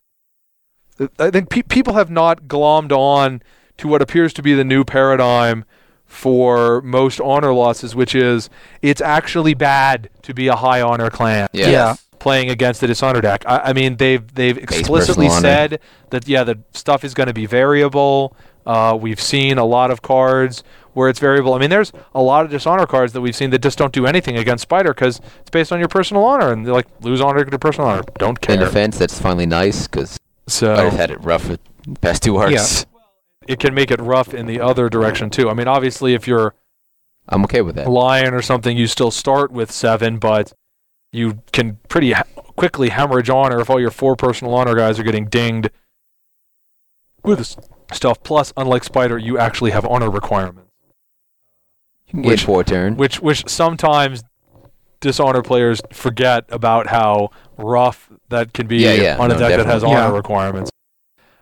I think pe- people have not glommed on to what appears to be the new paradigm for most honor losses, which is it's actually bad to be a high honor clan Yeah. Yeah. playing against the dishonor deck. I, I mean, they've they've personal explicitly honor. said that yeah, the stuff is going to be variable. Uh, we've seen a lot of cards where it's variable. I mean, there's a lot of dishonor cards that we've seen that just don't do anything against Spider because it's based on your personal honor, and they're like lose honor to personal honor. Don't care. In defense, that's finally nice because So I've had it rough with past two arcs. it can make it rough in the other direction too. I mean, obviously, if you're I'm okay with that. lion or something, you still start with seven, but you can pretty ha- quickly hemorrhage honor if all your four personal honor guys are getting dinged with stuff. Plus, unlike Spider, you actually have honor requirements, You can get which- four turn. which which sometimes dishonor players forget about how rough that can be Yeah, yeah, on a no, deck that has honor Yeah. requirements.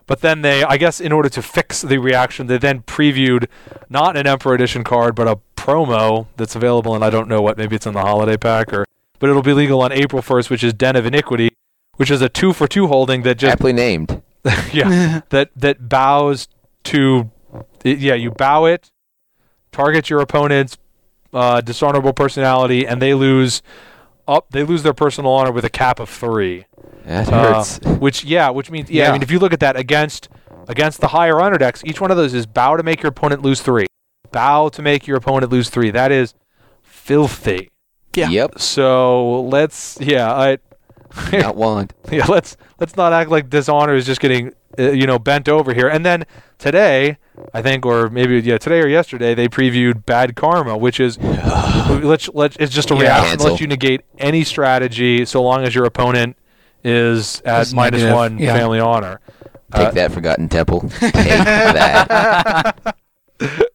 But then they, I guess, in order to fix the reaction, they then previewed not an Emperor Edition card, but a promo that's available, and I don't know what, maybe it's in the holiday pack, or but it'll be legal on April 1st, which is Den of Iniquity, which is a two for two holding that just Aptly named. yeah that that bows to yeah you bow it, target your opponent's uh, dishonorable personality, and they lose up they lose their personal honor with a cap of three. That Uh, hurts. Which yeah, which means yeah, I mean if you look at that against against the higher honor decks, each one of those is bow to make your opponent lose three. Bow to make your opponent lose three. That is filthy. Yeah. Yep. So let's yeah, I Not want. yeah, let's let's not act like dishonor is just getting uh, you know bent over here. And then today, I think, or maybe yeah, today or yesterday, they previewed Bad Karma, which is let's let it's just a Yeah. reaction Cancel. lets you negate any strategy so long as your opponent is at minus one yeah. family honor. Take Uh, that, Forgotten Temple. Take that.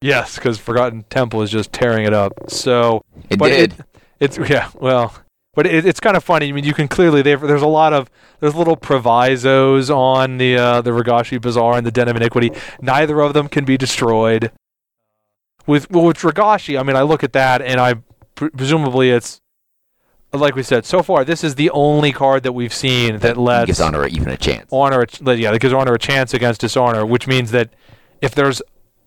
Yes, because Forgotten Temple is just tearing it up. So It but did. It, it's yeah, well, but it, it's kind of funny. I mean, you can clearly there's a lot of there's little provisos on the uh, the Ragashi Bazaar and the Den of Iniquity. Neither of them can be destroyed. With well, with Ragashi, I mean, I look at that and I pre- presumably it's like we said so far. This is the only card that we've seen that lets gives honor even a chance. honor, a ch- yeah, that gives honor a chance against dishonor, which means that if there's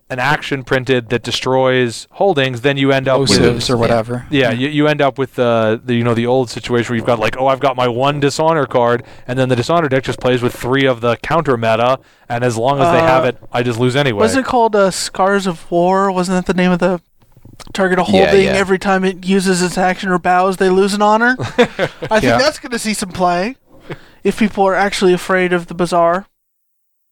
an action printed that destroys holdings, then you end up with Osives or whatever. yeah, you, you end up with the, the you know the old situation where you've got like oh I've got my one dishonor card and then the dishonor deck just plays with three of the counter meta and as long as they have Uh, it I just lose anyway. Was it called uh, Scars of War? Wasn't that the name of the target a Yeah, holding? yeah. Every time it uses its action or bows, they lose an honor. I think Yeah. that's going to see some play if people are actually afraid of the bazaar.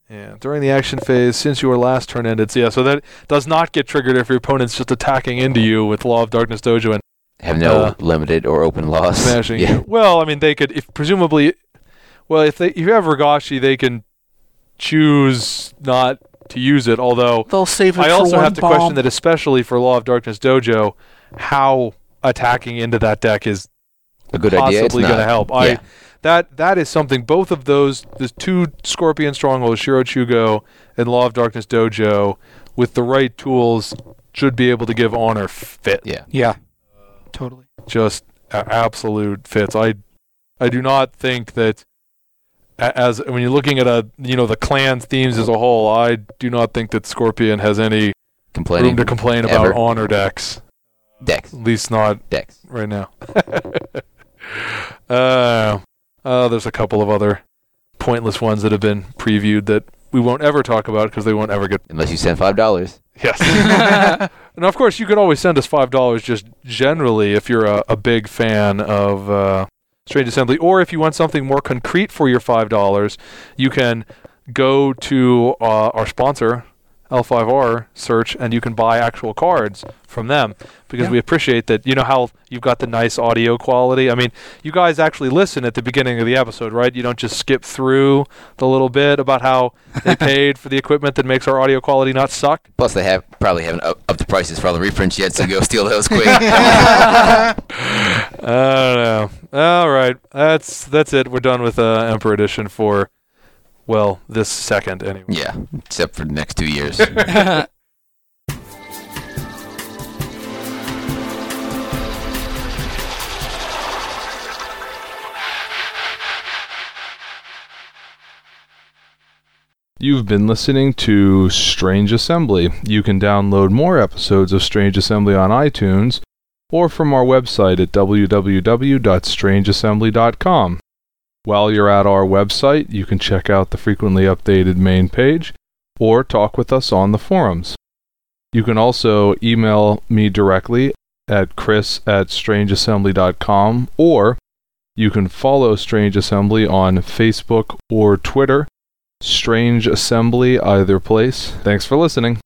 Yeah, during the action phase since your last turn ended. So yeah, so that does not get triggered if your opponent's just attacking into you with Law of Darkness Dojo and Have no Uh, limited or open loss. smashing Yeah. Well, I mean they could if presumably well if they if you have Ragashi they can choose not to use it, although They'll save it I for also one have to bomb. question that, especially for Law of Darkness Dojo, how attacking into that deck is A good idea. It's possibly going to help. Yeah. I that that is something. Both of those, the two Scorpion Strongholds, Shiro Chugo and Law of Darkness Dojo, with the right tools, should be able to give honor fit. Yeah. Yeah. Totally. Just a- absolute fits. I I do not think that as when you're looking at a you know the clan themes as a whole, I do not think that Scorpion has any room to complain about honor decks. Dex. At least not Dex. right now. uh, uh, there's a couple of other pointless ones that have been previewed that we won't ever talk about because they won't ever get. Unless you send five dollars. Yes. and of course, you could always send us five dollars just generally if you're a, a big fan of uh, Strange Assembly, or if you want something more concrete for your five dollars, you can go to uh, our sponsor. L5R search and you can buy actual cards from them because Yeah. we appreciate that you know how you've got the nice audio quality. I mean, you guys actually listen at the beginning of the episode, right? You don't just skip through the little bit about how they paid for the equipment that makes our audio quality not suck. Plus, they have probably haven't up, up the prices for all the reprints yet, so go steal those quick. I don't know. All right, that's that's it. We're done with uh, Emperor Edition for well this second anyway. yeah, except for the next two years. You've been listening to Strange Assembly. You can download more episodes of Strange Assembly on iTunes or from our website at www.strangeassembly.com. While you're at our website, you can check out the frequently updated main page or talk with us on the forums. You can also email me directly at chris at strangeassembly.com or you can follow Strange Assembly on Facebook or Twitter Strange Assembly, either place. Thanks for listening.